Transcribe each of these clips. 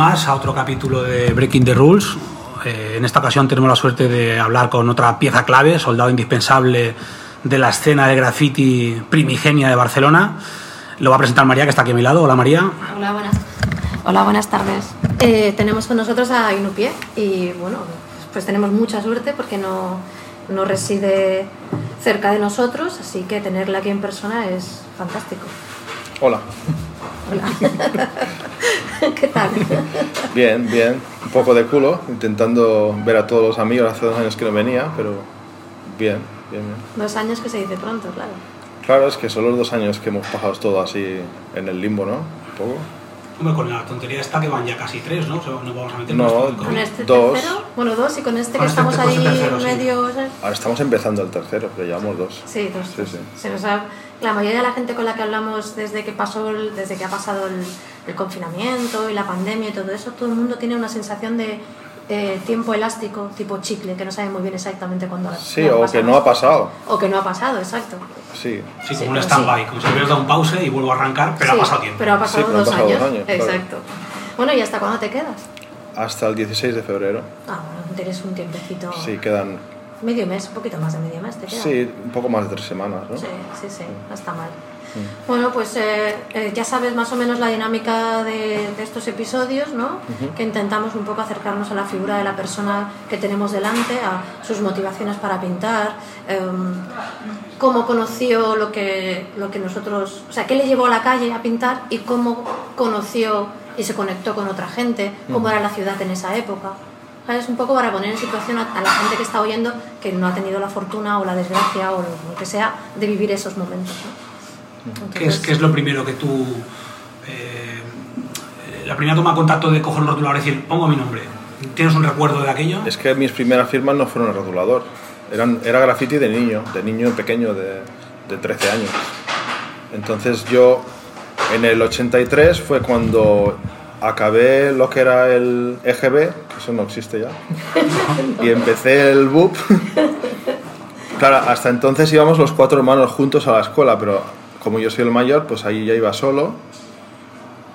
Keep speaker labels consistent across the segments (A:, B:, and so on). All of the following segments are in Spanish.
A: más, a otro capítulo de Breaking the Rules. Eh, en esta ocasión tenemos la suerte de hablar con otra pieza clave, soldado indispensable de la escena de graffiti primigenia de Barcelona. Lo va a presentar María, que está aquí a mi lado. Hola María.
B: Hola, buenas, Hola, buenas tardes. Eh, tenemos con nosotros a Inupié y bueno, pues tenemos mucha suerte porque no, no reside cerca de nosotros, así que tenerla aquí en persona es fantástico.
C: Hola.
B: Hola. ¿Qué tal?
C: Bien, bien. Un poco de culo, intentando ver a todos los amigos. Hace dos años que no venía, pero bien, bien, bien.
B: Dos años que se dice pronto, claro.
C: Claro, es que son los dos años que hemos pasado todo así en el limbo, ¿no? Un poco.
A: Hombre, con la tontería esta que van ya casi tres, ¿no? O sea, no vamos a meter
C: No,
A: más con el
B: Con este
C: Dos.
B: tercero, bueno, dos, y con este
A: Con
B: que
A: este-
B: estamos
A: con
B: ahí
A: este tercero, sí.
B: medio... ¿sabes?
C: Ahora estamos empezando el tercero, pero llevamos dos.
B: Sí, dos.
C: Sí, sí.
B: Se nos ha- la mayoría de la gente con la que hablamos desde que pasó, el- desde que ha pasado el, el confinamiento y la pandemia y todo eso, todo el mundo tiene una sensación de eh, tiempo elástico, tipo chicle, que no sabe muy bien exactamente cuándo.
C: Sí, o que no ha pasado.
B: O que no ha pasado, exacto.
C: Sí.
A: Sí,
B: Sí,
A: como un
B: pero
A: stand-by, como si hubieras dado un pause y vuelvo a arrancar, pero
B: Sí,
A: ha pasado tiempo.
B: Pero ha pasado,
C: Sí, pero han
B: dos,
C: pasado
B: años.
C: dos años, claro.
B: Exacto. Bueno, ¿y hasta cuándo te quedas?
C: Hasta el 16 de febrero.
B: Ah, bueno, tienes un tiempecito.
C: Sí, quedan.
B: Medio mes, un poquito más de medio mes te queda.
C: Sí, un poco más de tres semanas, ¿no?
B: Sí, sí, sí, no está mal. Bueno, pues eh, eh, ya sabes más o menos la dinámica de, de estos episodios, ¿no? Que intentamos un poco acercarnos a la figura de la persona que tenemos delante, a sus motivaciones para pintar, em, cómo conoció lo que, lo que nosotros, o sea, qué le llevó a la calle a pintar y cómo conoció y se conectó con otra gente, cómo era la ciudad en esa época. ¿Sabes? Un poco para poner en situación a, a la gente que está oyendo que no ha tenido la fortuna o la desgracia o lo, lo que sea de vivir esos momentos. ¿no?
A: ¿Qué es,
B: Entonces,
A: qué es lo primero que tú... eh, la primera toma de contacto de coger un rotulador y decir, pongo mi nombre. ¿Tienes un recuerdo de aquello?
C: Es que mis primeras firmas no fueron el rotulador. Eran, era graffiti de niño, de niño pequeño, de, de 13 años. Entonces yo, en el 83 fue cuando acabé lo que era el EGB, que eso no existe ya, y empecé el BUP. Claro, hasta entonces íbamos los cuatro hermanos juntos a la escuela, pero como yo soy el mayor, pues ahí ya iba solo.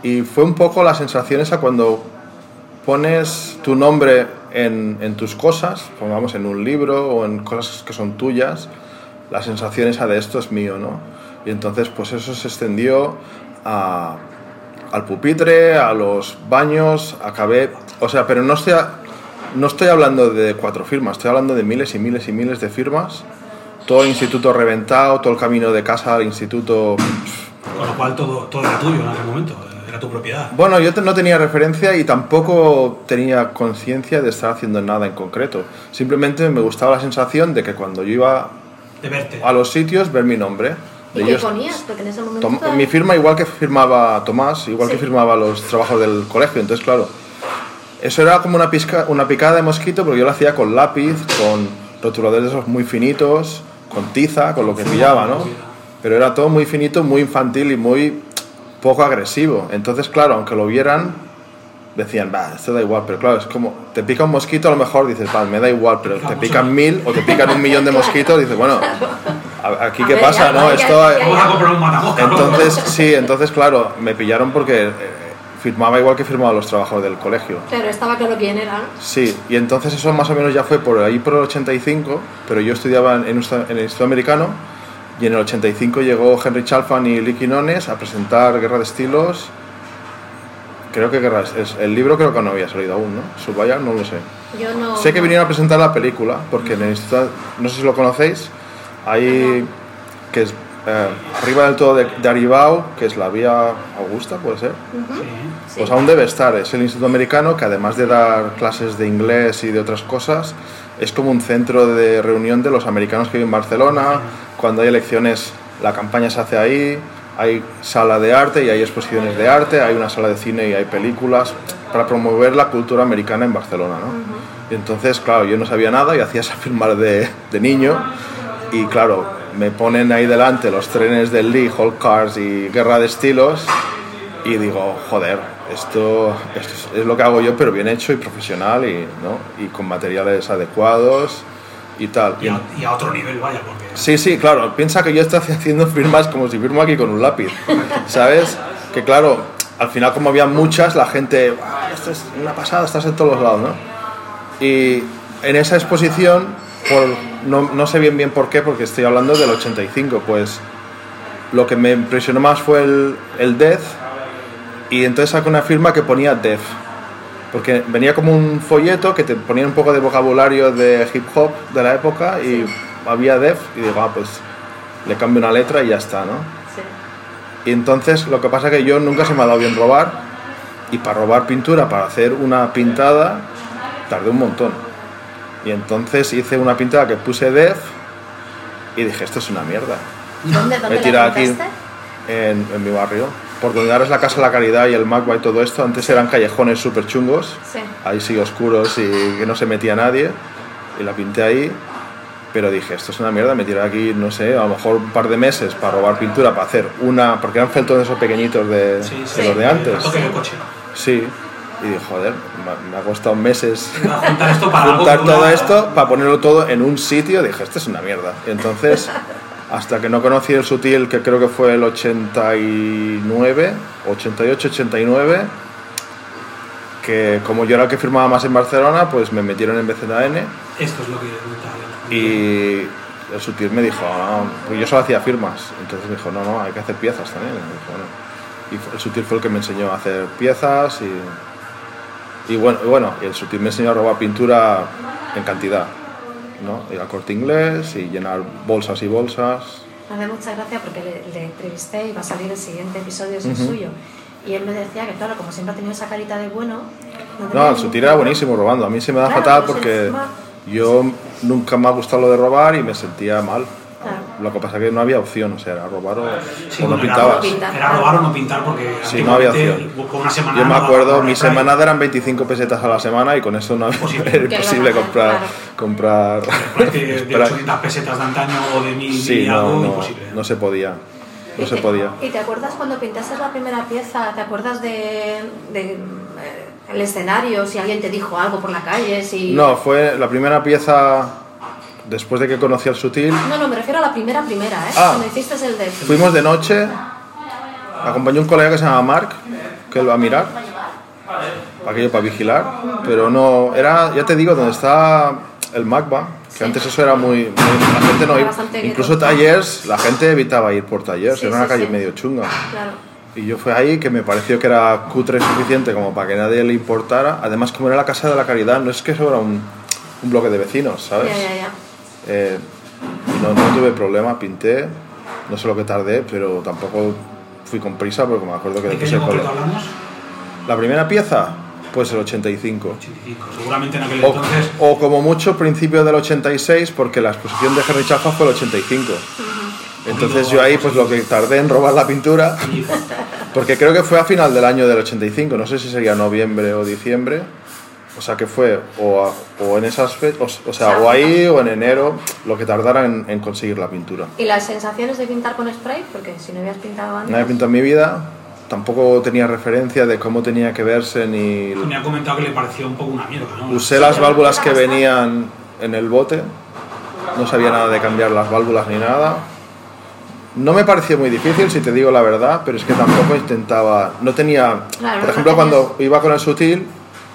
C: Y fue un poco la sensación esa cuando pones tu nombre en, en tus cosas, pongamos en un libro o en cosas que son tuyas, la sensación esa de esto es mío, ¿no? Y entonces pues eso se extendió a- al pupitre, a los baños, acabé, o sea, pero no estoy, a- no estoy hablando de cuatro firmas, estoy hablando de miles y miles y miles de firmas, todo el instituto reventado, todo el camino de casa al instituto
A: Con lo cual todo, todo era tuyo en aquel momento, era tu propiedad.
C: Bueno, yo no tenía referencia y tampoco tenía conciencia de estar haciendo nada en concreto. Simplemente me gustaba la sensación de que cuando yo iba
A: De verte.
C: a los sitios, ver mi nombre.
B: ¿Y qué ponías? Porque en ese momento...
C: Tom- mi firma igual que firmaba Tomás, igual que
B: Sí.
C: firmaba los trabajos del colegio. Entonces, claro, eso era como una, pizca- una picada de mosquito, pero yo lo hacía con lápiz, con rotuladores esos muy finitos, con tiza, con lo que pillaba, ¿no? Pero era todo muy finito, muy infantil y muy poco agresivo. Entonces, claro, aunque lo vieran, decían, va, esto da igual, pero claro, es como, te pica un mosquito, a lo mejor dices, va, me da igual, pero te pican mil o te pican un millón de mosquitos, dices, bueno, aquí
B: A
C: qué
B: ver,
C: pasa,
B: ya,
C: ¿no?
B: ya,
C: Esto...
B: ya, ya.
A: Vamos a comprar un matamosca, ¿no?
C: Entonces, sí, entonces, claro, me pillaron porque eh, firmaba igual que firmaba los trabajos del colegio.
B: Claro, estaba claro quién era.
C: Sí, y entonces eso más o menos ya fue por ahí por el 85, pero yo estudiaba en, en el Instituto Americano y en el 85 llegó Henry Chalfan y Lee Quinones a presentar Guerra de Estilos. Creo que Guerra de- es, el libro creo que no había salido aún, ¿no? Subayar, no lo sé.
B: Yo no...
C: Sé que vinieron a presentar la película, porque en el instituto, no sé si lo conocéis, hay que es eh, arriba del todo de, de Aribao, que es la vía Augusta, puede ser.
A: Sí.
C: Pues aún debe estar, es el Instituto Americano que además de dar clases de inglés y de otras cosas, es como un centro de reunión de los americanos que viven en Barcelona, cuando hay elecciones la campaña se hace ahí, hay sala de arte y hay exposiciones de arte, hay una sala de cine y hay películas para promover la cultura americana en Barcelona. ¿no? Y entonces, claro, yo no sabía nada y hacía esa filmar de, de niño y claro, me ponen ahí delante los trenes del Lee, Hulk Cars y Guerra de Estilos y digo, joder, esto, esto es, es lo que hago yo, pero bien hecho y profesional y, ¿no? y con materiales adecuados y tal.
A: Y a, y a otro nivel, vaya, porque...
C: Sí, sí, claro, piensa que yo estoy haciendo firmas como si firmo aquí con un lápiz, ¿sabes? Que claro, al final como había muchas, la gente, "Buah, esto es una pasada, estás en todos los lados, ¿no? Y en esa exposición, por, no, no sé bien bien por qué, porque estoy hablando del 85, pues lo que me impresionó más fue el, el Death, y entonces saqué una firma que ponía Death, porque venía como un folleto que te ponía un poco de vocabulario de hip hop de la época y había Death, y digo, ah, pues le cambio una letra y ya está, ¿no?
B: Sí.
C: Y entonces lo que pasa es que yo nunca se me ha dado bien robar y para robar pintura, para hacer una pintada, tardé un montón. Y entonces hice una pintada que puse Def y dije, esto es una mierda.
B: ¿Dónde, dónde
C: Me
B: la
C: aquí en, en mi barrio. Por donde ahora es la Casa de la Caridad y el Magba y todo esto, antes eran callejones súper chungos,
B: Sí.
C: ahí sí oscuros y que no se metía nadie. Y la pinté ahí, pero dije, esto es una mierda, me tiré aquí, no sé, a lo mejor un par de meses para robar pintura, para hacer una, porque eran feltones esos pequeñitos de,
A: Sí,
C: de
A: sí.
C: los de antes.
A: El coche.
C: Sí, y dije, joder, me, ha costado meses
A: juntar esto para
C: juntar todo esto para ponerlo todo en un sitio. Dije, esto es una mierda. Y entonces, hasta que no conocí el sutil, que creo que fue el 89, 88, 89, que como yo era el que firmaba más en Barcelona, pues me metieron en BZN
A: Esto es lo que yo.
C: y el sutil me dijo, no, porque yo solo hacía firmas. Entonces me dijo, no, no, hay que hacer piezas también. Y, dije, "Bueno". Y el sutil fue el que me enseñó a hacer piezas y, y bueno, y bueno, el sutil me enseñó a robar pintura en cantidad. ¿no? Ir al corte inglés y llenar bolsas y bolsas.
B: Hace mucha gracia porque le, le entrevisté y va a salir el siguiente episodio, es el suyo. Y él me decía que, claro, como siempre ha tenido esa carita de bueno.
C: No,
B: tenía
C: el sutil era buenísimo robando. A mí se me da
B: Claro,
C: fatal
B: pues
C: porque
B: encima-
C: yo nunca me ha gustado lo de robar y me sentía mal.
B: Claro.
C: Lo que pasa es que no había opción, o sea, era robar o,
A: Sí,
C: o no
A: era
C: pintabas.
B: pintar.
A: Era robar o no pintar porque
C: Sí, no había opción.
A: con una semana
C: Yo me
A: no
C: acuerdo, mi
A: comprar.
C: semana eran 25 pesetas a la semana y con eso no era
B: ¿Qué
C: imposible comprar.
B: Claro.
C: comprar
A: de
C: Espera.
A: 800 pesetas de antaño o de 1000
C: Sí,
A: y algo,
C: no, no,
A: imposible.
C: no se podía. No
B: ¿Y
C: se
B: te-
C: podía.
B: ¿Y te acuerdas cuando pintaste la primera pieza? ¿Te acuerdas de, de, eh, el escenario? Si alguien te dijo algo por la calle, si...
C: No, fue la primera pieza después de que conocí al Sutil.
B: No, no, me refiero a la primera primera, ¿eh?
C: Ah.
B: Cuando hiciste el de...
C: Fuimos de noche, acompañó un colega que se llama Mark, que él va a mirar, para aquello para vigilar, pero no, era, ya te digo, donde está el Magba, que
B: Sí.
C: antes eso era muy, muy- la gente no iba, incluso
B: gueto.
C: talleres, la gente evitaba ir por talleres,
B: Sí,
C: era una
B: sí,
C: calle medio chunga.
B: Claro.
C: Y yo fui ahí que me pareció que era cutre suficiente como para que nadie le importara. Además, como era la Casa de la Caridad, no es que eso era un, un bloque de vecinos, ¿sabes?
B: Ya, ya, ya.
C: Eh, no, no tuve problema, pinté, no sé lo que tardé, pero tampoco fui con prisa porque me acuerdo que
A: ¿De qué hablamos?
C: La primera pieza, pues el 85.
A: 85. Seguramente en aquel
C: O,
A: entonces
C: o como mucho principio del 86 porque la exposición de Henry Chafa fue el 85. Entonces yo ahí pues lo que tardé en robar la pintura, porque creo que fue a final del año del 85, no sé si sería noviembre o diciembre, o sea que fue o, a- o en esas fechas, o, o sea, o ahí o en enero, lo que tardara en, en conseguir la pintura.
B: ¿Y las sensaciones de pintar con spray? Porque si no habías pintado antes...
C: No había pintado en mi vida, tampoco tenía referencia de cómo tenía que verse ni...
A: me ha comentado que le pareció un poco una mierda, ¿no?
C: Usé las
B: pero
C: válvulas que venían en el bote, no sabía nada de cambiar las válvulas ni nada. No me pareció muy difícil, si te digo la verdad, pero es que tampoco intentaba, no tenía,
B: Claro,
C: por ejemplo, cuando iba con el sutil,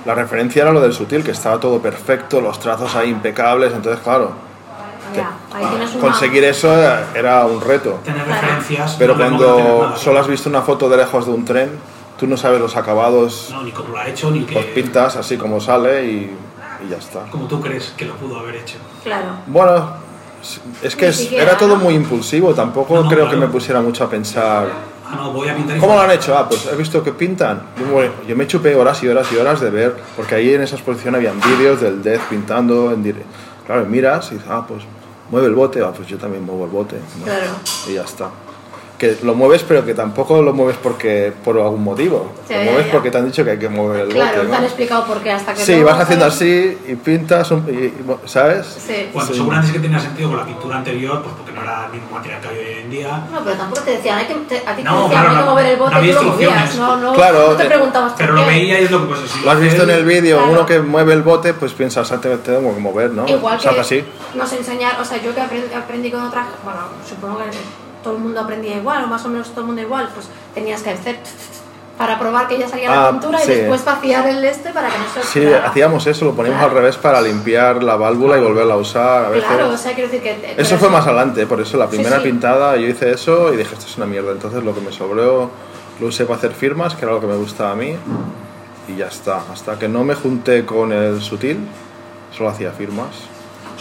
C: la referencia era lo del sutil, que estaba todo perfecto, los trazos ahí impecables, entonces claro,
B: Ya, ahí tienes una...
C: conseguir eso era- un reto.
A: Tener referencias.
C: Pero
A: no
C: cuando
A: nada.
C: solo has visto una foto de lejos de un tren, tú no sabes los acabados,
A: No, ni cómo lo ha hecho, ni que.
C: los pintas así como sale y, y ya está.
A: Como tú crees que lo pudo haber hecho.
B: Claro.
C: Bueno, es que
B: siquiera,
C: era todo
B: ¿no?
C: muy impulsivo, tampoco
A: No, no,
C: creo
A: claro.
C: que me pusiera mucho a pensar.
A: Ah, no, voy a pintar.
C: ¿Cómo lo han hecho? Ah, pues he visto que pintan. Yo, me- yo me chupé horas y horas y horas de ver, porque ahí en esa exposición habían vídeos del Death pintando en directo. Claro, miras y dices, ah, pues mueve el bote, ah, pues yo también muevo el bote. ¿no?
B: Claro.
C: Y ya está. Que lo mueves, pero que tampoco lo mueves porque por algún motivo.
B: Ya,
C: lo mueves
B: ya.
C: porque te han dicho que hay que mover el
B: Claro,
C: bote.
B: te
C: ¿no?
B: han explicado por qué hasta que
C: Sí, vas haciendo así y pintas, un- y- y- ¿sabes?
B: Sí.
A: Bueno,
C: Sí.
A: seguramente sí que tenía sentido con la pintura anterior, pues porque no era el mismo material que hay hoy en día.
B: No, pero tampoco te decían, hay que, te- a ti te
A: No,
B: decían,
A: claro,
B: hay que
A: no-
B: mover el bote
A: no había
B: y tú lo movías. No, no,
C: Claro,
B: no te
C: eh,
B: preguntabas
A: Pero lo veía y es lo que pues si
C: Lo has visto en el vídeo,
B: Claro.
C: uno que mueve el bote, pues piensas, ah, te te tengo que mover, ¿no?
B: Igual
C: O sea,
B: que
C: así.
B: nos enseñaron, o sea, yo que aprendí, aprendí con otras, bueno, supongo que todo el mundo aprendía igual, o más o menos todo el mundo igual, pues tenías que hacer para probar que ya salía
C: Ah,
B: la pintura
C: sí.
B: y después vaciar el este para que no se
C: Sí, hacíamos eso, lo poníamos
B: Claro.
C: al revés para limpiar la válvula y volverla a usar a veces.
B: Claro, o sea, quiero decir que... pero
C: Eso fue más adelante, por eso la
B: Sí,
C: primera
B: sí.
C: pintada yo hice eso y dije esto es una mierda. Entonces lo que me sobró lo usé para hacer firmas, que era lo que me gustaba a mí, y ya está. Hasta que no me junté con el sutil, solo hacía firmas.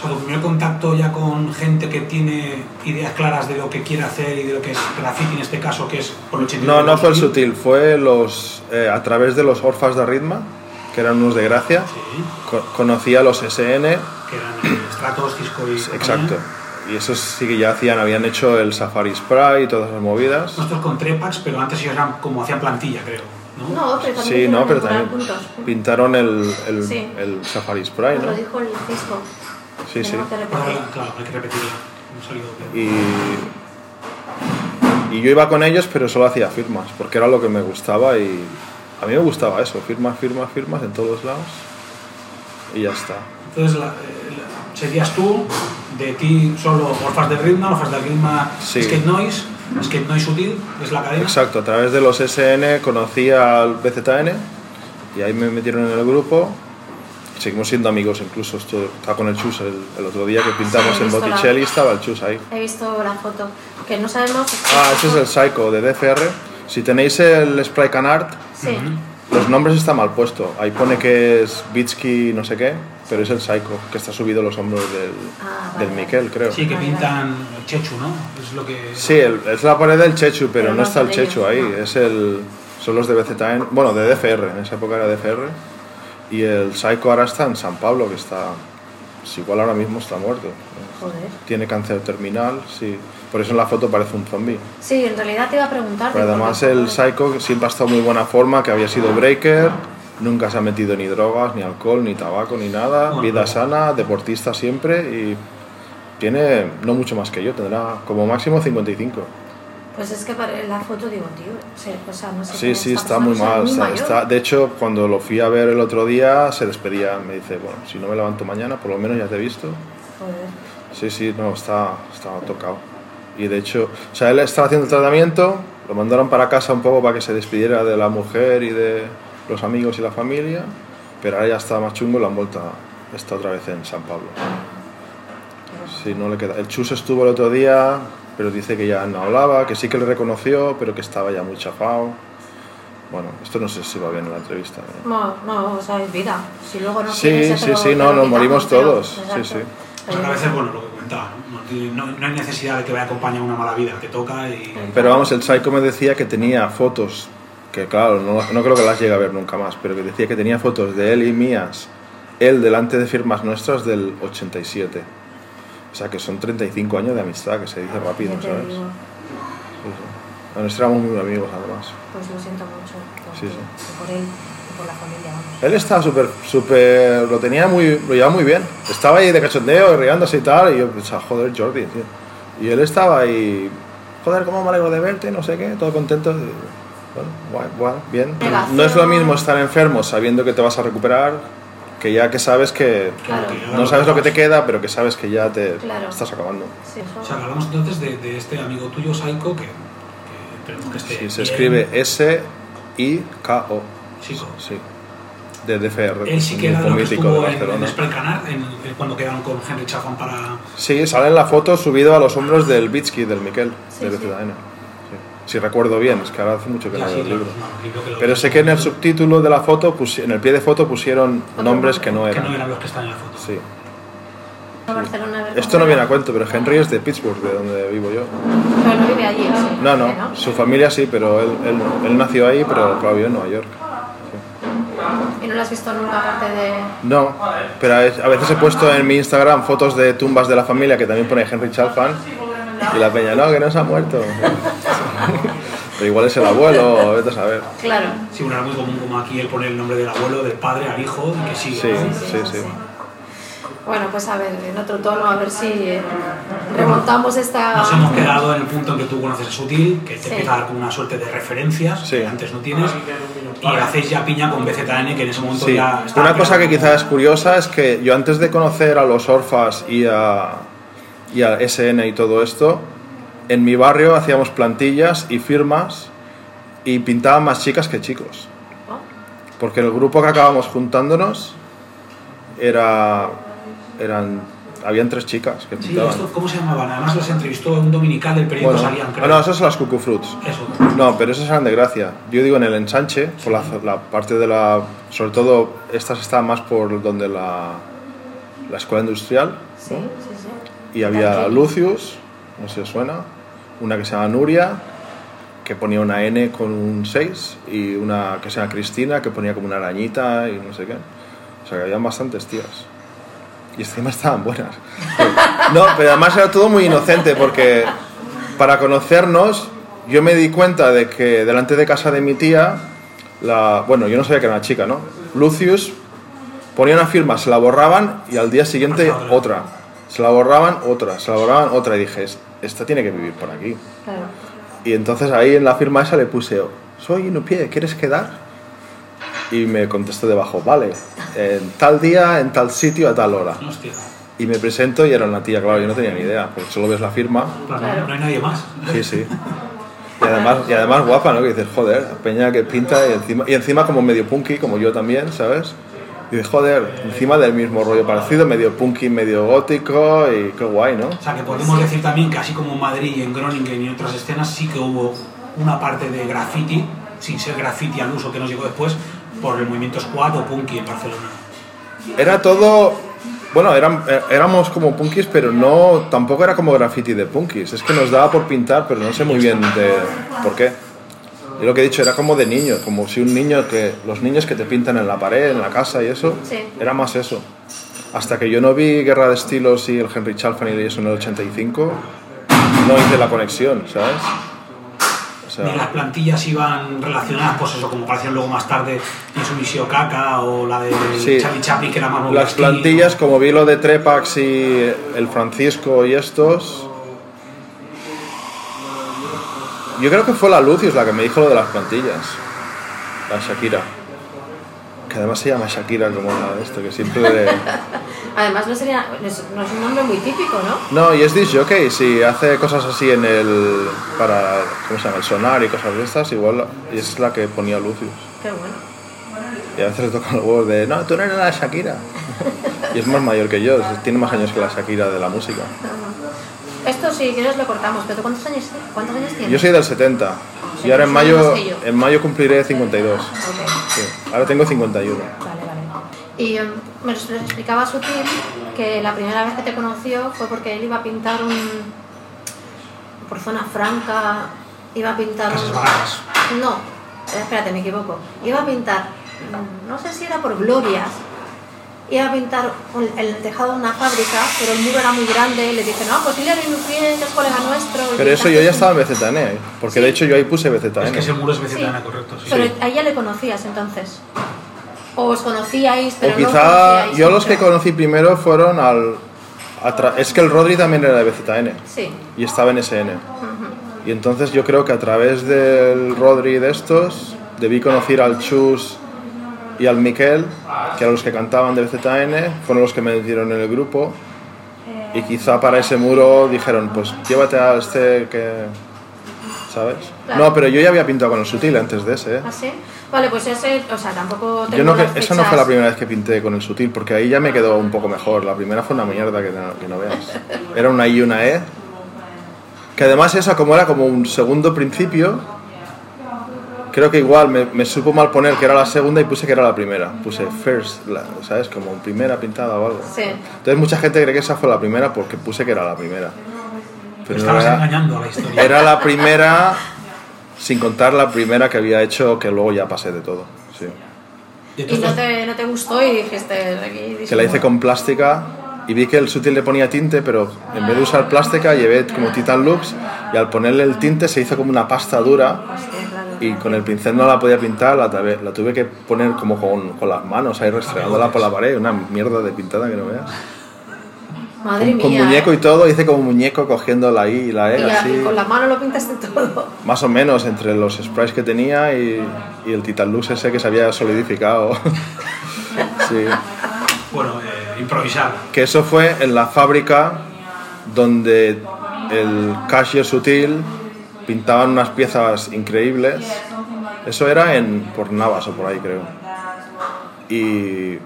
A: O sea, tu primer contacto ya con gente que tiene ideas claras de lo que quiere hacer y de lo que es graffiti en este caso, que es por el 89.
C: No, no fue el sutil, fue los eh, a través de los Orfas de Ritma, que eran unos de Gracia.
A: Sí,
C: Co- conocí a los SN,
A: que eran eh, Stratos, Cisco y
C: exacto. Y esos sí que ya hacían, habían hecho el Safari Spray y todas las movidas.
A: Nosotros con Trepax, pero antes ellos eran como hacían plantilla, creo. ¿no?
B: No, pero también
C: Sí, no, pero también
B: puntos.
C: pintaron el, el,
B: Sí.
C: el Safari Spray,
B: Nos
C: ¿no?
B: lo dijo el Cisco.
C: Sí, sí.
B: Que
A: claro, hay que bien.
C: Y, y yo iba con ellos, pero solo hacía firmas, porque era lo que me gustaba y a mí me gustaba eso, firmas, firmas, firmas en todos lados y ya está.
A: Entonces, la- eh, la- serías tú, de ti solo Orfas de Ritma, Orfas de Ritma,
C: Sí.
A: Skate Noise, Skate Noise Sutil, es la cadena.
C: Exacto, a través de los SN conocí al BZN y ahí me metieron en el grupo. Seguimos siendo amigos, incluso esto- estaba con el Chus el, el otro día que pintamos
B: Sí,
C: en
B: visto la-
C: Botticelli, estaba el Chus ahí.
B: He visto la foto. Que no sabemos...
C: Ah, ese es el Psycho de DFR. Si tenéis el Spray Can Art,
B: Sí.
C: los nombres están mal puestos. Ahí pone que es Bitsky no sé qué, pero es el Psycho, que está subido a los hombros del,
B: Ah, vale,
C: del. Miquel, creo.
A: Sí, que pintan el Chechu, ¿no? Es lo que...
C: Sí, el- es la pared del Chechu, pero,
B: Pero
C: no
B: no
C: está el Chechu
B: ellos,
C: ahí.
B: no.
C: Es el, son los de BZN, bueno, de DFR, en esa época era DFR. Y el Psycho ahora está en San Pablo, que está, pues igual ahora mismo está muerto.
B: Joder.
C: Tiene cáncer terminal, sí. Por eso en la foto parece un zombie.
B: Sí, en realidad te iba a preguntar...
C: Pero además el Psycho siempre ha estado en muy buena forma, que había sido breaker, nunca se ha metido ni drogas, ni alcohol, ni tabaco, ni nada,
A: Bueno,
C: vida sana, deportista siempre y tiene no mucho más que yo, tendrá como máximo 55.
B: Pues es que para la foto digo, tío, sí, o sea, no sé...
C: Sí, sí, está
B: persona
C: muy mal.
B: muy
C: está- está- de hecho, cuando lo fui a ver el otro día, se despedía. Me dice, bueno, si no me levanto mañana, por lo menos ya te he visto.
B: Joder.
C: Sí, sí, no, está, está tocado. Y de hecho, o sea, él estaba haciendo el tratamiento, lo mandaron para casa un poco para que se despidiera de la mujer y de los amigos y la familia, pero ahora ya está más chungo y lo han vuelto a, está otra vez en San Pablo. Sí, no le queda. El Chus estuvo el otro día, pero dice que ya no hablaba, que sí que le reconoció, pero que estaba ya muy chafado. Bueno, esto no sé si va bien en la entrevista. ¿no?
B: No, no, o sea, es vida. Si luego no
C: Sí, sí,
B: lo-
C: sí, no, nos morimos todos, sí,
B: exacto.
C: sí.
A: Sea, que a veces, bueno, lo que comentaba, ¿no? No, no hay necesidad de que vaya acompañar una mala vida, te toca y...
C: Pero vamos, el Psycho me decía que tenía fotos, que claro, no, no creo que las llegue a ver nunca más, pero que decía que tenía fotos de él y mías, él delante de firmas nuestras del 87. O sea que son 35 años de amistad, que se dice rápido, ¿sabes? Sí, sí. Bueno, éramos muy amigos además.
B: pues lo siento mucho
C: Sí, sí.
B: y por él y por la familia.
C: Él estaba súper, súper, lo tenía muy, lo llevaba muy bien. Estaba ahí de cachondeo, riéndose y tal, y yo pensaba, joder, Jordi, tío. Y él estaba ahí, joder, cómo me alegro de verte, no sé qué, todo contento. Bueno, guay, guay, bien. No es lo mismo estar enfermo sabiendo que te vas a recuperar, que ya que sabes que
B: Claro.
C: no sabes lo que te queda, pero que sabes que ya te
B: Claro.
C: estás acabando.
B: Sí.
A: O sea, hablamos entonces de, de este amigo tuyo, Saiko, que, que que esté
C: Sí, se escribe S-I-K-O.
A: Chico.
C: Sí. De DFR.
A: Él sí que era lo que
C: mítico de
A: estuvo en, en Canard, cuando quedaron con Henry Chafan para...
C: Sí, sale en la foto subido a los hombros del Bitsky, del Miquel,
B: Sí,
C: de
B: sí.
C: BZN. Sí. Si recuerdo bien, es que ahora hace mucho que no leo
A: sí,
C: el
A: claro,
C: libro.
A: que
C: Pero sé que en el subtítulo de la foto, en el pie de foto pusieron nombres
B: nombre.
C: que no
A: Que
C: eran.
A: no eran los que están en la foto.
C: Sí.
B: Ver
C: Esto no viene a cuento, pero Henry es de Pittsburgh, de donde vivo yo.
B: Pero no vive allí, ¿sí?
C: No, no,
B: ¿Sí,
C: su familia sí, pero él, él, él nació ahí, pero claro, vive en Nueva York.
B: ¿Y no lo has visto nunca aparte de...?
C: No, pero a a veces he puesto en mi Instagram fotos de tumbas de la familia que también pone Henry Chalfan y la peña, no, que no se ha muerto. Pero igual es el abuelo, vete a saber.
B: Claro.
A: Sí, bueno, era muy común como aquí el poner el nombre del abuelo, del padre al hijo y que sigue.
C: Sí, sí, sí.
B: Bueno, pues a ver, en otro tono, a ver si remontamos esta...
A: Nos hemos quedado en el punto en que tú conoces a Sutil, que te
B: Sí.
A: empieza a dar como una suerte de referencias
C: Sí.
A: que antes no tienes, y hacéis ya piña con BZN, que en ese momento
C: Sí.
A: ya
C: Una cosa que quizás es curiosa es que yo antes de conocer a los Orfas y a, y a SN y todo esto, en mi barrio hacíamos plantillas y firmas y pintaban más chicas que chicos.
B: ¿no?
C: Porque el grupo que acabamos juntándonos era. eran. habían tres chicas que
A: Sí,
C: pintaban.
A: esto, ¿cómo se llamaban? Además los entrevistó un dominical del periódico,
C: Bueno,
A: salían, creo.
C: ah, no, esos son las Cuckoo Fruits.
A: Eso.
C: No, pero esas eran de gracia. Yo digo en el ensanche, por la, la parte de la. Sobre todo, estas estaban más por donde la, la escuela industrial.
B: Sí, sí, sí.
C: Y había. Lucius, no sé si os suena. Una que se llama Nuria, que ponía una N con un 6. Y una que se llama Cristina, que ponía como una arañita y no sé qué. O sea que habían bastantes tías. Y encima estaban buenas. No, pero además era todo muy inocente porque para conocernos yo me di cuenta de que delante de casa de mi tía, la, bueno, yo no sabía que era una chica, ¿no? Lucius ponía una firma, se la borraban y al día siguiente otra. Se la borraban otra, se la borraban otra y dije, esta tiene que vivir por aquí.
B: Claro.
C: Y entonces ahí en la firma esa le puse, soy Inupié, ¿quieres quedar? Y me contestó debajo, vale, en tal día, en tal sitio, a tal hora.
A: Hostia.
C: Y me presento y era una tía, claro, yo no tenía ni idea, porque solo ves la firma.
A: Claro,
B: Claro.
A: No hay nadie más.
C: Sí, sí. Y además, y además guapa, ¿no? Que dices, joder, peña que pinta y encima, y encima como medio punky, como yo también, ¿sabes? Y dices, joder, encima del mismo rollo parecido, medio punky, medio gótico y qué guay, ¿no?
A: O sea, que podemos decir también que así como en Madrid y en Groningen y en otras escenas sí que hubo una parte de graffiti, sin ser graffiti al uso que nos llegó después, por el movimiento squad o punky en Barcelona.
C: Era todo. Bueno, eran, eh, éramos como punkis, pero no. Tampoco era como graffiti de punkis. Es que nos daba por pintar, pero no sé muy bien de por qué. Y lo que he dicho era como de niño, como si un niño que. Los niños que te pintan en la pared, en la casa y eso.
B: Sí.
C: Era más eso. Hasta que yo no vi Guerra de Estilos y el Henry Chalfant y eso en el 85, no hice la conexión, ¿sabes? O sea,
A: Ni las plantillas iban relacionadas, pues eso, como parecían luego más tarde Insumisión Caca o la de
C: Sí.
A: Charlie Chaplin, que era más
C: Las plantillas, como vi lo de Trepax y el Francisco y estos. Yo creo que fue la Lucius la que me dijo lo de las plantillas. La Shakira. Que además se llama Shakira como la de esto, que siempre.
B: Además, no, sería, no es no es un nombre muy típico, ¿no?
C: No, y es disc jockey, si hace cosas así en el. para. ¿cómo se llama? El sonar y cosas de estas, igual es la que ponía Lucius.
B: Qué bueno.
C: Y a veces le tocan los huevos de. No, tú no eres la Shakira. y es más mayor que yo, tiene más años que la Shakira de la música.
B: Esto, si quieres, lo cortamos. ¿Pero tú cuántos años, cuántos años tienes?
C: Yo soy del 70 y
B: sea,
C: ahora en
B: que
C: mayo,
B: que
C: en mayo cumpliré 52.
B: Ok.
C: Sí, ahora tengo 51.
B: Vale, vale. Y em, me lo explicaba Sutil que la primera vez que te conoció fue porque él iba a pintar un. por zona franca, iba a pintar un. No, espérate, me equivoco. Iba a pintar, no sé si era por Glorias, iba a pintar el tejado de una fábrica, pero el muro era muy grande y le dije, no, pues dile a Nutrien, que es colega nuestro.
C: Pero eso yo ya estaba en BZN, ¿eh? porque
B: Sí.
C: de hecho yo ahí puse BZN.
A: Es que ese muro es
B: Sí,
A: vegetariana, correcto. Sí.
B: pero a ella le conocías entonces. O os conocíais, pero
C: o
B: no os
C: quizá
B: conocíais
C: yo los que conocí primero fueron al... Es que el Rodri también era de BZN
B: Sí.
C: y estaba en SN. Y entonces yo creo que a través del Rodri de estos debí conocer al Chus y al Miquel, que eran los que cantaban de BZN, fueron los que me metieron en el grupo. Y quizá para ese muro dijeron, pues llévate a este que... ¿Sabes?
B: Claro.
C: No, pero yo ya había pintado con el sutil antes de ese. ¿eh?
B: ¿Ah, sí? Vale, pues ese, o sea, tampoco tengo
C: Yo no,
B: las
C: que- esa no fue la primera vez que pinté con el sutil, porque ahí ya me quedó un poco mejor. La primera fue una mierda que no, que no veas. Era una I y una E. Que además esa como era como un segundo principio, creo que igual me, me supo mal poner que era la segunda y puse que era la primera. Puse first, la- ¿sabes? Como primera pintada o algo.
B: Sí.
C: Entonces mucha gente cree que esa fue la primera porque puse que era la primera. Pero
A: Estabas
C: era,
A: engañando a la historia.
C: era la primera, sin contar la primera que había hecho, que luego ya pasé de todo. Sí.
A: Y
B: no te, no te gustó y dijiste aquí.
C: que la hice con plástica y vi que el sutil le ponía tinte, pero en vez de usar plástica llevé como Titan Lux y al ponerle el tinte se hizo como una pasta dura
B: Hostia, claro.
C: Y con el pincel no la podía pintar, la, tuve- la tuve que poner como con, con las manos ahí restregándola por la pared, una mierda de pintada que no veas.
B: Madre
C: Con, con
B: mía.
C: muñeco y todo, hice como muñeco cogiendo la I y la
B: Y
C: E
B: a-
C: así.
B: y con la mano lo pintaste todo.
C: Más o menos entre los sprays que tenía y, y el Titan Lux ese que se había solidificado. sí.
A: bueno, eh, improvisar.
C: Que eso fue en la fábrica donde el cashier sutil pintaban unas piezas increíbles Eso era en, por Navas o por ahí, creo. Y.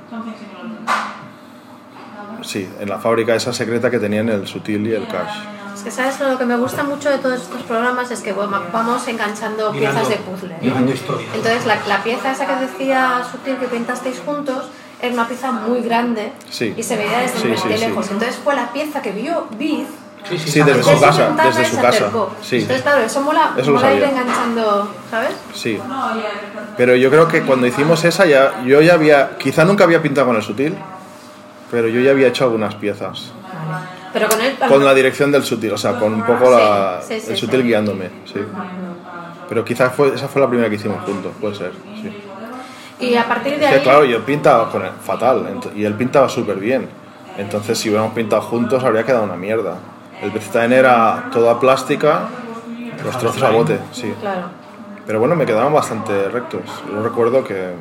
C: Sí, en la fábrica esa secreta que tenían el Sutil y el Cash.
B: Es que, ¿sabes? Lo que me gusta mucho de todos estos programas es que vamos enganchando
A: Mirando-
B: piezas de puzzle. Entonces, la, la pieza esa que decía Sutil que pintasteis juntos era una pieza muy grande
C: Sí.
B: y se veía desde,
C: Sí, sí, sí.
B: lejos. Entonces, fue la pieza que vio Biz.
A: Sí, sí,
C: Sí, desde su casa, desde su casa, sí.
B: Entonces, claro, eso mola,
C: Eso lo
B: mola ir enganchando, ¿sabes?
C: Sí. Pero yo creo que cuando hicimos esa ya, yo ya había, quizá nunca había pintado con el Sutil, pero yo ya había hecho algunas piezas.
B: Pero con él.
C: Con la dirección del Sutil, o sea, con un poco la,
B: Sí, sí, sí,
C: el Sutil
B: sí.
C: guiándome, sí. Pero quizás fue, esa fue la primera que hicimos juntos, puede ser, sí.
B: Y a partir de
C: Es que
B: ahí.
C: claro, yo pintaba con él fatal y él pintaba súper bien. Entonces, si hubiéramos pintado juntos, habría quedado una mierda. El Beztain era toda plástica, los trozos a bote, sí.
B: Claro.
C: Pero bueno, me quedaban bastante rectos. Yo recuerdo que.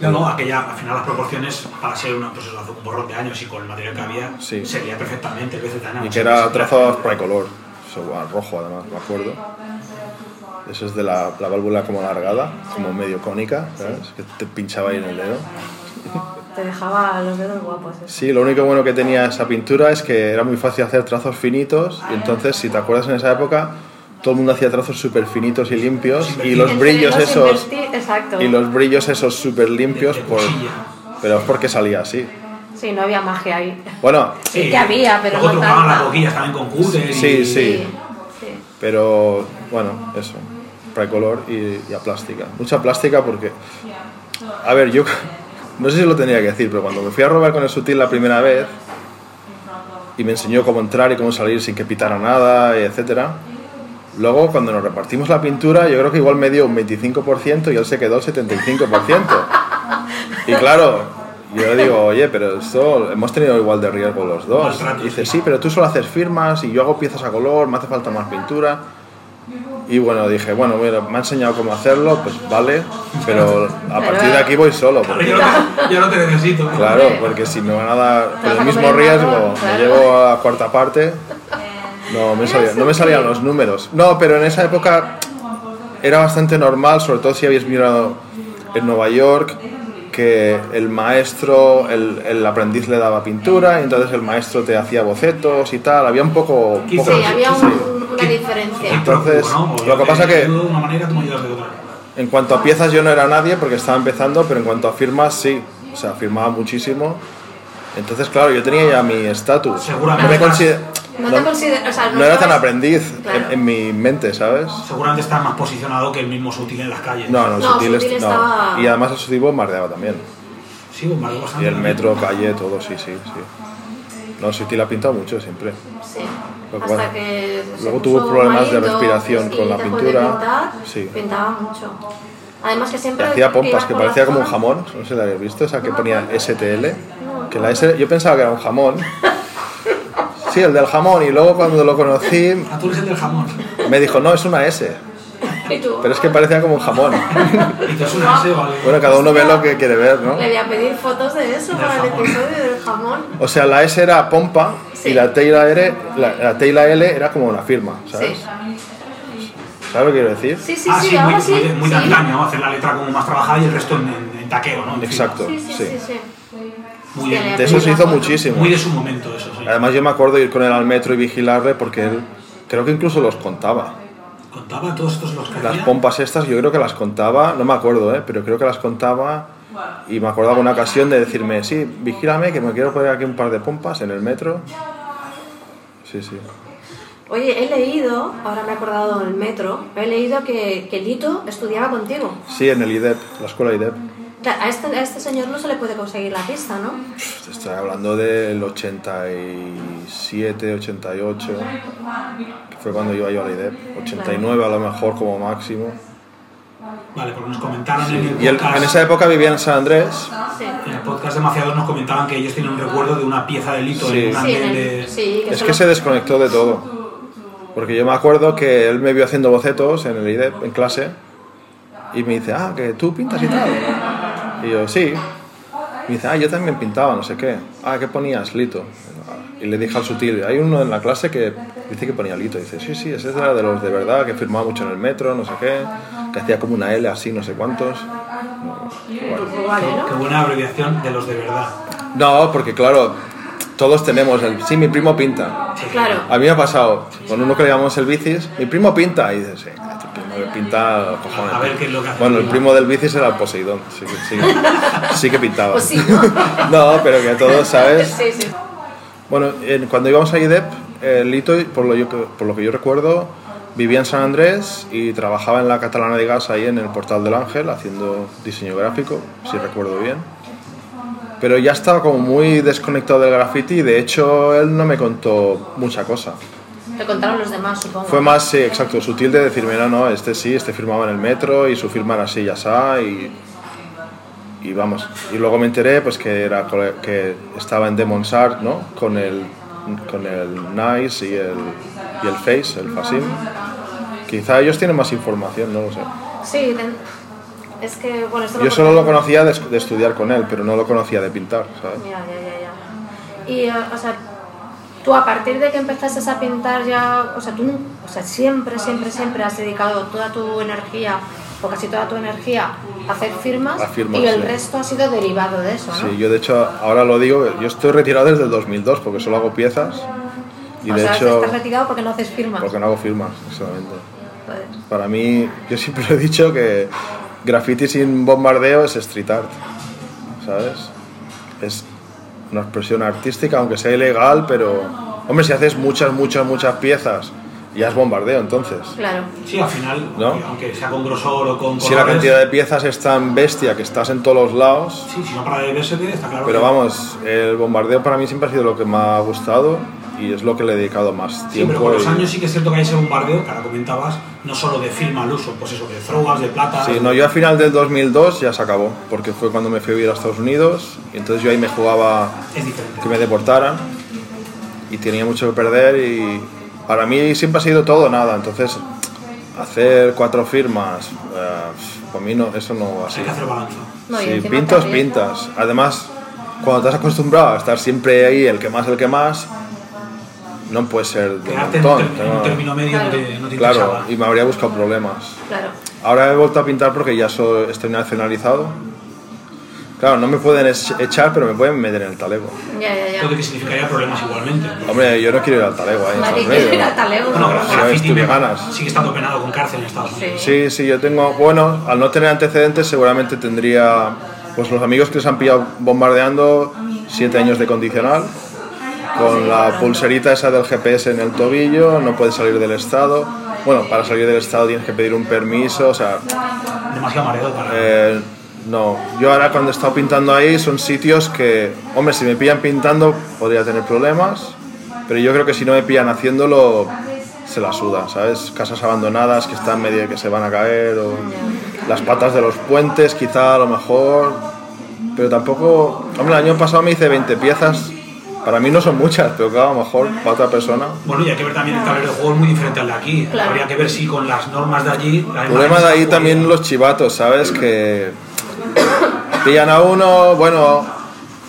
A: No, no, aquella, al final las proporciones, para ser una, pues hace un borrón de años y con el material que había,
C: Sí.
A: se veía perfectamente el BZN.
C: Y que era trazado spray color, eso, bueno, rojo además, me acuerdo. Eso es de la, la válvula como alargada, como medio cónica, ¿sabes? Que te pinchaba ahí en el dedo.
B: Te dejaba los dedos guapos. eso.
C: Sí, lo único bueno que tenía esa pintura es que era muy fácil hacer trazos finitos y entonces, si te acuerdas en esa época, todo el mundo hacía trazos súper finitos y limpios y los brillos
B: los
C: esos
B: Exacto.
C: y los brillos esos súper limpios,
A: de
C: pues, pero es porque salía así.
B: Sí, no había magia ahí.
C: Bueno,
B: Sí, que había, pero
A: Luego
B: no
A: trucaban
B: tanta.
A: las boquillas también con cúter. y-
C: Sí, sí.
B: sí.
C: pero bueno, eso, precolor y, y a plástica. Mucha plástica porque, a ver, yo no sé si lo tenía que decir, pero cuando me fui a robar con el sutil la primera vez y me enseñó cómo entrar y cómo salir sin que pitara nada, etcétera. Luego, cuando nos repartimos la pintura, yo creo que igual me dio un 25% y él se quedó el 75%. Y claro, yo le digo, oye, pero esto hemos tenido igual de riesgo los dos. Y dice,
A: sí,
C: pero tú solo haces firmas y yo hago piezas a color, me hace falta más pintura. Y bueno, dije, bueno, bueno, me ha enseñado cómo hacerlo, pues vale, pero a partir de aquí voy solo.
A: Claro,
C: Porque,
A: yo, no te, yo no te necesito.
C: claro, porque si me van a dar
B: Te
C: por
B: vas
C: el mismo riesgo, me llevo a la cuarta parte, no me, salía- no me salían los números. No, pero en esa época era bastante normal, sobre todo si habéis mirado en Nueva York, que el maestro, el, el aprendiz le daba pintura, y entonces el maestro te hacía bocetos y tal, había un poco... Poco-
B: Sí, había un-. Una
A: ¿Qué-
B: diferencia.
C: Entonces, lo que pasa que-
A: ayudo de una manera, tú me ayudas de otra.
C: En cuanto a piezas yo no era nadie porque estaba empezando, pero en cuanto a firmas sí, o sea, firmaba muchísimo. Entonces, claro, yo tenía ya mi estatus.
A: Seguramente
C: No, me
A: estás-
C: consider-
B: No
C: no-
B: te consider- o sea, no
C: no era tan aprendiz
B: Claro.
C: en, en mi mente, ¿sabes?
A: Seguramente está más posicionado que el mismo sutil en las calles.
C: No, no, sutil,
B: Sutil estaba-
C: Y además el sutil bombardeaba también.
A: Sí, bombardeo bastante.
C: Y el
A: también.
C: metro, calle, todo, sí, sí, sí. No, el sutil ha pintado mucho siempre.
B: Sí. Hasta que se
C: luego tuvo problemas de respiración con la
B: de
C: pintura.
B: pintar,
C: Sí.
B: Pintaba mucho. Además que siempre
C: hacía pompas, que parecía como un jamón. No sé si la habéis visto, esa que
B: No,
C: ponía
B: no.
C: STL. Que la S, yo pensaba que era un jamón. Sí, el del jamón. Y luego cuando lo conocí,
A: Ah, tú eres el del jamón.
C: me dijo, no, es una S. Pero es que parecía como un jamón.
A: Y tú es una S o algo.
C: Bueno, cada uno ve lo que quiere ver, ¿no?
B: Le voy a pedir fotos de eso para el episodio del jamón.
C: O sea, la S era pompa
B: Sí.
C: y la T y la R, la, la T y la L era como una firma, ¿sabes?
B: Sí.
C: ¿Sabes lo que quiero decir?
B: Sí, sí,
A: ah,
B: sí,
A: sí,
B: ahora
A: muy,
B: sí.
A: muy, de- muy de antaño, ¿no? hacer la letra como más trabajada y el resto en, en- en taqueo, ¿no? En
C: Exacto.
B: Sí, sí,
C: Sí.
B: sí, sí.
A: Muy, de,
B: Tiene-
C: De eso se hizo muchísimo.
A: muy de su momento, eso sí.
C: Además yo me acuerdo ir con él al metro y vigilarle porque él creo que incluso los contaba.
A: Contaba todos estos los que
C: Las
A: hacía.
C: pompas estas yo creo que las contaba, no me acuerdo, ¿eh? pero creo que las contaba y me acordaba una ocasión de decirme, sí, vigílame que me quiero poner aquí un par de pompas en el metro. Sí, sí.
B: Oye, he leído, ahora me he acordado en el metro, he leído que, que Lito estudiaba contigo.
C: Sí, en el IDEP, la escuela IDEP.
B: A este, a este señor no se le puede conseguir la pista, ¿no?
C: Te Estoy hablando del 87, 88, que fue cuando iba yo a la IDEP. 89 a lo mejor como máximo.
A: Vale, porque nos comentaron en el
C: Y él,
A: podcast.
C: en esa época vivía en San Andrés.
B: Sí.
A: En el podcast demasiados nos comentaban que ellos tienen un recuerdo de una pieza de lito
C: Sí.
A: en un
B: Sí,
A: andén
B: el-
A: de.
B: sí, que
C: Es que se desconectó de todo. Porque yo me acuerdo que él me vio haciendo bocetos en el IDEP, en clase, y me dice, ah, que tú pintas y tal. Y yo, sí. Y dice, ah, yo también pintaba, no sé qué. Ah, ¿qué ponías? Lito. Y le dije al sutil, hay uno en la clase que dice que ponía Lito. Y dice, sí, sí, ese era de los de verdad, que firmaba mucho en el metro, no sé qué. que hacía como una L así, no sé cuántos.
B: ¿no?
A: Qué buena abreviación de los de verdad.
C: No, porque claro, todos tenemos el... Sí, mi primo pinta.
B: Claro.
C: A mí me ha pasado, con uno que le llamamos el bicis, mi primo pinta, y dices, sí, tu primo que pinta, cojones.
A: A ver qué es lo que hace
C: Bueno, el
A: primo.
C: primo del bicis era el Poseidón, sí, que- sí, que- sí que pintaba.
B: Pues sí, ¿no?
C: No, pero que todos, ¿sabes?
B: Sí, sí.
C: Bueno, en- cuando íbamos a IDEP, el Lito, por lo, yo- por lo que yo recuerdo, vivía en San Andrés y trabajaba en la Catalana de Gas ahí en el Portal del Ángel haciendo diseño gráfico, si recuerdo bien. Pero ya estaba como muy desconectado del graffiti y de hecho él no me contó mucha cosa.
B: Te contaron los demás, supongo.
C: Fue más, sí, exacto, sutil de decirme, no, no, este sí, este firmaba en el metro y su firma era así, ya está, y, y vamos. Y luego me enteré pues que, era, que estaba en Demon's Art, ¿no? Con el, con el Nice y el, y el Face, el Fasim. Quizá ellos tienen más información, no lo sé.
B: Sí, ten- es que, bueno, esto
C: Yo solo lo conocía de, de estudiar con él, pero no lo conocía de pintar, ¿sabes?
B: Ya, ya, ya, ya. Y, eh, o sea, tú a partir de que empezaste a pintar ya, o sea, tú, o sea, siempre, siempre, siempre has dedicado toda tu energía, o casi toda tu energía, a hacer firmas,
C: A firmas,
B: y el
C: sí.
B: resto ha sido derivado de eso, ¿no?
C: Sí, yo de hecho ahora lo digo, yo estoy retirado desde el 2002 porque solo hago piezas y
B: o
C: de
B: sea,
C: hecho
B: estás retirado porque no haces firmas.
C: porque no hago firmas.
B: Joder.
C: Para mí, yo siempre he dicho que graffiti sin bombardeo es street art, ¿sabes? Es una expresión artística, aunque sea ilegal, pero, hombre, si haces muchas, muchas, muchas piezas, ya es bombardeo, entonces.
B: Claro.
A: Sí, al final,
C: ¿No?
A: aunque sea con grosor o con
C: Si la
A: colores,
C: cantidad de piezas es tan bestia que estás en todos los lados,
A: Sí, si no para de verse, está claro.
C: pero
A: que-
C: vamos, el bombardeo para mí siempre ha sido lo que me ha gustado y es lo que le he dedicado más
A: Sí,
C: tiempo.
A: pero con los años sí que es cierto que hay ese bombardeo, que ahora comentabas, no solo de film al uso, pues eso, de throwas, de plata.
C: Sí, no, yo a final del 2002 ya se acabó, porque fue cuando me fui a vivir a Estados Unidos y entonces yo ahí me jugaba que me deportaran y tenía mucho que perder y para mí siempre ha sido todo nada, entonces hacer cuatro firmas, eh, para mí no, eso no va así.
A: Hay que hacer balanza.
B: No, encima
C: pintas, pintas. Además, cuando te has acostumbrado a estar siempre ahí, el que más, el que más, no puede ser de
A: Quedarte en un, término medio no te, no te
C: Claro,
A: interesaba.
C: y me habría buscado problemas.
B: Claro.
C: Ahora he vuelto a pintar porque ya soy, estoy nacionalizado. Claro, no me pueden ech- echar, pero me pueden meter en el talego.
B: Ya, ya, ya.
A: Todo que significaría problemas igualmente.
C: Hombre, yo no quiero ir al talego ahí en
B: Nadie
C: Estados
B: quiere ir al talego.
A: Bueno,
C: ganas.
A: sigue estando penado con cárcel en Estados Unidos.
C: Sí, sí, yo tengo. Bueno, al no tener antecedentes, seguramente tendría. Pues los amigos que les han pillado bombardeando, siete años de condicional, con la pulserita esa del GPS en el tobillo, no puedes salir del estado. Bueno, para salir del estado tienes que pedir un permiso, o sea.
A: Demasiado mareo
C: eh, no, yo ahora cuando he estado pintando ahí son sitios que, hombre, si me pillan pintando podría tener problemas, pero yo creo que si no me pillan haciéndolo se la suda, ¿sabes? Casas abandonadas que están medio que se van a caer o las patas de los puentes quizá a lo mejor, pero tampoco, hombre, el año pasado me hice 20 piezas, para mí no son muchas, pero claro, a lo mejor para otra persona.
A: Bueno, y hay que ver también el tablero de juego es muy diferente al de aquí.
B: Claro.
A: Habría que ver si con las normas de allí.
C: El problema de ahí también los chivatos, ¿sabes? Que pillan a uno, bueno,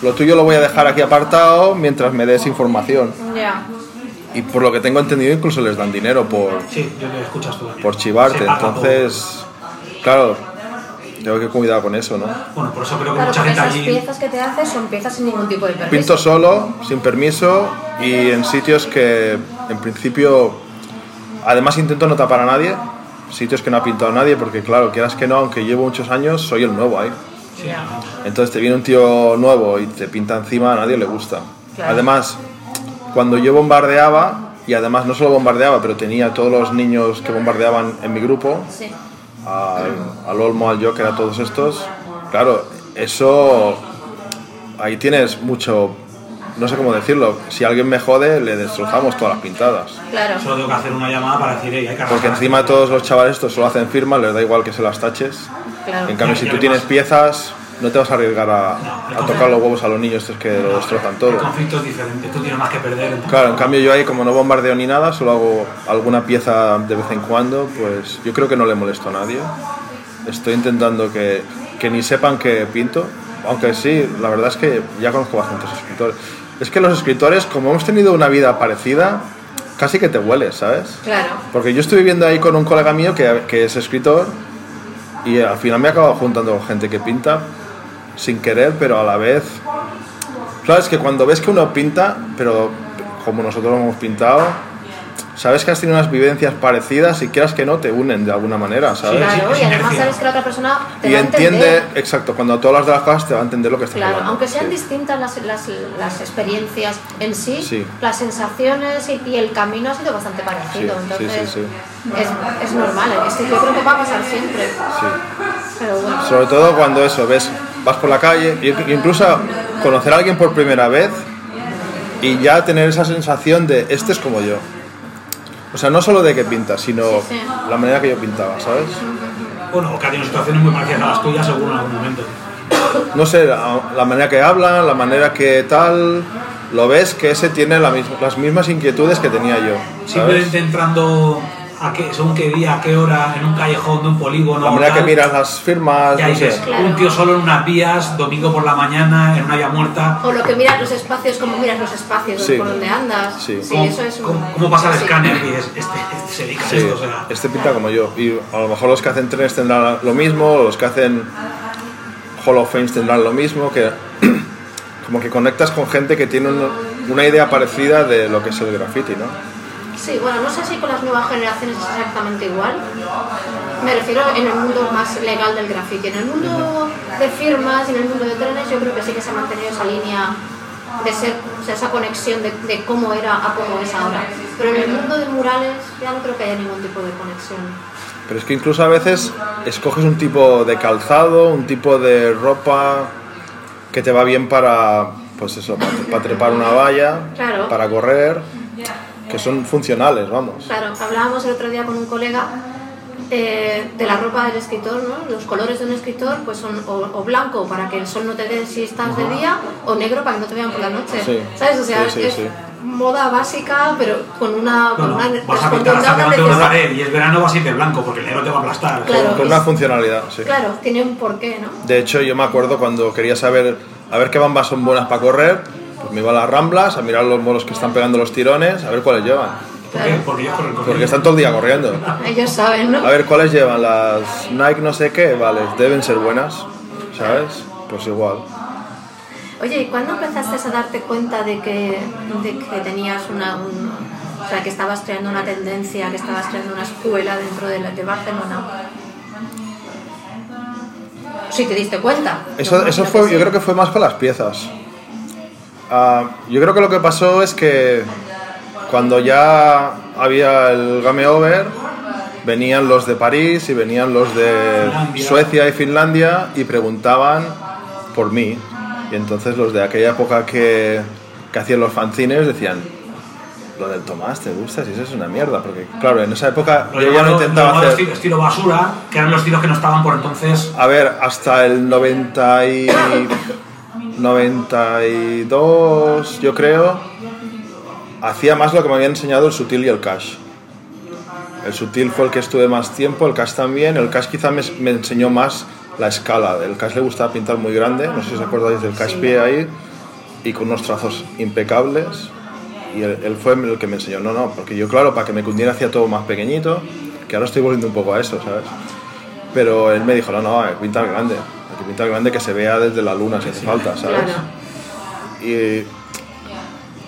C: lo tuyo lo voy a dejar aquí apartado mientras me des información.
B: Ya.
C: Y por lo que tengo entendido, incluso les dan dinero por,
A: Sí, yo te escuchas tú
C: por chivarte. Entonces, claro, tengo que cuidar con eso, ¿no?
A: Bueno, por eso creo que
B: Claro,
A: mucha gente
B: esas
A: allí.
B: piezas que te haces son piezas sin ningún tipo de permiso.
C: Pinto solo, sin permiso y en sitios que en principio, además intento no tapar a nadie, sitios que no ha pintado nadie, porque claro, quieras que no, aunque llevo muchos años, soy el nuevo ahí.
A: Sí,
C: Entonces te viene un tío nuevo y te pinta encima, a nadie le gusta.
B: Claro.
C: Además, cuando yo bombardeaba, y además no solo bombardeaba, pero tenía todos los niños que bombardeaban en mi grupo,
B: Sí.
C: Al, al Olmo, al Joker, a todos estos, claro, eso, ahí tienes mucho, no sé cómo decirlo, si alguien me jode, le destrozamos todas las pintadas.
B: Claro.
A: Solo tengo que hacer una llamada para decir, "Ey, hay que
C: Porque
A: arrancar".
C: encima todos los chavales estos solo hacen firmas, les da igual que se las taches.
B: Claro.
C: En cambio, si tú tienes piezas, no te vas a arriesgar a,
A: No, el
C: a tocar los huevos a los niños estos que lo destrozan
A: El
C: todo.
A: conflicto es diferente, tú tienes más que perder. entonces-
C: Claro, en cambio yo ahí como no bombardeo ni nada, solo hago alguna pieza de vez en cuando, pues yo creo que no le molesto a nadie. Estoy intentando que, que ni sepan que pinto, aunque sí, la verdad es que ya conozco bastantes escritores. Es que los escritores, como hemos tenido una vida parecida, casi que te hueles, ¿sabes?
B: Claro.
C: Porque yo estoy viviendo ahí con un colega mío que, que es escritor Y al final me he acabado juntando con gente que pinta sin querer, pero a la vez... Claro, es que cuando ves que uno pinta, pero como nosotros lo hemos pintado, sabes que has tenido unas vivencias parecidas y quieras que no te unen de alguna manera, ¿sabes?
B: Claro, y además sabes que la otra persona te
C: y
B: va a
C: entiende,
B: entender.
C: exacto, cuando tú hablas de las cosas te va a entender lo que estás
B: Claro,
C: hablando.
B: aunque sean
C: Sí.
B: distintas las, las, las experiencias en sí,
C: Sí.
B: las sensaciones y, y el camino ha sido bastante parecido.
C: Sí, sí,
B: Entonces,
C: sí,
B: Es, es normal. Es que yo creo que va a pasar siempre.
C: Sí.
B: Pero bueno.
C: Sobre todo cuando eso, ves, vas por la calle, y incluso conocer a alguien por primera vez y ya tener esa sensación de este es como yo. O sea, no solo de que pinta, sino
B: Sí, sí.
C: la manera que yo pintaba, ¿sabes?
A: Bueno, o que ha tenido situaciones muy parecidas a las tuyas seguro en algún momento.
C: No sé, la, la manera que habla, la manera que tal, lo ves que ese tiene la las mismas inquietudes que tenía yo, ¿sabes?
A: Simplemente entrando a qué, según qué día, a qué hora, en un callejón de un polígono.
C: La manera
A: tal,
C: que miras las firmas,
A: Ya
C: no
A: dices,
B: Claro.
A: un tío solo en unas vías, domingo por la mañana, en una vía muerta.
B: O lo que miras los espacios, como miras los espacios
C: Sí.
B: por donde andas.
C: Sí.
B: Sí,
A: ¿Cómo,
B: eso es un-
A: cómo- cómo pasa el
B: sí.
A: escáner? Y dices, este, este se dedica
C: Sí,
A: a esto, o sea.
C: este pinta como yo. Y a lo mejor los que hacen trenes tendrán lo mismo, los que hacen Hall of Fame tendrán lo mismo, que como que conectas con gente que tiene un- una idea parecida de lo que es el graffiti, ¿no?
B: Sí, bueno, no sé si con las nuevas generaciones es exactamente igual. Me refiero en el mundo más legal del graffiti. En el mundo de firmas y en el mundo de trenes yo creo que sí que se ha mantenido esa línea de ser, o sea, esa conexión de, de cómo era a cómo es ahora. Pero en el mundo de murales ya no creo que haya ningún tipo de conexión.
C: Pero es que incluso a veces escoges un tipo de calzado, un tipo de ropa que te va bien para, pues eso, para, para trepar una valla,
B: Claro.
C: para correr, que son funcionales, vamos.
B: Claro, hablábamos el otro día con un colega eh, de la ropa del escritor, ¿no? Los colores de un escritor pues son o, o blanco para que el sol no te dé si estás de día o negro para que no te vean por la noche.
C: Sí.
B: ¿Sabes? O sea,
C: Sí, sí,
B: es
C: sí.
B: moda básica, pero con una, con
A: Bueno,
B: una
A: vas a pintar hasta una
B: necesaria.
A: pared y es verano vas a ir de blanco porque el negro te va a aplastar.
B: Claro.
C: Con una funcionalidad, sí.
B: Claro, tiene un porqué, ¿no?
C: De hecho, yo me acuerdo cuando quería saber a ver qué bambas son buenas para correr, pues me iba a las ramblas a mirar los monos que están pegando los tirones, a ver cuáles llevan.
A: ¿Por qué? Porque
C: están todo el día corriendo.
B: Ellos saben, ¿no?
C: A ver cuáles llevan, las Nike no sé qué, vale, deben ser buenas, ¿sabes? Pues igual.
B: Oye, ¿y cuándo empezaste a darte cuenta de que, de que tenías una... un- o sea, que estabas creando una tendencia, que estabas creando una escuela dentro de, la- de Barcelona? Si te diste cuenta.
C: Eso, eso fue,
B: sí.
C: yo creo que fue más con las piezas. Ah, yo creo que lo que pasó es que cuando ya había el Game Over, venían los de París y venían los de
A: Finlandia.
C: Suecia y Finlandia y preguntaban por mí. Y entonces los de aquella época que, que hacían los fanzines decían, lo del Tomás, ¿te gusta? Si eso es una mierda. Porque claro, en esa época yo ya no intentaba
A: lo
C: hacer...
A: estilo, estilo basura, que eran los tiros que no estaban por entonces.
C: A ver, hasta el 90 y 92, yo creo, hacía más lo que me habían enseñado el sutil y el cash. El sutil fue el que estuve más tiempo, el cash también. El cash quizá me, enseñó más la escala. El cash le gustaba pintar muy grande, no sé si os acordáis del cash pie ahí, y con unos trazos impecables. Y él, él fue el que me enseñó, no, no, porque yo, claro, para que me cundiera hacía todo más pequeñito, que ahora estoy volviendo un poco a eso, ¿sabes? Pero él me dijo, no, no, pintar grande, que pintar grande que se vea desde la luna si hace falta, ¿sabes? Y,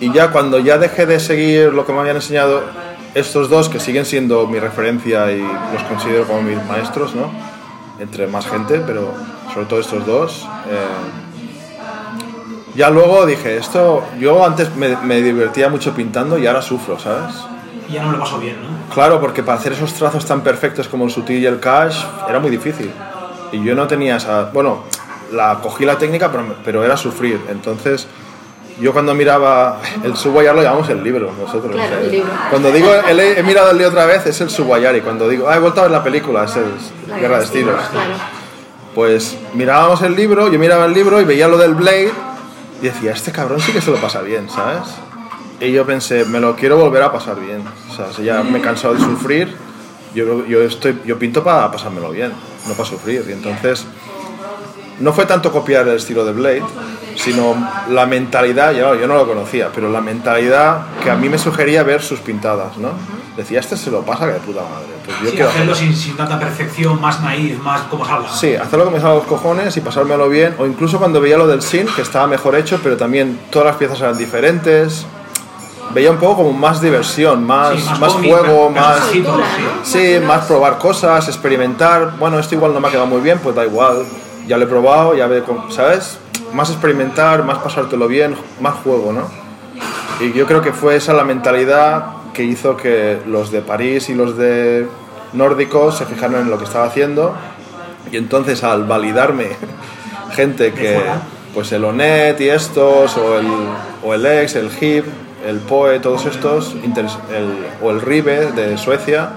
C: y ya cuando ya dejé de seguir lo que me habían enseñado estos dos, que siguen siendo mi referencia y los considero como mis maestros, ¿no? Entre más gente, pero sobre todo estos dos. eh, ya luego dije, esto, yo antes me, me divertía mucho pintando y ahora sufro, ¿sabes?
A: Y ya no me lo paso bien, ¿no?
C: Claro, porque para hacer esos trazos tan perfectos como el sutil y el cash era muy difícil. Y yo no tenía esa... Bueno, la cogí la técnica, pero, pero era sufrir. Entonces, yo cuando miraba el Subayar lo llamamos el libro, nosotros.
B: Claro,
C: Eh,
B: el libro.
C: Cuando digo, el- he, mirado el libro otra vez, es el Subayar. Y cuando digo, ah, he vuelto a ver la película, es el
B: La
C: Guerra de Estilos.
B: Claro.
C: Pues mirábamos el libro, yo miraba el libro y veía lo del Blade y decía, este cabrón sí que se lo pasa bien, ¿sabes? Y yo pensé, me lo quiero volver a pasar bien. O sea, si ya me he cansado de sufrir, yo, yo, estoy, yo pinto para pasármelo bien, no para sufrir. Y entonces, no fue tanto copiar el estilo de Blade, sino la mentalidad, yo, yo no lo conocía, pero la mentalidad que a mí me sugería ver sus pintadas, ¿no? Decía, este se lo pasa que de puta madre. Pues yo
A: Sí,
C: quiero
A: hacerlo
C: hacerlo.
A: sin, sin tanta perfección, más naif, más como salga.
C: Sí, hacerlo me salga a los cojones y pasármelo bien. O incluso cuando veía lo del Sin, que estaba mejor hecho, pero también todas las piezas eran diferentes. Veía un poco como más diversión, más,
A: Sí,
C: más,
A: cómic,
C: juego, más...
B: Cultura,
A: sí.
B: ¿no?
C: Sí,
B: menos-
C: más probar cosas, experimentar. Bueno, esto igual no me ha quedado muy bien, pues da igual. Ya lo he probado, ya ve, cómo- ¿sabes? Más experimentar, más pasártelo bien, más juego, ¿no? Y yo creo que fue esa la mentalidad que hizo que los de París y los de nórdicos se fijaran en lo que estaba haciendo. Y entonces al validarme gente que, pues el ONET y estos, o el, o el EX, el HIP, el POE, todos estos, el- o el RIBE de Suecia,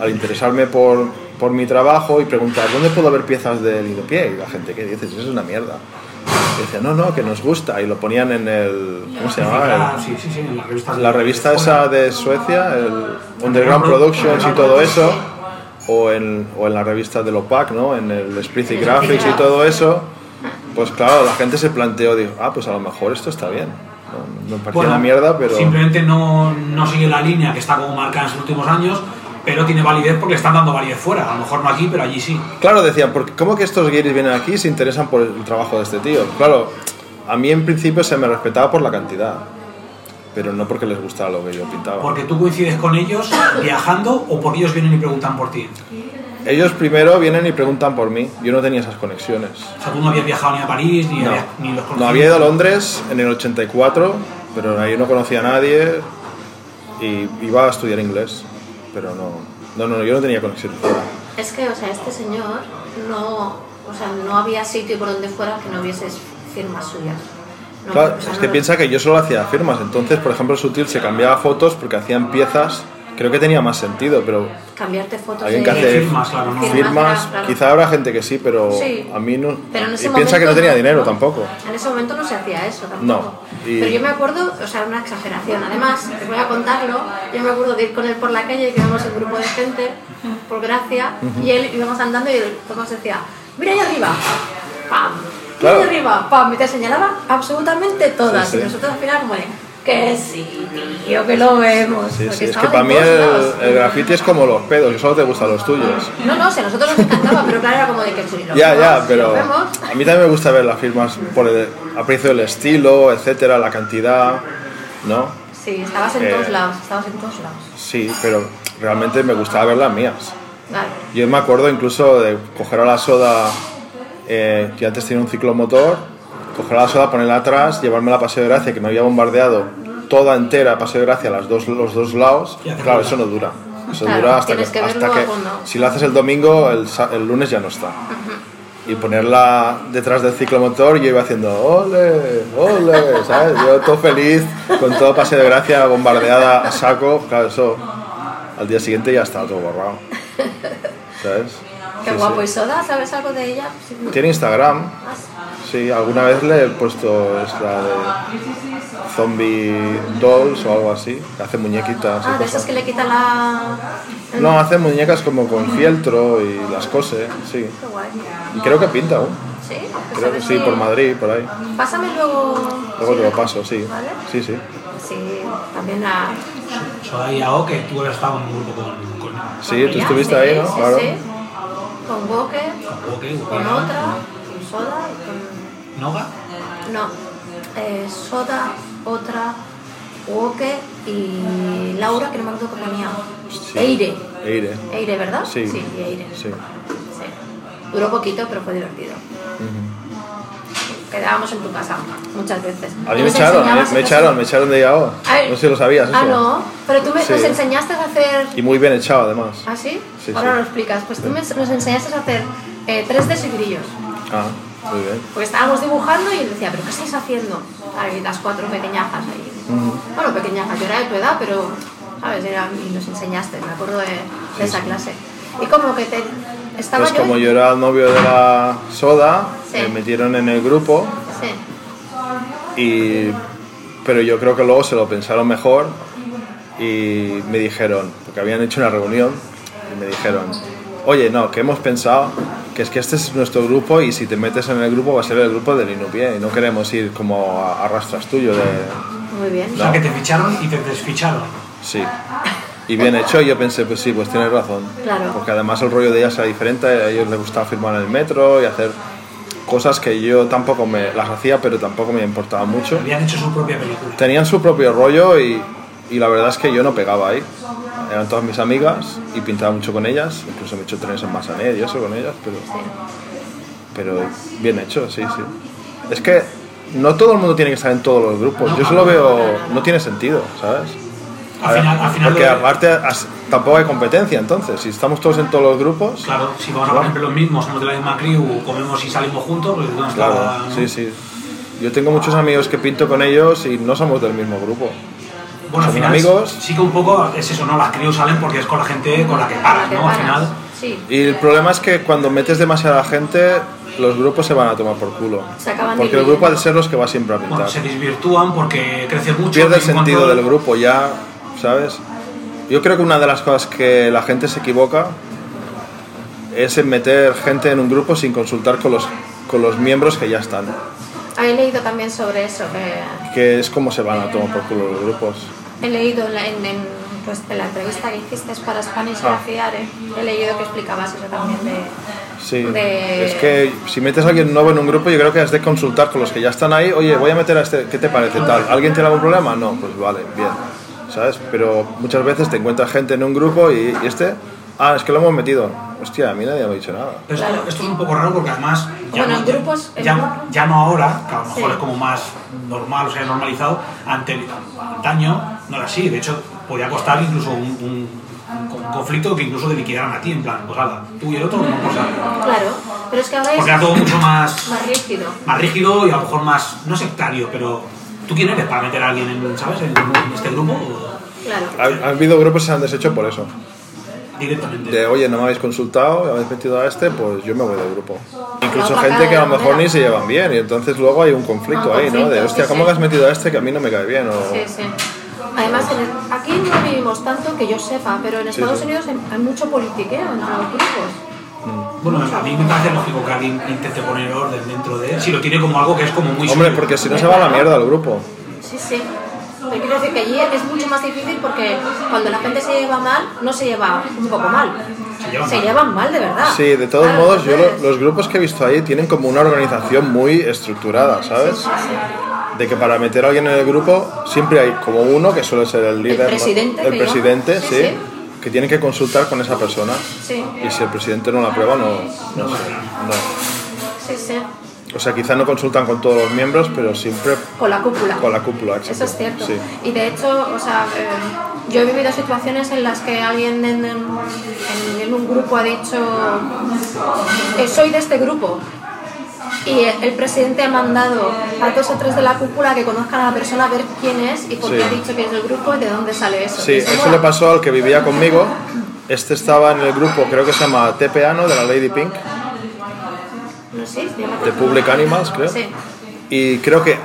C: al interesarme por, por mi trabajo y preguntar, ¿dónde puedo ver piezas de Lidopié? Y la gente, ¿qué dices? Eso es una mierda. Y decía, no, no, que nos gusta. Y lo ponían en el, ¿cómo se llamaba?
A: Ah, sí, sí, sí, en las revistas.
C: la revista esa de Suecia, el Underground Productions y todo eso, o en, o en la revista del OPAC, ¿no? En el Spritzy Graphics y todo eso, pues claro, la gente se planteó, dijo, ah, pues a lo mejor esto está bien. No, no parecía
A: Bueno,
C: una mierda, pero...
A: Simplemente no, no sigue la línea que está como marcada en sus últimos años, pero tiene validez porque le están dando validez fuera. A lo mejor no aquí, pero allí sí.
C: Claro, decían, ¿por qué- ¿cómo que estos guiris vienen aquí y se interesan por el trabajo de este tío? Claro, a mí en principio se me respetaba por la cantidad, pero no porque les gustara lo que yo pintaba.
A: Porque tú coincides con ellos viajando o porque ellos vienen y preguntan por ti.
C: Ellos primero vienen y preguntan por mí, yo no tenía esas conexiones.
A: O sea, tú no habías viajado ni a París, ni,
C: No,
A: habías- ni los
C: no
A: conocías.
C: había ido a Londres en el 84, pero ahí no conocía a nadie y iba a estudiar inglés, pero no, no, no, yo no tenía conexión fuera.
B: Es que, o sea, este señor no, o sea, no había sitio por donde fuera que no hubiese firmas suyas. No,
C: Claro,
B: o sea,
C: es
B: no
C: que
B: lo-
C: piensa que yo solo hacía firmas, entonces, por ejemplo, Sutil se cambiaba fotos porque hacían piezas, creo que tenía más sentido, pero
B: cambiarte fotos
C: alguien
B: de
C: que hace
A: firmas, claro, ¿no?
C: firmas,
B: era, claro.
C: quizá habrá gente que sí, pero
B: Sí.
C: a mí no.
B: Pero en ese
C: y piensa que no tenía dinero tampoco.
B: En ese momento no se hacía eso tampoco.
C: No, y-
B: Pero yo me acuerdo, o sea, una exageración. Además, te voy a contarlo, yo me acuerdo de ir con él por la calle, que íbamos en grupo de gente, por gracia, y él íbamos andando y él Tomás decía, mira ahí arriba, pam, mira
C: Claro.
B: ahí arriba, pam, y te señalaba absolutamente todas.
C: Sí, sí.
B: Y nosotros al final como de, que sí, tío, que lo vemos.
C: Sí, sí, es que para mí el, graffiti es como los pedos, que solo te gustan los tuyos.
B: No, no, si a nosotros nos encantaba, pero claro, era como de que si lo
C: Ya,
B: vemos,
C: ya, pero
B: vemos.
C: a mí también me gusta ver las firmas por el aprecio del estilo, etcétera, la cantidad, ¿no?
B: Sí, estabas en
C: Eh,
B: todos lados, estabas en todos lados.
C: Sí, pero realmente me gustaba ver las mías. Yo me acuerdo incluso de coger a la soda, eh, que antes tenía un ciclomotor, coger la soda, ponerla atrás, llevarme a Paseo de Gracia, que me había bombardeado toda entera Paseo de Gracia, las dos, los dos lados. Claro, eso no dura. Eso
B: Claro,
C: dura hasta que, hasta si lo haces el domingo, el, sa- el lunes ya no está. Y ponerla detrás del ciclomotor, yo iba haciendo ole, ole, ¿sabes? Yo todo feliz, con todo Paseo de Gracia bombardeada a saco. Claro, eso al día siguiente ya estaba todo borrado. ¿Sabes?
B: Qué
C: Sí,
B: guapo.
C: sí.
B: ¿Y Soda? ¿Sabes algo de ella? Sí.
C: Tiene Instagram,
B: Ah,
C: sí, alguna vez le he puesto es la de Zombie Dolls o algo así, que hace muñequitas y
B: Ah, de
C: cosas.
B: esas que le quita la...
C: No, hace muñecas como con fieltro y las cose, sí.
B: Qué guay.
C: Y creo que pinta aún.
B: ¿Sí? Pues
C: Creo que sí,
B: si-
C: por Madrid, por ahí.
B: Pásame luego...
C: Luego te lo paso, sí.
B: ¿Vale?
C: Sí, sí.
B: Sí, también la...
A: Soda y AO, que tú estado en un grupo con,
C: Sí, tú estuviste ahí, ¿no?
B: Sí,
C: Claro.
B: Con Boque,
A: con Boque,
B: con
A: Buquera,
B: otra, con Soda y con...
A: Noga.
B: No, eh, Soda, otra, Woke y Laura, que no me acuerdo qué ponía.
C: Sí.
B: Eire.
C: Eire.
B: Eire, ¿verdad?
C: Sí.
B: Sí, Eire.
C: Sí.
B: Sí. Duró poquito, pero fue divertido. Quedábamos en tu casa muchas veces.
C: A mí me echaron, me echaron, me echaron de
B: ver,
C: No sé si lo sabías eso.
B: Ah, no, pero tú me,
C: Sí.
B: nos enseñaste a hacer...
C: Y muy bien echado además.
B: ¿Ah, sí?
C: Sí,
B: Ahora
C: sí.
B: lo explicas. Pues tú me- nos enseñaste a hacer eh, 3D y grillos.
C: Ah, muy bien.
B: Porque estábamos dibujando y él decía, ¿pero qué estáis haciendo? Ahí las cuatro pequeñajas ahí. Bueno, pequeñajas, yo era de tu edad, pero, ¿sabes? Era, y nos enseñaste, me acuerdo de, de esa clase. Y como que te... Estaba
C: Pues
B: yo...
C: como yo era el novio de la soda,
B: Sí.
C: me metieron en el grupo
B: Sí.
C: y pero yo creo que luego se lo pensaron mejor y me dijeron, porque habían hecho una reunión y me dijeron, oye, no, que hemos pensado que es que este es nuestro grupo y si te metes en el grupo va a ser el grupo del Inupié y no queremos ir como a, a rastras tuyo de...
B: Muy bien.
A: O sea, que te ficharon y te desficharon.
C: Sí. Y bien hecho, y yo pensé, pues sí, pues tienes razón.
B: Claro.
C: Porque además el rollo de ellas era diferente, a ellos les gustaba firmar en el metro y hacer cosas que yo tampoco me las hacía, pero tampoco me importaba mucho.
A: Habían hecho su propia película.
C: Tenían su propio rollo y, y la verdad es que yo no pegaba ahí. Eran todas mis amigas y pintaba mucho con ellas, incluso me he hecho trenes en Massanet y eso con ellas, pero, pero bien hecho, sí, sí. Es que no todo el mundo tiene que estar en todos los grupos. Yo solo veo, no tiene sentido, ¿sabes?
A: Al final, al final
C: Porque
A: lo-
C: aparte as- tampoco hay competencia, entonces, si estamos todos en todos los grupos,
A: Claro, si vamos a por ejemplo los mismos, somos de la misma crew, comemos y salimos juntos, pues ¿dónde está
C: claro,
A: la- no?
C: sí, sí. Yo tengo muchos amigos que pinto con ellos y no somos del mismo grupo.
A: Bueno, al final
C: amigos.
A: sí que un poco es eso, ¿no? Las crew salen porque es con la gente con la que paras, ¿no? Al final.
B: Sí.
C: Y el problema es que cuando metes demasiada gente, los grupos se van a tomar por culo.
B: Se acaban
C: Porque el grupo ha de ser los que va siempre a pintar.
A: Bueno, se desvirtúan porque crece mucho.
C: Pierde el
A: cuanto-
C: sentido del grupo ya, ¿sabes? Yo creo que una de las cosas que la gente se equivoca es en meter gente en un grupo sin consultar con los, con los miembros que ya están.
B: He leído también sobre eso. que
C: Que es como se van a tomar por culo los grupos.
B: he leído en, en- pues, en la entrevista que hiciste para Spanish
C: Ah.
B: Grafiare, he leído que explicabas eso también de...
C: Sí,
B: de-
C: es que si metes a alguien nuevo en un grupo, yo creo que has de consultar con los que ya están ahí. Oye, voy a meter a este, ¿qué te parece tal? ¿Alguien tiene algún problema? No, pues vale, bien, ¿sabes? Pero muchas veces te encuentras gente en un grupo y, y este, ah, es que lo hemos metido. Hostia, a mí nadie me ha dicho nada.
A: Pero esto,
B: Claro.
A: esto es un poco raro porque además. Ya,
B: Bueno,
A: no,
B: en
A: ya-
B: grupos-
A: ya,
B: gru-
A: ya no ahora, que a lo mejor
B: Sí.
A: es como más normal o sea, normalizado, ante, antaño no era así. De hecho, podía costar incluso un, un- un conflicto que incluso te liquidaran a ti, en plan, pues ala, tú y el otro, no cosa.
B: Claro, pero es que ahora es
A: Porque era todo mucho más,
B: más rígido.
A: más rígido y a lo mejor más, no sectario, pero ¿tú quién eres para meter a alguien en, ¿sabes? en, en este grupo?
B: Claro.
C: Ha, ha habido grupos que se han deshecho por eso.
A: Directamente.
C: De, oye, no me habéis consultado, habéis metido a este, pues yo me voy del grupo. Incluso gente que a lo mejor ni se llevan bien y entonces luego hay un conflicto
B: Ah,
C: ahí, ¿no? De, hostia,
B: sí,
C: ¿cómo
B: sí.
C: que has metido a este que a mí no me cae bien? O...
B: Sí, sí. Además, en el- aquí no vivimos tanto que yo sepa, pero en Estados
C: sí.
B: Unidos hay- hay mucho politiqueo entre los grupos.
A: Bueno, a mí me parece lógico que alguien intente poner orden dentro de él. Si lo tiene como algo que es como muy
C: Hombre,
A: suyo.
C: porque si no se va a la mierda el grupo.
B: Sí, sí. Pero quiero decir que allí es mucho más difícil porque cuando la gente se lleva mal, no se lleva un poco mal.
A: Se llevan
B: Se
A: mal.
B: llevan mal de verdad.
C: Sí, de todos
B: Claro,
C: modos, yo lo- los grupos que he visto ahí tienen como una organización muy estructurada, ¿sabes?
B: Sí, sí.
C: De que para meter a alguien en el grupo siempre hay como uno que suele ser el líder, ¿no?
B: presidente,
C: el presidente,
B: llaman.
C: sí,
B: Sí, sí.
C: Que tienen que consultar con esa persona.
B: Sí,
C: Y si el presidente no la aprueba, no, no sé, no.
B: sí, sí.
C: O sea, quizá no consultan con todos los miembros, pero siempre
B: Con la cúpula.
C: con la cúpula, exacto.
B: Eso es cierto.
C: Sí.
B: Y de hecho, o sea, eh, yo he vivido situaciones en las que alguien en, en- en- en un grupo ha dicho, eh, soy de este grupo. Y el presidente ha mandado a dos o tres de la cúpula que conozcan a la persona a ver quién es y por qué
C: Sí.
B: ha dicho que es del grupo y de dónde sale eso.
C: Sí,
B: eso
C: le pasó al que vivía conmigo. Este estaba en el grupo, creo que se llama TPA, ¿no? De la Lady Pink,
B: No sé, se llama-
C: de Public Animals, creo.
B: Sí.
C: Y creo que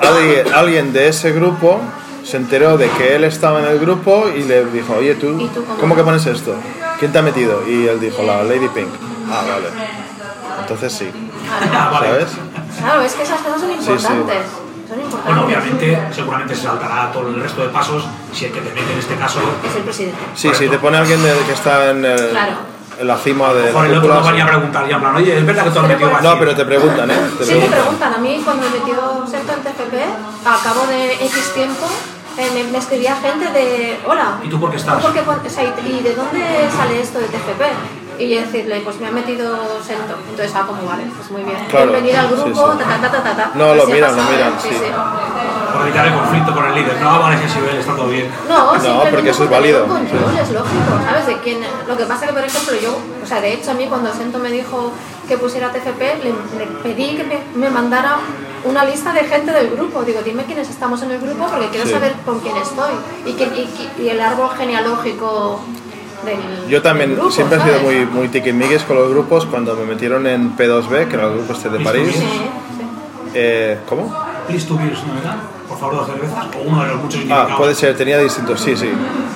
C: alguien, de ese grupo se enteró de que él estaba en el grupo y le dijo, oye, ¿tú,
B: ¿Y tú cómo?
C: cómo que pones esto? ¿Quién te ha metido? Y él dijo, la Lady Pink. Ah, vale. Entonces sí,
A: Ah.
B: Claro, es que esas cosas son
C: sí.
B: importantes. Son importantes.
A: Bueno, obviamente, seguramente se saltará todo el resto de pasos si el que te mete en este caso.
B: Es el presidente.
C: Sí, si te pone alguien de- que está en, el-
B: Claro.
C: en la cima de
A: Por el otro no venía a preguntar ya en plan, oye, es verdad que tú has
B: Pero
A: metido
C: No, pero te preguntan, ¿eh? Te
B: Sí, me
C: preguntan.
B: preguntan. A mí cuando me metió Sergio en TFP, a cabo de X tiempo, eh, me, me escribía gente de, hola,
A: ¿Y tú por qué estás?
B: ¿tú por qué pon- o sea, ¿y y de dónde sale esto de TFP? Y decirle, pues me ha metido Sento. Entonces, ah, como vale, pues muy bien.
C: Claro,
B: Bienvenida al
C: sí,
B: grupo,
C: sí.
B: ta, ta, ta, ta, ta, ta.
C: No,
B: Pues
C: lo
B: sí ha
C: miran, lo miran, sí.
A: Por evitar el conflicto con el líder. No, vale, nivel, está todo bien.
B: No, simplemente
C: porque eso es válido,
B: control, es lógico, ¿sabes? De quién, lo que pasa que, por ejemplo, yo, o sea, de hecho, a mí cuando Sento me dijo que pusiera TFP, le, le pedí que me, me mandara una lista de gente del grupo. Digo, dime quiénes estamos en el grupo porque quiero
C: Sí.
B: saber con quién estoy y, qui- y el árbol genealógico del.
C: Yo también
B: del grupo,
C: siempre he sido muy, muy tiquismiquis con los grupos. Cuando me metieron en P2B, que era el grupo este de París,
B: Sí, sí.
C: eh, ¿cómo?
A: Please to Beers, ¿no? Por favor, dos cervezas, o uno de los muchos
C: Ah,
A: significados.
C: puede ser, tenía distintos, sí, sí.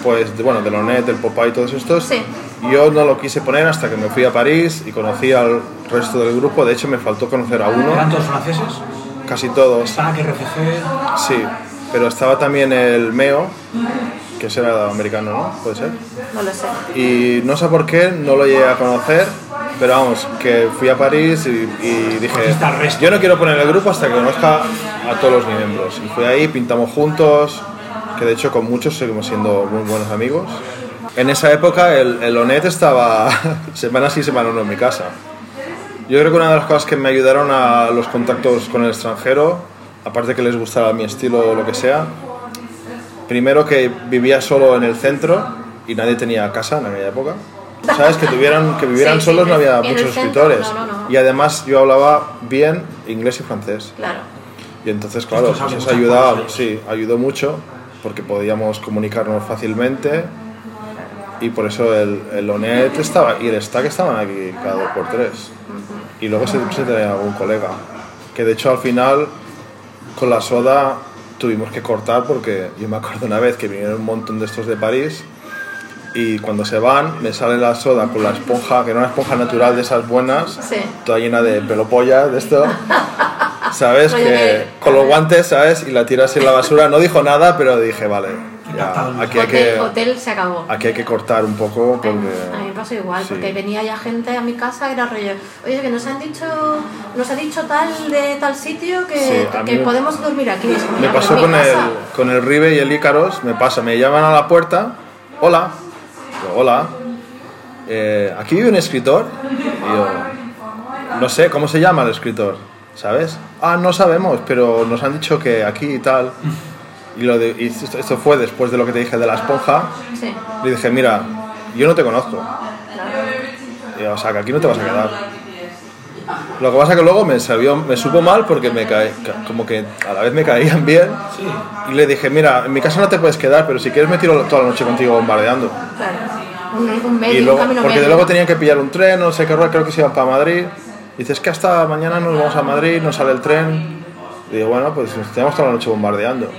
C: Pues bueno, de Lonet, del Popeye y todos estos.
B: Sí.
C: Yo no lo quise poner hasta que me fui a París y conocí al resto del grupo. De hecho, me faltó conocer a uno,
A: ¿Eran todos franceses?
C: casi todos.
A: Stack, RFG...
C: Sí, pero estaba también el Meo, que ese era americano, ¿no? Puede ser.
B: No lo sé.
C: Y no sé por qué, no lo llegué a conocer, pero vamos, que fui a París y, y dije, yo no quiero poner el grupo hasta que conozca a todos los miembros. Y fui ahí, pintamos juntos, que de hecho con muchos seguimos siendo muy buenos amigos. En esa época el, el Onet estaba semana sí, semana no en mi casa. Yo creo que una de las cosas que me ayudaron a los contactos con el extranjero, aparte que les gustara mi estilo o lo que sea, primero que vivía solo en el centro y nadie tenía casa en aquella época. ¿Sabes? Que, tuvieran, que vivieran
B: Sí, sí,
C: solos no había muchos escritores.
B: no, no, no.
C: Y además yo hablaba bien inglés y francés.
B: Claro.
C: Y entonces, claro, pues eso ayudaba, sí, ayudó mucho porque podíamos comunicarnos fácilmente y por eso el, el Onet estaba, y el Stack estaban aquí cada dos por tres. Y luego se, se tenía algún colega. Que de hecho al final con la soda tuvimos que cortar porque yo me acuerdo una vez que vinieron un montón de estos de París y cuando se van me sale la soda con la esponja, que era una esponja natural de esas buenas,
B: Sí.
C: toda llena de pelopollas de esto. ¿Sabes? Que con los guantes, ¿sabes? Y la tiras en la basura. No dijo nada, pero dije, vale, ya, aquí hay
B: Hotel,
C: que,
B: hotel se acabó.
C: aquí hay que cortar un poco porque...
B: A mí me pasó igual,
C: Sí.
B: porque venía ya gente a mi casa y era rollo, oye, que nos han dicho, nos ha dicho tal de tal sitio que,
C: Sí,
B: que
C: me-
B: podemos dormir aquí.
C: Me pasó con el, con el Ribe y el Ícaros, me pasa, me llaman a la puerta, hola, hola, eh, aquí vive un escritor, y yo, no sé, ¿cómo se llama el escritor? ¿Sabes? Ah, no sabemos, pero nos han dicho que aquí y tal. Y, lo de- y esto, esto fue después de lo que te dije de la esponja.
B: Sí,
C: Le dije, mira, yo no te conozco, y, o sea, que aquí no te vas a quedar. Lo que pasa que luego me, sabió, me supo mal porque me cae, ca- como que a la vez me caían bien.
A: Sí.
C: Y le dije, mira, en mi casa no te puedes quedar, pero si quieres me tiro toda la noche contigo bombardeando.
B: claro. Un, un medio,
C: y
B: un
C: luego,
B: camino
C: porque
B: medio.
C: luego tenían que pillar un tren, no sé qué rollo, creo que se iban para Madrid. Dices que hasta mañana nos vamos a Madrid, no sale el tren. Y digo, bueno, pues nos tenemos toda la noche bombardeando.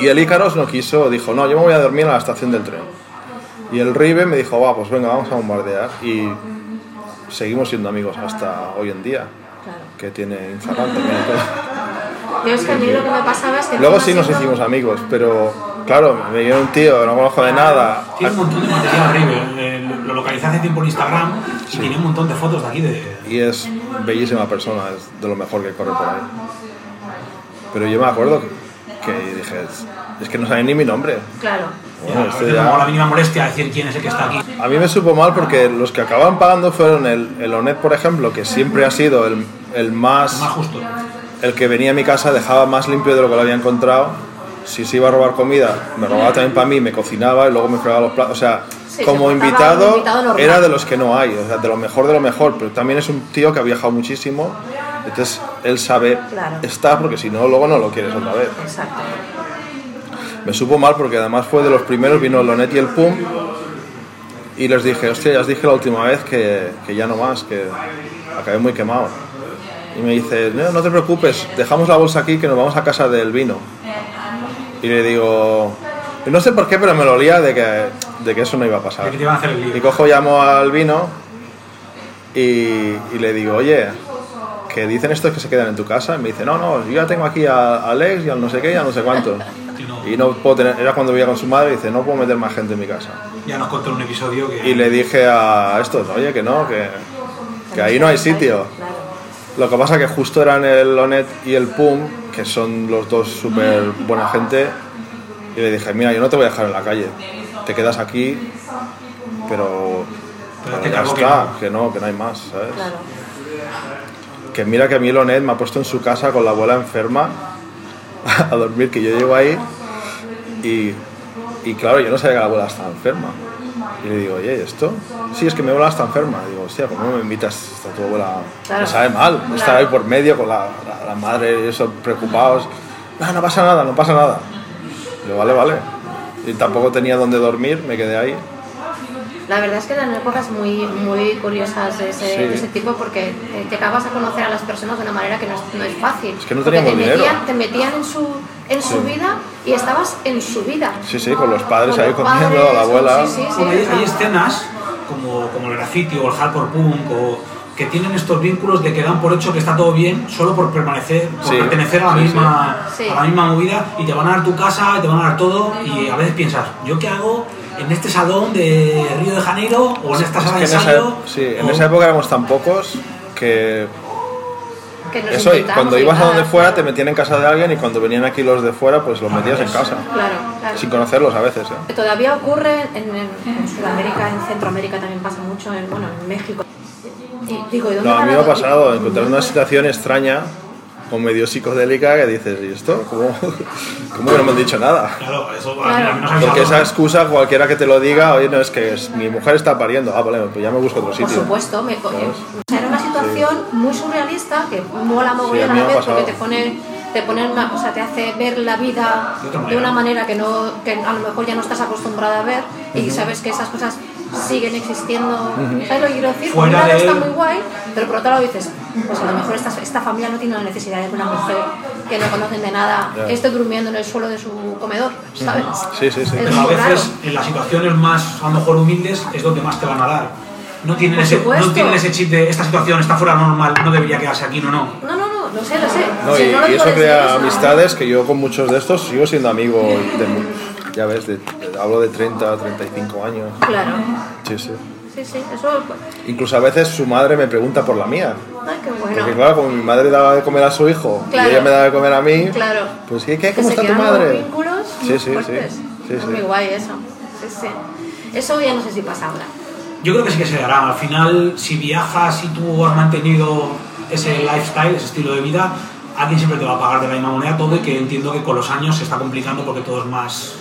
C: Y el Ícaros no quiso, dijo, no, yo me voy a dormir a la estación del tren. Y el Ribe me dijo, va, pues venga, vamos a bombardear. Y seguimos siendo amigos hasta hoy en día,
B: Claro.
C: que tiene Instagram también.
B: Yo es que a mí lo que me pasaba es que...
C: Luego sí nos hicimos amigos, pero claro, me viene un tío no conozco de nada.
A: Tiene un montón de material eh, Lo localicé hace tiempo en Instagram y tiene un montón de fotos de aquí de...
C: Y es bellísima persona, es de lo mejor que corre por ahí. Pero yo me acuerdo que dije, es, es que no saben ni mi nombre.
B: Claro.
C: Bueno,
A: a
C: esto
A: veces
C: ya-
A: como la mínima molestia decir quién es el que está aquí.
C: A mí me supo mal porque los que acababan pagando fueron el, el Onet, por ejemplo, que siempre ha sido el, el más...
A: Más justo.
C: El que venía a mi casa dejaba más limpio de lo que lo había encontrado. Si se iba a robar comida, me robaba también para mí, me cocinaba y luego me fregaba los platos. O sea,
B: Sí,
C: como
B: se
C: invitado,
B: invitado
C: era de los que no hay, o sea, de lo mejor de lo mejor. Pero también es un tío que ha viajado muchísimo. Entonces él sabe
B: Claro.
C: estar porque si no, luego no lo quieres otra vez.
B: Exacto.
C: Me supo mal porque además fue de los primeros, vino el Lonet y el Pum. Y les dije, hostia, ya os dije la última vez que, que ya no más, que acabé muy quemado. Y me dice, no, no te preocupes, dejamos la bolsa aquí que nos vamos a casa del vino. Y le digo, no sé por qué, pero me lo olía de que, de que eso no iba a pasar.
A: De que te iban a hacer el
C: Y cojo, llamo al vino y, y le digo, oye, que dicen estos que se quedan en tu casa. Y me dice, no, no, yo ya tengo aquí a Alex y al no sé qué y al no sé cuánto.
A: Y no-
C: puedo tener, era cuando vivía con su madre y dice, no puedo meter más gente en mi casa.
A: Ya nos contó un episodio que...
C: Y le dije a estos, oye, que no, que, que ahí no hay sitio. Lo que pasa que justo eran el Onet y el Pum, que son los dos súper buena gente, y le dije, mira, yo no te voy a dejar en la calle, te quedas aquí, pero,
A: Pero
C: pero
A: te
C: ya
A: cargo que
C: está,
A: no.
C: que no, que no hay más, ¿sabes?
B: Claro.
C: Que mira que a mí el Onet me ha puesto en su casa con la abuela enferma a dormir, que yo llego ahí y, y claro, yo no sabía que la abuela estaba enferma. Y le digo, oye, ¿y ¿esto? Sí, es que mi abuela está enferma. digo, hostia, ¿cómo me invitas? Está tu abuela...
B: Claro.
C: Me sabe mal,
B: Claro.
C: estar ahí por medio con la, la- la madre y eso, preocupados. No, no pasa nada, no pasa nada. Digo, vale, vale. Y tampoco tenía dónde dormir, me quedé ahí.
B: La verdad es que eran épocas muy, muy curiosas de ese,
C: Sí.
B: de ese tipo porque eh, te acabas a conocer a las personas de una manera que no es, no es fácil.
C: Es que no teníamos
B: te
C: dinero.
B: metían, te metían en su, en su
C: Sí.
B: vida y estabas en su vida.
C: Sí, sí, con los padres
B: Con
C: ahí
B: los
C: comiendo,
B: padres,
C: la abuela.
B: Sí, sí, sí.
A: Bueno, hay, hay escenas como, como el graffiti o el hardcore punk o que tienen estos vínculos de que dan por hecho que está todo bien solo por permanecer, por
C: Sí,
A: pertenecer a la,
C: sí,
B: sí.
A: misma,
B: Sí.
A: a la misma movida y te van a dar tu casa y te van a dar todo y a veces piensas, ¿yo qué hago en este salón de Río de Janeiro o en esta
C: Es
A: sala
C: que
A: de
C: en esa,
A: ensayo?
C: sí, en
A: O-
C: esa época éramos tan pocos que
B: Que nos
C: eso, cuando ibas a donde fuera te metían en casa de alguien y cuando venían aquí los de fuera pues los metías en casa.
B: Claro, claro.
C: Sin conocerlos a veces, ¿eh?
B: Todavía ocurre en, en- Sudamérica, en Centroamérica también pasa mucho, en, bueno, en México. Y digo, ¿y dónde
C: No, a mí me ha pasado encontrar una situación extraña o medio psicodélica que dices, ¿y esto? ¿Cómo, cómo que no me han dicho nada?
A: Claro, eso a mí- a mí ha
C: Porque esa excusa cualquiera que te lo diga, oye, no, es que es- mi mujer está pariendo, ah, vale, pues ya me busco otro
B: Por
C: sitio.
B: supuesto, me, era una situación muy surrealista que mola mogollón
C: a
B: a vez porque te pone, te pone una- o sea, te hace ver la vida
A: De
B: una manera. que, no, que a lo mejor ya no estás acostumbrada a ver y sabes que esas cosas siguen existiendo. ¿Sabes lo que quiero decir? Por un
A: Fuera
B: lado
A: de
B: está
A: él.
B: muy guay, pero por otro lado dices, pues a lo mejor esta, esta familia no tiene la necesidad de una mujer que no conocen de nada
C: Ya.
B: esté durmiendo en el suelo de su comedor, ¿sabes?
C: Sí, sí, sí.
A: Pero a veces
B: raro.
A: en las situaciones más, a lo mejor humildes, es donde más te van a dar. No tienen, ese, no tienen ese chip de esta situación está fuera normal, no debería quedarse aquí, no, no.
B: No, no, no, lo sé, lo sé.
C: No,
B: Si
C: y,
B: no lo
C: y eso crea amistades que yo con muchos de estos sigo siendo amigo de, mu- ya ves, de- de- hablo de 30, 35 años.
B: Claro.
C: Sí, sí.
B: Sí, sí, eso.
C: Incluso a veces su madre me pregunta por la mía.
B: Ay, qué
C: Porque
B: bueno.
C: claro, como mi madre daba de comer a su hijo
B: Claro.
C: y ella me daba de comer a mí,
B: Claro.
C: pues ¿qué, qué?
B: Que
C: ¿Cómo
B: se
C: está tu madre?
B: vínculos
C: Sí,
B: muy
C: sí, sí.
B: es
C: sí.
B: muy guay eso. Sí, sí. Eso ya no sé si pasa ahora.
A: Yo creo que sí que se dará. Al final, si viajas y tú has mantenido ese lifestyle, ese estilo de vida, alguien siempre te va a pagar de la misma moneda todo y que entiendo que con los años se está complicando porque todo es más...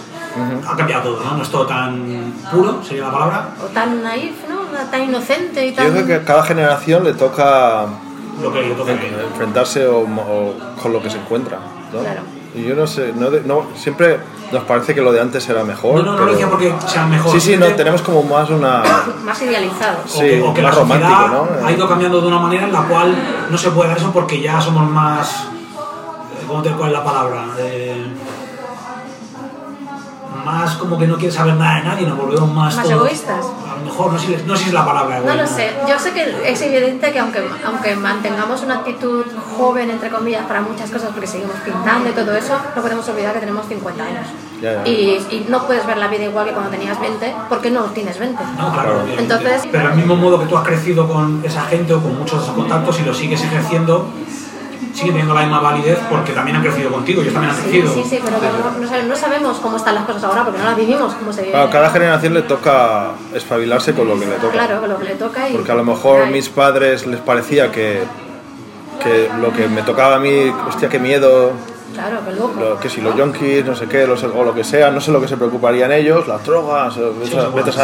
A: Ha cambiado todo, ¿no? No es todo tan puro, sería la palabra.
B: O tan naif, ¿no? Tan inocente y tan.
C: Yo creo que a cada generación le toca
A: Lo que yo toca
C: en- enfrentarse o, o con lo que se encuentra. ¿no?
B: Claro.
C: Y yo no sé, no, de- no- siempre nos parece que lo de antes era mejor.
A: No, no, no
C: pero-
A: lo decía porque sea mejor.
C: Sí, sí, no, tenemos como más una...
B: Más idealizado.
A: o que, o que la
C: más
A: sociedad
C: romántico, ¿no?
A: ha ido cambiando de una manera en la cual no se puede dar eso porque ya somos más. eh, ¿Cómo te cuál es la palabra? Eh, más como que no quieres saber nada de nadie, nos volvemos más.
B: Más
A: todos-
B: egoístas.
A: A lo mejor, no sé, si- no sé si es la palabra.
B: No lo sé. Yo sé que es evidente que aunque, aunque mantengamos una actitud joven, entre comillas, para muchas cosas, porque seguimos pintando y todo eso, no podemos olvidar que tenemos 50 años.
C: Ya, ya.
B: Y, y no puedes ver la vida igual que cuando tenías 20, porque no tienes 20.
A: No, claro.
B: Entonces-
A: Pero al mismo modo que tú has crecido con esa gente o con muchos de esos contactos y lo sigues ejerciendo, sigue teniendo la misma validez porque también han crecido contigo, ellos también han
B: Sí,
A: crecido.
B: sí, sí, pero no, no sabe- no sabemos cómo están las cosas ahora porque no las vivimos como se.
C: Claro, cada generación le toca espabilarse con lo que le toca.
B: Claro, con lo que le toca y...
C: Porque a lo mejor mis padres les parecía que, que lo que me tocaba a mí, hostia, qué miedo,
B: Claro, qué loco.
C: lo- que si los yonkis, no sé qué, los- o lo que sea, no sé lo que se preocuparían ellos, las drogas, o vete, a-
A: Sí,
C: vete a
A: sí.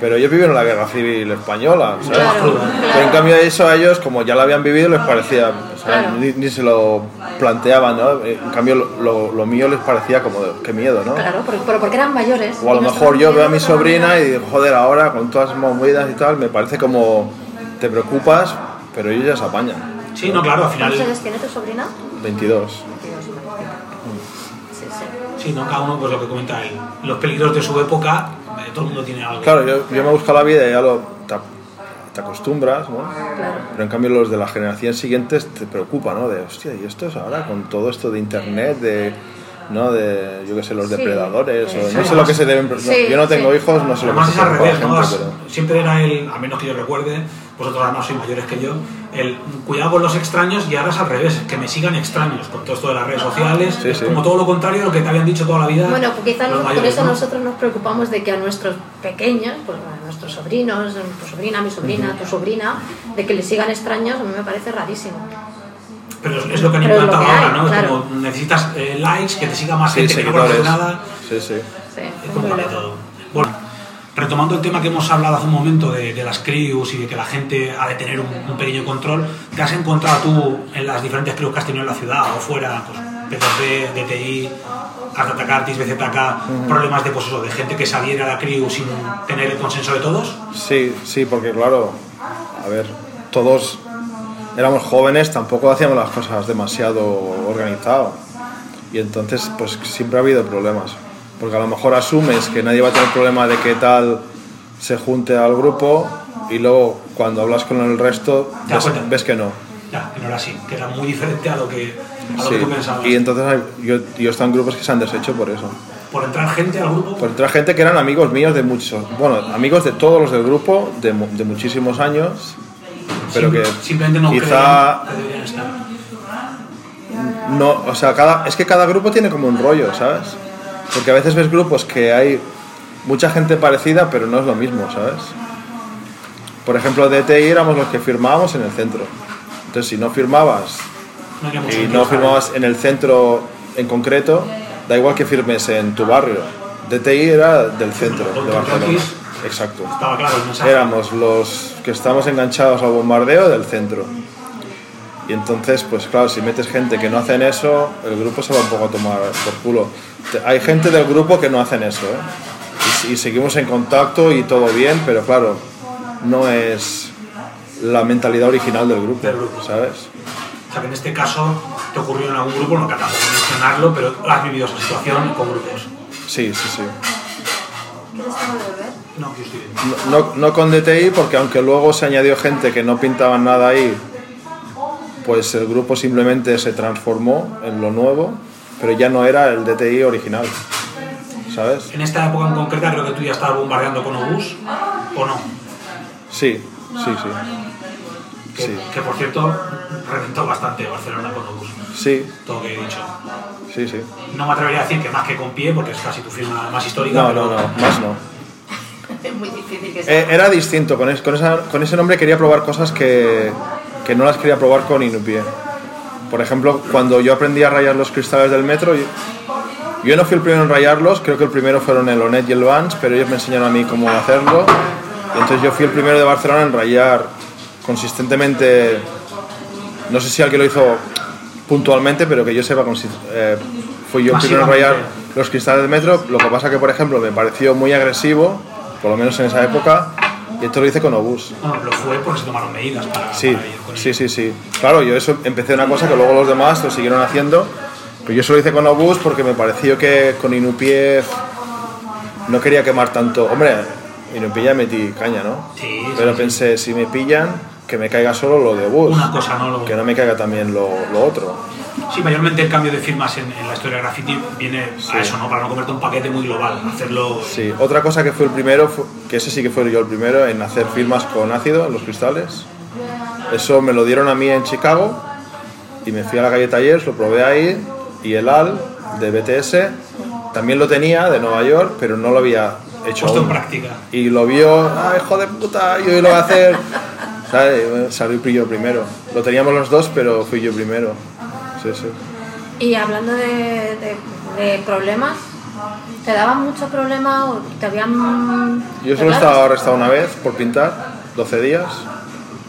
C: Pero ellos vivieron la guerra civil española, ¿sabes?
B: Claro,
C: Pero en cambio eso a ellos, como ya la habían vivido, les parecía, o sea,
B: Claro.
C: ni, ni se lo planteaban, ¿no? En cambio lo, lo- mío les parecía como, de, qué miedo, ¿no?
B: Claro, por- pero porque eran mayores.
C: O a lo mejor yo veo a mi sobrina y digo, joder, ahora con todas las movidas y tal, me parece como te preocupas, pero ellos ya se apañan.
A: Sí, no, claro, al final.
B: ¿Cuántos años tiene tu sobrina?
C: 22.
B: Sí,
A: ¿no? Cada uno, pues lo que comenta él. Los peligros de su época, eh, todo el mundo tiene algo.
C: Claro, yo, yo me he buscado la vida y ya lo, te, te acostumbras, ¿no?
B: Claro.
C: Pero en cambio los de la generación siguiente te preocupa, ¿no? De, hostia, ¿y esto es ahora con todo esto de internet, de, ¿no? De, yo qué sé, los
B: Sí.
C: depredadores, o no sé lo que se deben... no,
B: Sí,
C: yo no tengo
B: sí.
C: hijos, no sé lo que
A: Además
C: se
A: es al
C: preocupa la
A: revés, ¿no?
C: gente,
A: As-
C: pero...
A: Siempre era el, a menos que yo recuerde, vosotros además sois mayores que yo, el cuidado con los extraños y ahora es al revés, que me sigan extraños con todo esto de las redes sociales,
C: Sí,
A: es
C: sí.
A: como todo lo contrario de lo que te habían dicho toda la vida.
B: Bueno, pues quizá
A: los
B: no- por eso
A: ¿no?
B: nosotros nos preocupamos de que a nuestros pequeños, pues a nuestros sobrinos, tu sobrina, mi sobrina, tu sobrina, de que les sigan extraños, a mí me parece rarísimo.
A: Pero es, es lo que han implantado
B: que hay,
A: ahora, ¿no?
B: claro.
A: Es como necesitas eh, likes, que te siga más
C: Sí,
A: gente que no nada.
C: Sí, sí.
B: Sí,
A: Es todo. Bueno, retomando el tema que hemos hablado hace un momento de, de las crews y de que la gente ha de tener un, un pequeño control, ¿te has encontrado tú en las diferentes crews que has tenido en la ciudad o fuera pues, P2P, DTI, Attack Artist, BZK, problemas de, pues eso, de gente que saliera a la crew sin tener el consenso de todos?
C: Sí, sí, porque claro, a ver, todos éramos jóvenes, tampoco hacíamos las cosas demasiado organizado. Y entonces, pues siempre ha habido problemas. Porque a lo mejor asumes que nadie va a tener problema de que tal se junte al grupo y luego cuando hablas con el resto ves, ves que no.
A: Ya, que no era así, que era muy diferente a lo que, a lo
C: Sí.
A: que tú pensabas.
C: Y entonces hay- yo, yo en grupos que se han deshecho por eso.
A: Por entrar gente al grupo,
C: Por entrar gente que eran amigos míos de muchos, bueno, amigos de todos los del grupo, de, de muchísimos años, pero que
A: simplemente no
C: quizá
A: que estar.
C: no, o sea, cada, es que cada grupo tiene como un rollo, ¿sabes? Porque a veces ves grupos que hay mucha gente parecida, pero no es lo mismo, ¿sabes? Por ejemplo, de TI éramos los que firmábamos en el centro. Entonces, si no firmabas
A: No
C: y no firmabas en el centro en concreto, da igual que firmes en tu barrio. DTI era del centro de Barcelona. Exacto. Éramos los que estamos enganchados al bombardeo del centro. Y entonces, pues claro, si metes gente que no hacen eso, el grupo se va un poco a tomar por culo. Hay gente del grupo que no hacen eso, ¿eh? Y, y seguimos en contacto y todo bien, pero claro, no es la mentalidad original del grupo,
A: Del grupo.
C: ¿sabes?
A: O sea que en este caso te ocurrió en algún grupo, no que tampoco mencionarlo, pero has vivido esa situación con grupos.
C: Sí, sí, sí.
B: ¿Quieres algo de beber?
A: No.
C: No, no- no con DTI, porque aunque luego se añadió gente que no pintaban nada ahí, pues el grupo simplemente se transformó en lo nuevo, pero ya no era el DTI original, ¿sabes?
A: En esta época en concreta creo que tú ya estabas bombardeando con Obús, ¿o no?
C: Sí, sí, sí.
A: Que,
C: Sí,
A: que, por cierto reventó bastante Barcelona con Obús,
C: sí,
A: todo lo que he dicho.
C: sí, sí.
A: No me atrevería a decir que más que con pie, porque es casi tu firma más histórica.
C: No,
A: pero
C: no, no, más no.
B: Es muy difícil que sea.
C: Eh, era distinto, con, es- con, esa- con ese nombre quería probar cosas que, que no las quería probar con Inupié. Por ejemplo, cuando yo aprendí a rayar los cristales del metro, yo, yo no fui el primero en rayarlos, creo que el primero fueron el Onet y el Vans, pero ellos me enseñaron a mí cómo hacerlo. Y entonces yo fui el primero de Barcelona en rayar consistentemente, no sé si alguien lo hizo puntualmente, pero que yo sepa, eh, fui yo el primero en rayar los cristales del metro. Lo que pasa que, por ejemplo, me pareció muy agresivo, por lo menos en esa época, y esto lo hice con Obús.
A: Bueno, lo fue porque se tomaron medidas para,
C: Sí,
A: para ir con
C: sí, sí, sí. Claro, yo eso empecé una cosa que luego los demás lo siguieron haciendo, pero yo solo hice con Obús porque me pareció que con Inupié no quería quemar tanto. Hombre, Inupié ya metí caña, ¿no?
A: Sí,
C: Pero
A: sí, sí.
C: pensé, si me pillan, que me caiga solo lo de Obús,
A: Una cosa, ¿no? Lo-
C: que no me caiga también lo, lo otro.
A: Sí, mayormente el cambio de firmas en, en la historia de graffiti viene a eso, ¿no? Para no comerte un paquete muy global, hacerlo...
C: Sí, otra cosa que fue el primero, fue- que ese sí que fue yo el primero en hacer firmas con ácido en los cristales. Eso me lo dieron a mí en Chicago y me fui a la calle Talleres, lo probé ahí y el AL de BTS también lo tenía de Nueva York, pero no lo había hecho
A: Puesto en
C: aún.
A: práctica.
C: Y lo vio, ¡ay, hijo de puta! Yo lo voy a hacer. ¿Sabes? Salí yo primero. Lo teníamos los dos, pero fui yo primero. Sí, sí.
B: Y hablando de, de- de problemas, ¿te daban mucho problema o te habían...
C: Yo solo estado arrestado una vez por pintar, 12 días,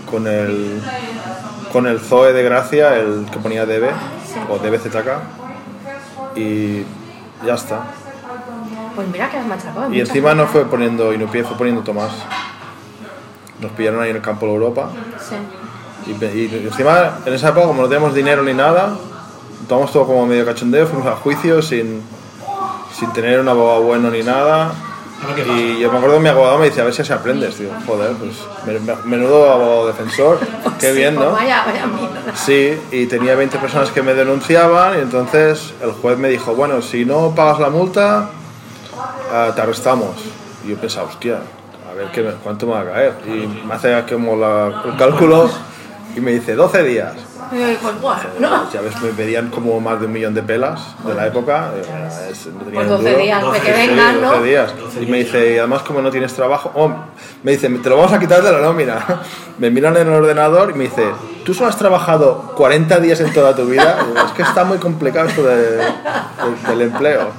C: con el, con el Zoe de Gracia, el que ponía DB, o DBZK, y ya está.
B: Pues mira que has machacado.
C: Y encima no fue poniendo Inupié, fue poniendo Tomás. Nos pillaron ahí en el campo de Europa.
B: Sí.
C: Y, y encima, en esa época, como no teníamos dinero ni nada, tomamos todo como medio cachondeo, fuimos a juicio sin, sin tener un abogado bueno ni nada. Y yo me acuerdo que mi abogado me dice, a ver si así aprendes, tío. Joder, pues men- men- menudo abogado defensor. Qué bien,
B: Pues
C: ¿no? Sí, y tenía 20 personas que me denunciaban y entonces el juez me dijo, bueno, si no pagas la multa, ah, te arrestamos. Y yo pensaba, hostia, a ver qué cuánto me va a caer. Y me hace como la- el cálculo y me dice, 12 días.
B: Pues bueno, ¿no?
C: Ya ves, me pedían como más de un millón de pelas de la época. eh, es- no tenía
B: Pues
C: ni un
B: 12
C: duro.
B: días, de
A: 12
B: que vengan, ¿no?
C: 12 días.
A: 12
C: Y me dice, y además como no tienes trabajo, oh, me dice, te lo vamos a quitar de la nómina. Me miran en el ordenador y me dice, ¿tú solo has trabajado 40 días en toda tu vida? Digo, es que está muy complicado esto de- de- del empleo.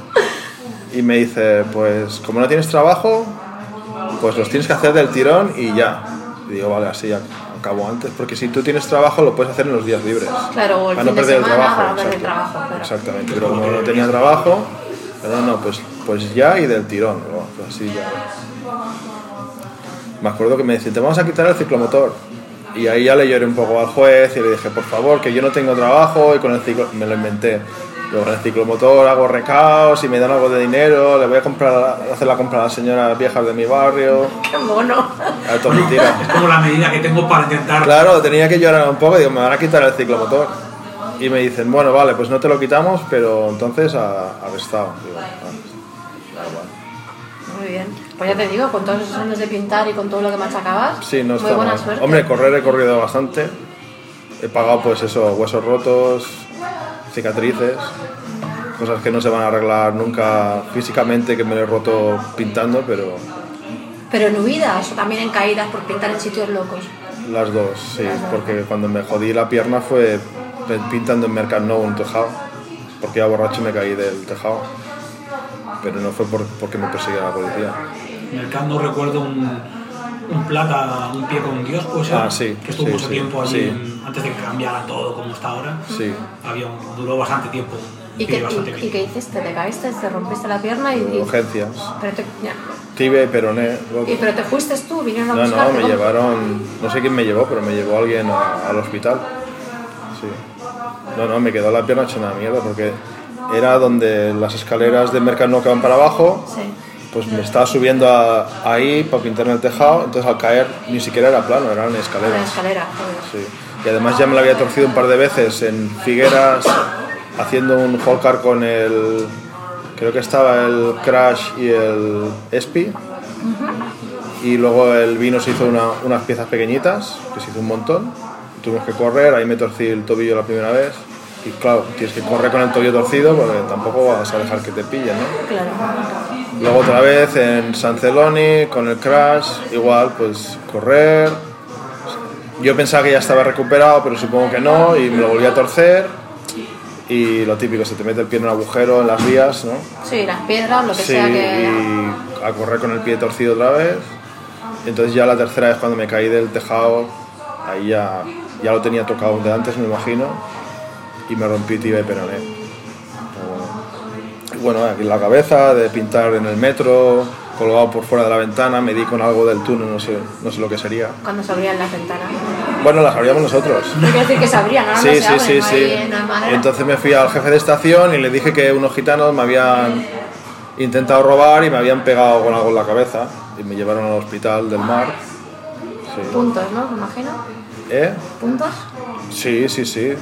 C: Y me dice, pues como no tienes trabajo, pues los tienes que hacer del tirón y ya. Y digo, vale, así, acabó antes, porque si tú tienes trabajo lo puedes hacer en los días libres.
B: Claro, o el
C: para no perder el trabajo.
B: para no perder el
C: exacto.
B: trabajo, claro.
C: Exactamente, pero como no tenía trabajo, no, no, pues, pues ya y del tirón, ¿no? Pues así ya. Me acuerdo que me decían, te vamos a quitar el ciclomotor. Y ahí ya le lloré un poco al juez y le dije, por favor, que yo no tengo trabajo y con el ciclo... Me lo inventé. Luego con el ciclomotor hago recaos y me dan algo de dinero, le voy a comprar, hacer la compra a las señoras viejas de mi barrio.
B: Qué mono.
C: A todo mentira.
A: Es como la medida que tengo para intentar.
C: Claro, tenía que llorar un poco y digo, me van a quitar el ciclomotor. Y me dicen, bueno, vale, pues no te lo quitamos, pero entonces a, arrestado. Digo, "Ah, da igual".
B: Muy bien. Pues ya te digo, con todos esos años de pintar y con todo lo que machacabas,
C: Sí, no
B: muy
C: está
B: buena
C: mal.
B: suerte.
C: Hombre, correr he corrido bastante. He pagado pues eso, huesos rotos, cicatrices, cosas que no se van a arreglar nunca físicamente, que me lo he roto pintando, pero
B: Pero en huidas o también en caídas por pintar en sitios locos.
C: las dos, sí, porque cuando me jodí la pierna fue pintando en Mercat Nou un tejado, porque iba borracho y me caí del tejado, pero no fue por- porque me perseguía la policía.
A: No recuerdo un, un plata, un pie con Dios, pues
C: Ah, sí,
A: que estuvo
C: sí,
A: mucho
C: sí,
A: tiempo allí
C: sí.
A: en- antes de que cambiara todo como está ahora.
C: Sí.
A: Había un- duró bastante tiempo.
B: ¿Y qué,
A: bastante
B: y, y qué hiciste? ¿Te caíste? ¿Te rompiste la pierna? Y, y-
C: Urgencias,
B: pero te, ya.
C: tibia y peroné.
B: ¿Y pero te fuiste tú? ¿Vinieron a
C: No, no,
B: buscarte?
C: me
B: ¿Cómo?
C: llevaron, no sé quién me llevó, pero me llevó alguien a- al hospital. Sí. No, no, me quedó la pierna hecha una mierda porque era donde las escaleras de Mercado que van para abajo,
B: Sí.
C: pues me estaba subiendo a- ahí para pintar en el tejado, entonces al caer ni siquiera era plano, eran escaleras.
B: escalera. joder.
C: Sí. Y además ya me la había torcido un par de veces en Figueras haciendo un holcar con el... Creo que estaba el Crash y el Espi. Y luego el vino se hizo una- unas piezas pequeñitas, que se hizo un montón. Tuvimos que correr, ahí me torcí el tobillo la primera vez. Y claro, tienes que correr con el tobillo torcido porque tampoco vas a dejar que te pillen, ¿no?
B: Claro.
C: Luego otra vez en San Celoni con el crash, igual pues correr. Yo pensaba que ya estaba recuperado, pero supongo que no, y me lo volví a torcer. Y lo típico, se te mete el pie en un agujero en las vías, ¿no?
B: Sí, las piedras, lo que
C: Sí,
B: sea que...
C: y a correr con el pie torcido otra vez. Entonces ya la tercera vez cuando me caí del tejado, ahí ya, ya lo tenía tocado de antes, me imagino, y me rompí tibia y peroné. Pero bueno. Aquí en la cabeza, de pintar en el metro, colgado por fuera de la ventana, me di con algo del túnel, no sé, no sé lo que sería.
B: Cuando se abrían las ventanas.
C: Bueno, las abríamos nosotros.
B: No quiero decir que se abrían, ahora
C: Sí,
B: no se
C: sí,
B: abren,
C: sí,
B: no
C: sí. entonces me fui al jefe de estación y le dije que unos gitanos me habían intentado robar y me habían pegado con algo en la cabeza y me llevaron al hospital del mar. Sí.
B: Puntos, ¿no? Me imagino.
C: ¿Eh?
B: ¿Puntos?
C: Sí, sí, sí.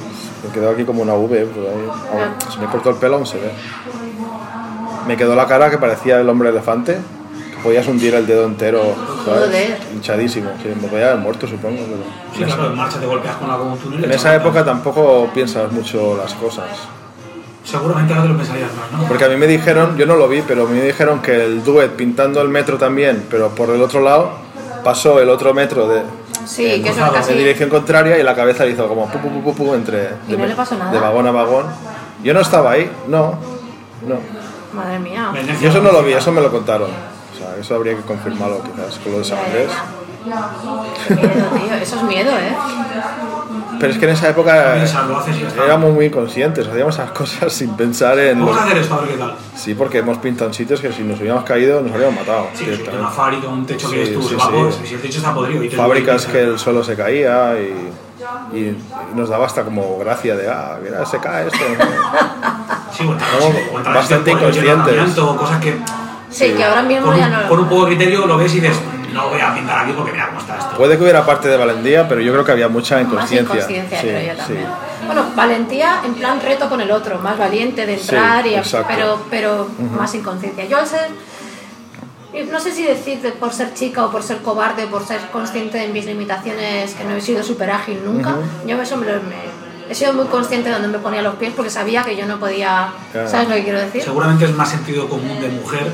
C: Me quedó aquí como una V. por ahí. Aún- Se me cortó el pelo, aún se ve. Me quedó la cara que parecía el hombre elefante. Podías hundir el dedo entero. Hinchadísimo. Sí, me podía haber muerto, supongo. pero-
A: Sí, claro, en marcha te golpeas con algo un túnel.
C: En esa época tampoco piensas mucho las cosas.
A: Seguramente ahora te lo pensarías más, ¿no?
C: Porque a mí me dijeron, yo no lo vi, pero a mí me dijeron que el duet pintando el metro también, pero por el otro lado, pasó el otro metro de,
B: Sí, que eso casi...
C: en dirección contraria y la cabeza le hizo como pu, pu, pu, pu, pu, entre
B: ¿Y
C: de,
B: no le pasó nada?
C: de vagón a vagón. Yo no estaba ahí, no, no.
B: Madre mía.
C: Yo eso no lo vi, eso me lo contaron. Eso habría que confirmarlo quizás con lo de San Andrés.
B: Qué miedo, tío. Eso es miedo, ¿eh?
C: Pero es que en esa época éramos muy conscientes, hacíamos esas cosas sin pensar en...
A: Vamos
C: lo-
A: a hacer esto, a ver qué tal.
C: Sí, porque hemos pintado en sitios que si nos hubiéramos caído nos habríamos matado.
A: Sí, una fábrica, un techo que
C: Sí,
A: es tu
C: sí, sí.
A: si el techo está podrido y
C: fábricas que el suelo se caía y, y nos daba hasta como gracia de, ah, mira, se cae esto.
A: Sí, o entrar-
C: Somos
A: o entrar
C: bastante inconscientes.
A: amianto, cosas que
B: Sí, que ahora mismo
A: con
B: ya
A: un,
B: no...
A: con un poco de criterio lo ves y dices, no voy a pintar aquí porque mira cómo está esto.
C: Puede que hubiera parte de valentía, pero yo creo que había mucha
B: Más
C: inconsciencia.
B: inconsciencia,
C: Sí,
B: creo yo
C: sí.
B: también. Bueno, valentía en plan reto con el otro, más valiente de entrar,
C: Sí,
B: y,
C: exacto.
B: pero, pero más inconsciencia. Yo al ser, no sé si decir de- por ser chica o por ser cobarde, por ser consciente de mis limitaciones, que no he sido súper ágil nunca, yo eso me, lo- me- he sido muy consciente de dónde me ponía los pies porque sabía que yo no podía,
C: Claro.
B: ¿sabes lo que quiero decir?
A: Seguramente es más sentido común de mujer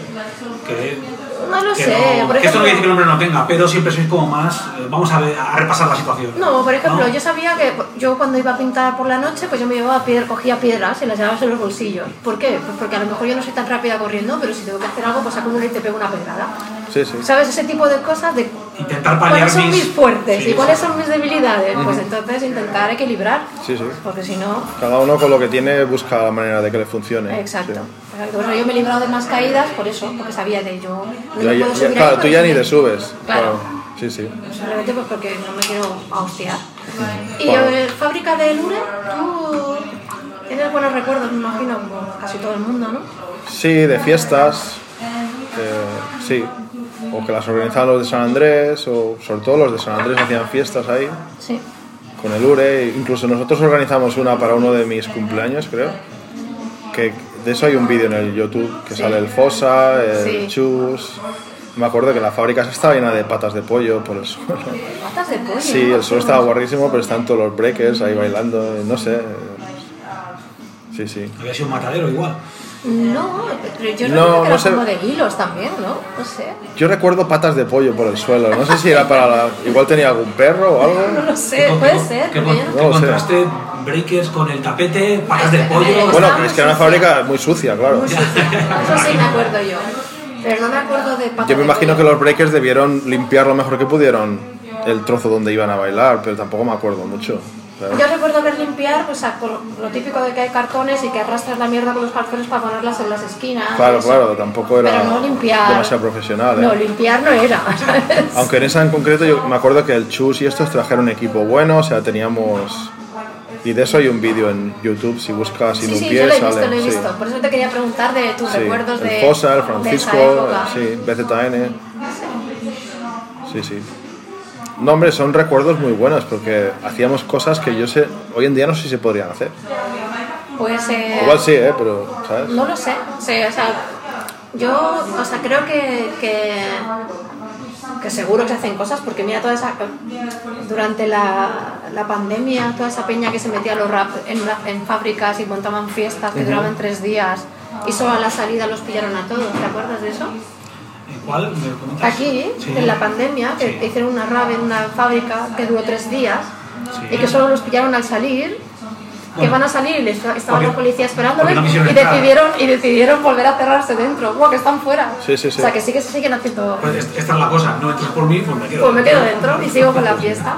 A: que
B: No lo
A: que
B: sé,
A: no-
B: por
A: que esto no quiere decir que el hombre no tenga, pero siempre sois como más. eh, vamos a, ver, a repasar la situación.
B: No, por ejemplo,
A: ¿No?
B: yo sabía que yo cuando iba a pintar por la noche, pues yo me llevaba piedra, cogía piedras y las llevaba en los bolsillos. ¿Por qué? Pues porque a lo mejor yo no soy tan rápida corriendo, pero si tengo que hacer algo, pues saco una y te pego una pedrada.
C: Sí, sí.
B: ¿Sabes? Ese tipo de cosas de
A: Intentar paliar
B: cuáles son
A: mis-
B: mis fuertes
A: Sí,
B: y cuáles son mis debilidades. Pues entonces intentar equilibrar.
C: Sí, sí.
B: Porque si no,
C: Cada uno con lo que tiene busca la manera de que le funcione.
B: exacto. Bueno, yo me he librado de más caídas por eso, porque sabía de yo. No
C: Ya- ya-
B: puedo
C: ya-
B: subir ahí
C: claro, tú
B: porque
C: ya ni te subes.
B: Claro.
C: Sí, sí.
B: Simplemente pues porque no me quiero hostiar. Y
C: Claro.
B: eh, fábrica de Lure, tú tienes buenos recuerdos, me imagino, como casi todo el mundo, ¿no?
C: Sí, de fiestas. eh, sí. O que las organizaban los de San Andrés, o sobre todo los de San Andrés hacían fiestas ahí,
B: Sí.
C: con el URE. Incluso nosotros organizamos una para uno de mis cumpleaños, creo. Que de eso hay un vídeo en el YouTube, que
B: Sí.
C: sale el Fosa, el
B: Sí.
C: Chus. Me acuerdo que la fábrica estaba llena de patas de pollo por el suelo.
B: Patas de pollo.
C: Sí, el suelo estaba guarrísimo, pero están todos los breakers ahí bailando, no sé. Sí, sí.
A: Había sido un matadero igual.
B: No, pero yo
C: No,
B: recuerdo que
C: no
B: era
C: sé.
B: como de hilos también, ¿no? No sé.
C: Yo recuerdo patas de pollo por el suelo. No sé si era para la... Igual tenía algún perro o algo.
B: No lo sé, puede ser,
A: ¿Qué,
B: yo no...
A: Contraste breakers con el tapete, patas de pollo.
B: Estaba
C: Bueno, es que era una fábrica muy sucia, claro.
B: Muy sucia. Eso sí me acuerdo yo. Pero no me acuerdo de patas
C: Yo me
B: de
C: imagino que los breakers debieron limpiar lo mejor que pudieron el trozo donde iban a bailar, pero tampoco me acuerdo mucho. ¿Sabes?
B: Yo recuerdo ver limpiar, pues lo típico de que hay cartones y que arrastras la mierda con los calzones para ponerlas en las esquinas.
C: Claro, claro, tampoco era
B: Pero no limpiar.
C: demasiado profesional. ¿eh?
B: No, limpiar no era. ¿sabes?
C: Aunque en esa en concreto yo me acuerdo que el Chus y estos trajeron equipo bueno, o sea, teníamos... Y de eso hay un vídeo en YouTube, si buscas sin
B: Sí,
C: un
B: sí,
C: pie
B: yo lo he
C: sale.
B: visto, lo he
C: sí.
B: visto. Por eso te quería preguntar de tus
C: Sí,
B: recuerdos
C: el
B: de.
C: Fosa, el
B: de
C: Francisco,
B: esa época.
C: sí, BZN. Sí, sí. No, hombre, son recuerdos muy buenos porque hacíamos cosas que yo sé, hoy en día no sé si se podrían hacer.
B: Pues. eh,
C: Igual sí, ¿eh? Pero, ¿sabes?
B: No lo sé. Sí, o sea, yo o sea, creo que, que, que seguro que se hacen cosas porque mira toda esa durante la, la pandemia toda esa peña que se metía a los rap en, en fábricas y montaban fiestas que duraban tres días y solo a la salida los pillaron a todos ¿te acuerdas de eso?
A: ¿En cuál? ¿Me comentas?
B: aquí
A: Sí.
B: en la pandemia que
A: Sí.
B: hicieron una rave en una fábrica que duró tres días
A: Sí.
B: y que solo los pillaron al salir que
A: Bueno.
B: van a salir estaban
A: Porque-
B: la policía esperándoles
A: no
B: y
A: entrar.
B: decidieron y decidieron volver a cerrarse dentro ¡Buah, que están fuera!
C: Sí, sí, sí.
B: o sea que sí que se siguen haciendo
A: Pues est- esta es la cosa, no entres por mí, pues me quedo.
B: pues me quedo dentro y sigo con la fiesta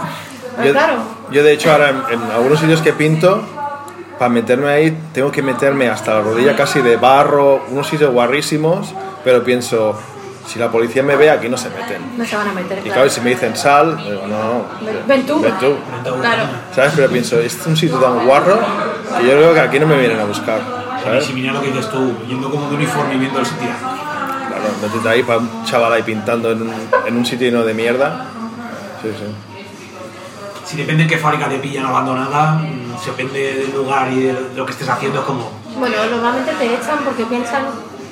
C: Yo,
B: claro
C: yo, de hecho ahora en, en algunos sitios que pinto, para meterme ahí tengo que meterme hasta la rodilla casi de barro, unos sitios guarrísimos, pero pienso, si la policía me ve aquí no se meten.
B: no se van a meter
C: Y
B: claro.
C: claro, si me dicen sal, digo, no, no,
B: Ven- tú.
C: ven tú.
B: claro
C: ¿Sabes? Pero pienso, este es un sitio tan guarro que yo creo que aquí no me vienen a buscar.
A: Y
C: ¿Sabes?
A: si viniera lo que dices tú, yendo como de uniforme y viendo el sitio.
C: Claro, métete ahí para un chaval ahí pintando en un, en un sitio lleno de mierda. Sí, sí.
A: Si depende en qué fábrica te pillan abandonada, mm, si depende del lugar y de lo que estés haciendo, es como
B: bueno normalmente te echan porque piensan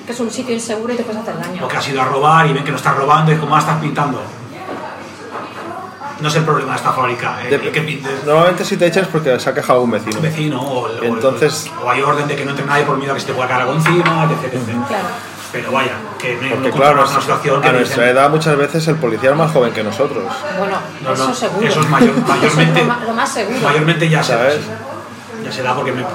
B: que es un sitio inseguro y te puedes hacer daño
A: lo que has ido a robar y ven que no estás robando y como, ah, estás pintando. No es el problema de esta fábrica, eh, que pintes
C: Normalmente si te echas es porque se ha quejado un vecino.
A: un vecino o, el- o el-
C: Entonces-
A: o hay orden de que no entre nadie por miedo a que se te pueda caer algo encima, etc. etc.
B: claro
A: Pero vaya, que no,
C: Porque
A: no
C: claro,
A: una situación que
C: a nuestra
A: dicen,
C: edad muchas veces el policía es más joven que nosotros.
B: bueno
A: No, no,
B: eso seguro
A: eso es mayor- mayormente-
B: Eso es lo, más seguro
A: Mayormente ya se da.
C: ¿Sabes?
A: Ya se da porque me-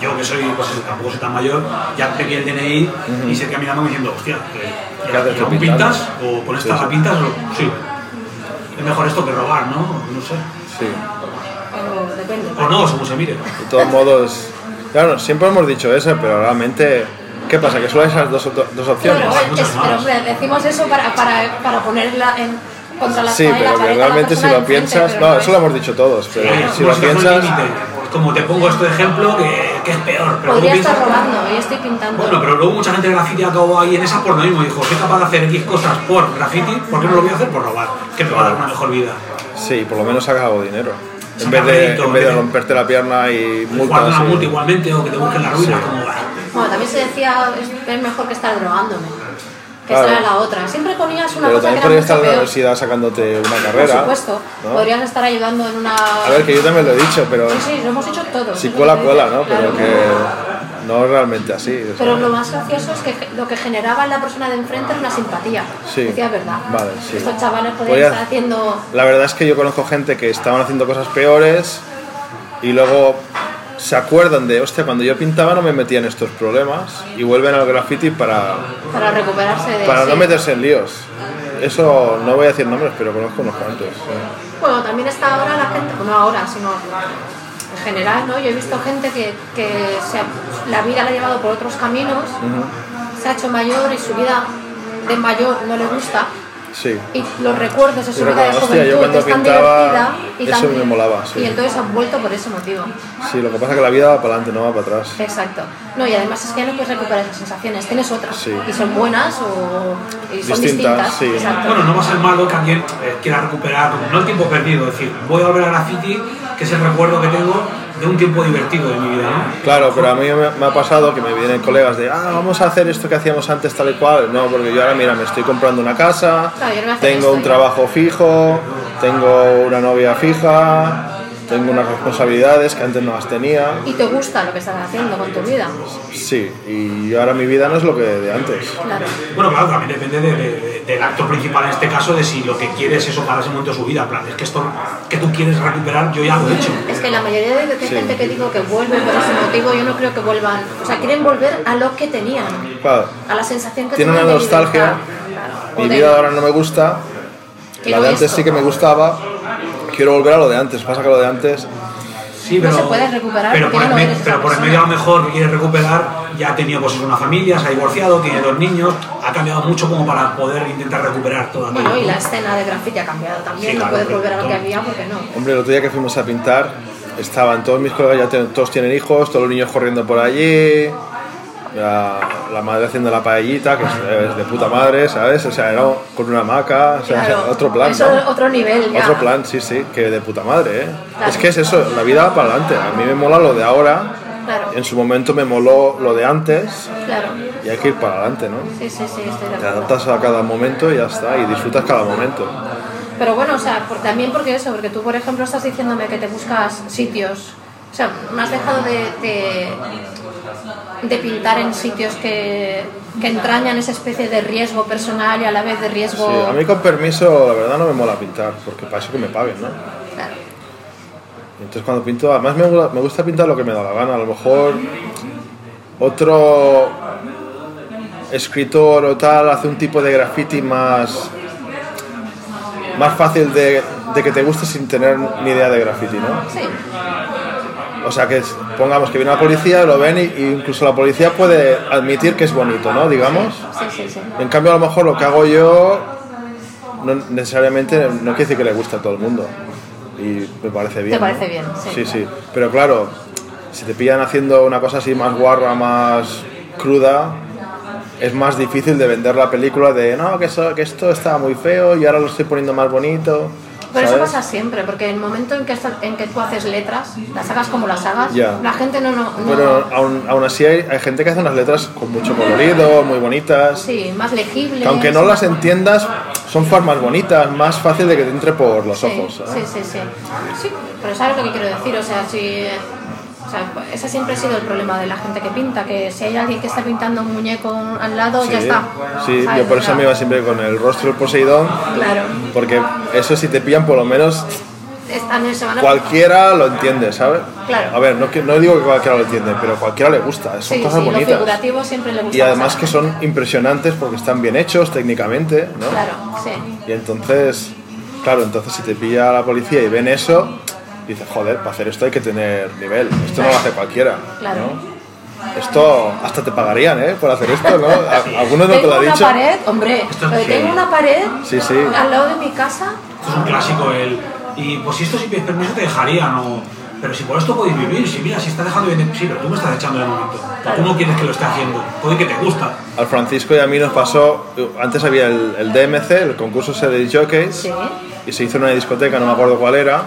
A: yo que soy, pues tampoco soy tan mayor, ya pegué el DNI y sé que mirando diciendo, hostia, que,
C: ¿Qué haces tú
A: pintas o con esta
C: Sí,
A: pintas o sí. Es mejor esto que robar, ¿no? No sé.
C: Sí.
B: o depende
A: O no, según se mire.
C: De todos modos, claro, siempre hemos dicho eso, pero realmente, ¿qué pasa? Que solo hay esas dos, dos opciones.
B: Es- pero hombre, decimos eso para, para, para ponerla en, contra la
C: Sí,
B: y la
C: pero que realmente si lo piensas, no,
B: no
C: eso
B: es.
C: lo hemos dicho todos, pero
A: Sí,
C: si
A: como
C: lo piensas,
A: como te pongo este ejemplo que, que es peor. Pero
B: Podría
A: luego
B: estar
A: piensas-
B: robando y estoy pintando.
A: Bueno, pero luego mucha gente de graffiti acabó ahí en esa por lo mismo. Dijo, soy capaz de hacer X cosas por graffiti, ¿por qué no lo voy a hacer por robar? Que me va a dar una mejor vida.
C: sí, por lo menos has ganado dinero. En vez, de, en vez romperte la pierna y multas.
A: una multa igualmente o que te busquen la ruina,
C: Sí.
A: como.
B: Bueno, también se decía, es, es mejor que estar drogándome. Que
C: Claro.
B: esa era la otra. Siempre ponías una
C: Pero
B: cosa que
C: también
B: era
C: podrías estar en la
B: peor.
C: universidad sacándote una
B: Por
C: carrera.
B: supuesto.
C: ¿no?
B: Podrías estar ayudando en una...
C: A ver, que yo también lo he dicho, pero
B: Sí, sí, lo hemos hecho todos.
C: si
B: que
C: cuela,
B: dice,
C: ¿no? Pero que no realmente así. o sea,
B: Pero lo más gracioso es que lo que generaba en la persona de enfrente era una simpatía.
C: Sí.
B: Decía verdad.
C: Vale, sí.
B: Estos chavales podían
C: Podía-
B: estar haciendo.
C: La verdad es que yo conozco gente que estaban haciendo cosas peores y luego se acuerdan de, hostia, cuando yo pintaba no me metía en estos problemas y vuelven al graffiti para,
B: para recuperarse de.
C: para no meterse en líos. Eso no voy a decir nombres, pero conozco unos cuantos. sí.
B: Bueno, también está ahora la gente, no ahora, sino en general, ¿no? Yo he visto gente que, que se ha- la vida la ha llevado por otros caminos, se ha hecho mayor y su vida de mayor no le gusta.
C: Sí.
B: Y los recuerdos de su
C: Y
B: vida de
C: hostia, yo
B: juventud
C: cuando
B: están
C: pintaba,
B: divertida y
C: eso
B: también-
C: me molaba, sí.
B: Y entonces han vuelto por ese motivo.
C: Sí, lo que pasa es que la vida va para adelante, no va para atrás.
B: Exacto. No, y además es que ya no puedes recuperar esas sensaciones, tienes otras.
C: Sí.
B: Y son buenas o y son
C: Distintas,
B: distintas.
C: sí.
B: Exacto.
A: Bueno, no va a ser malo que alguien eh, quiera recuperar, no el tiempo perdido, es decir, voy a volver a graffiti, que es el recuerdo que tengo de un tiempo divertido de mi vida, ¿no?
C: Claro, pero a mí me, me ha pasado que me vienen colegas de, ah, vamos a hacer esto que hacíamos antes tal y cual. No, porque yo ahora, mira, me estoy comprando una casa,
B: no
C: tengo
B: esto,
C: un
B: ya.
C: trabajo fijo, tengo una novia fija, tengo unas responsabilidades que antes no las tenía.
B: Y te gusta lo que estás haciendo con tu vida.
C: Sí, y ahora mi vida no es lo que de antes.
B: Claro.
A: Bueno, claro, también depende de- de- del actor principal en este caso, de si lo que quieres es eso para ese momento de su vida. En plan, es que esto que tú quieres recuperar, yo ya lo he hecho.
B: Es que la mayoría de, de gente que digo que vuelve por ese motivo, yo no creo que vuelvan. O sea, quieren volver a lo que tenían,
C: Claro,
B: a la sensación que
C: Tiene
B: tenían
C: una nostalgia.
B: Claro.
C: Mi vida ahora no me gusta, la de antes
B: esto.
C: sí que me gustaba, quiero volver a lo de antes. Pasa que lo de antes
A: Sí,
B: No
A: pero,
B: se puede recuperar
A: pero por, el
B: no
A: me- pero por el medio a lo mejor que quiere recuperar, ya ha tenido pues, una familia, se ha divorciado, tiene dos niños, ha cambiado mucho como para poder intentar recuperar todo.
B: Bueno, y
A: ¿no?
B: la escena de graffiti ha cambiado también,
A: Sí,
B: no
A: claro,
B: puedes volver a lo que había porque no.
C: Hombre, el otro día que fuimos a pintar, estaban todos mis colegas, ya tienen- todos tienen hijos, todos los niños corriendo por allí, la, la madre haciendo la paellita, que es, de puta madre, ¿sabes? O sea, era con una hamaca, o sea,
B: Claro,
C: otro plan,
B: eso
C: ¿no?
B: es otro nivel ya.
C: Otro plan, sí, sí, que de puta madre, ¿eh?
B: Claro.
C: Es que es eso, la vida va para adelante. A mí me mola lo de ahora,
B: Claro,
C: en su momento me moló lo de antes,
B: claro.
C: y hay que ir para adelante, ¿no?
B: Sí, sí, sí, estoy de
C: Te adaptas a cada momento y ya está, y disfrutas cada momento.
B: Pero bueno, o sea, por- también porque eso, porque tú, por ejemplo, estás diciéndome que te buscas sitios. O sea, me has dejado de, de, de pintar en sitios que, que entrañan esa especie de riesgo personal y a la vez de riesgo.
C: Sí, a mí con permiso, la verdad no me mola pintar, porque para eso que me paguen, ¿no?
B: Claro.
C: Entonces cuando pinto, además me, gu- me gusta pintar lo que me da la gana. A lo mejor otro escritor o tal hace un tipo de graffiti más más fácil de, de que te guste sin tener ni idea de graffiti, ¿no?
B: Sí,
C: O sea que pongamos que viene la policía, lo ven y, y incluso la policía puede admitir que es bonito, ¿no? Digamos.
B: sí, sí, sí.
C: En cambio, a lo mejor lo que hago yo no necesariamente no quiere decir que le guste a todo el mundo. Y me parece bien.
B: Te parece
C: ¿no?
B: bien, sí.
C: Sí, sí. Pero claro, si te pillan haciendo una cosa así más guarra, más cruda, es más difícil de vender la película de no, que, eso- que esto está muy feo y ahora lo estoy poniendo más bonito.
B: Pero eso pasa siempre, porque en el momento en que, en que tú haces letras, las hagas como las hagas, la gente no... no, no-
C: Pero aún, aún así hay, hay gente que hace unas letras con mucho colorido, muy bonitas.
B: Sí, más legibles.
C: Que aunque no las entiendas, son formas bonitas, más fácil de que te entre por los
B: Sí,
C: ojos.
B: sí, sí, sí. Sí, pero sabes lo que quiero decir, o sea, si... Sea, ese siempre ha sido el problema de la gente que pinta, que si hay alguien que está pintando un muñeco al lado, ya está.
C: sí,
B: ¿sabes?
C: yo por eso me iba siempre con el rostro del Poseidón,
B: Claro,
C: porque eso si te pillan por lo menos cualquiera lo entiende, ¿sabes?
B: Claro.
C: A ver, no, no digo que cualquiera lo entiende, pero cualquiera le gusta, son
B: Sí,
C: cosas
B: sí, lo
C: bonitas.
B: figurativo siempre le gusta.
C: Y además que son impresionantes porque están bien hechos técnicamente, ¿no?
B: Claro, sí.
C: Y entonces, claro, entonces si te pilla la policía y ven eso, dices, joder, para hacer esto hay que tener nivel, esto no lo hace cualquiera.
B: Claro.
C: ¿no? Esto hasta te pagarían, ¿eh? Por hacer esto, ¿no? A- ¿Alguno no te
B: tengo
C: lo ha
B: una
C: dicho?
B: pared, hombre,
A: Esto es
B: pero
A: sí.
B: tengo una pared
C: Sí, sí.
B: al lado de mi casa.
A: Esto es un clásico, el. Y pues si esto si pides permiso te dejarían, o. Pero si por esto podéis vivir, si mira, si está dejando bien. Sí, pero tú me estás echando de momento. Tú no quieres que lo esté haciendo. Puede que te gusta.
C: Al Francisco y a mí nos pasó, antes había el, el DMC, el concurso ese de jockeys,
B: Sí.
C: y se hizo en una discoteca, no me acuerdo cuál era,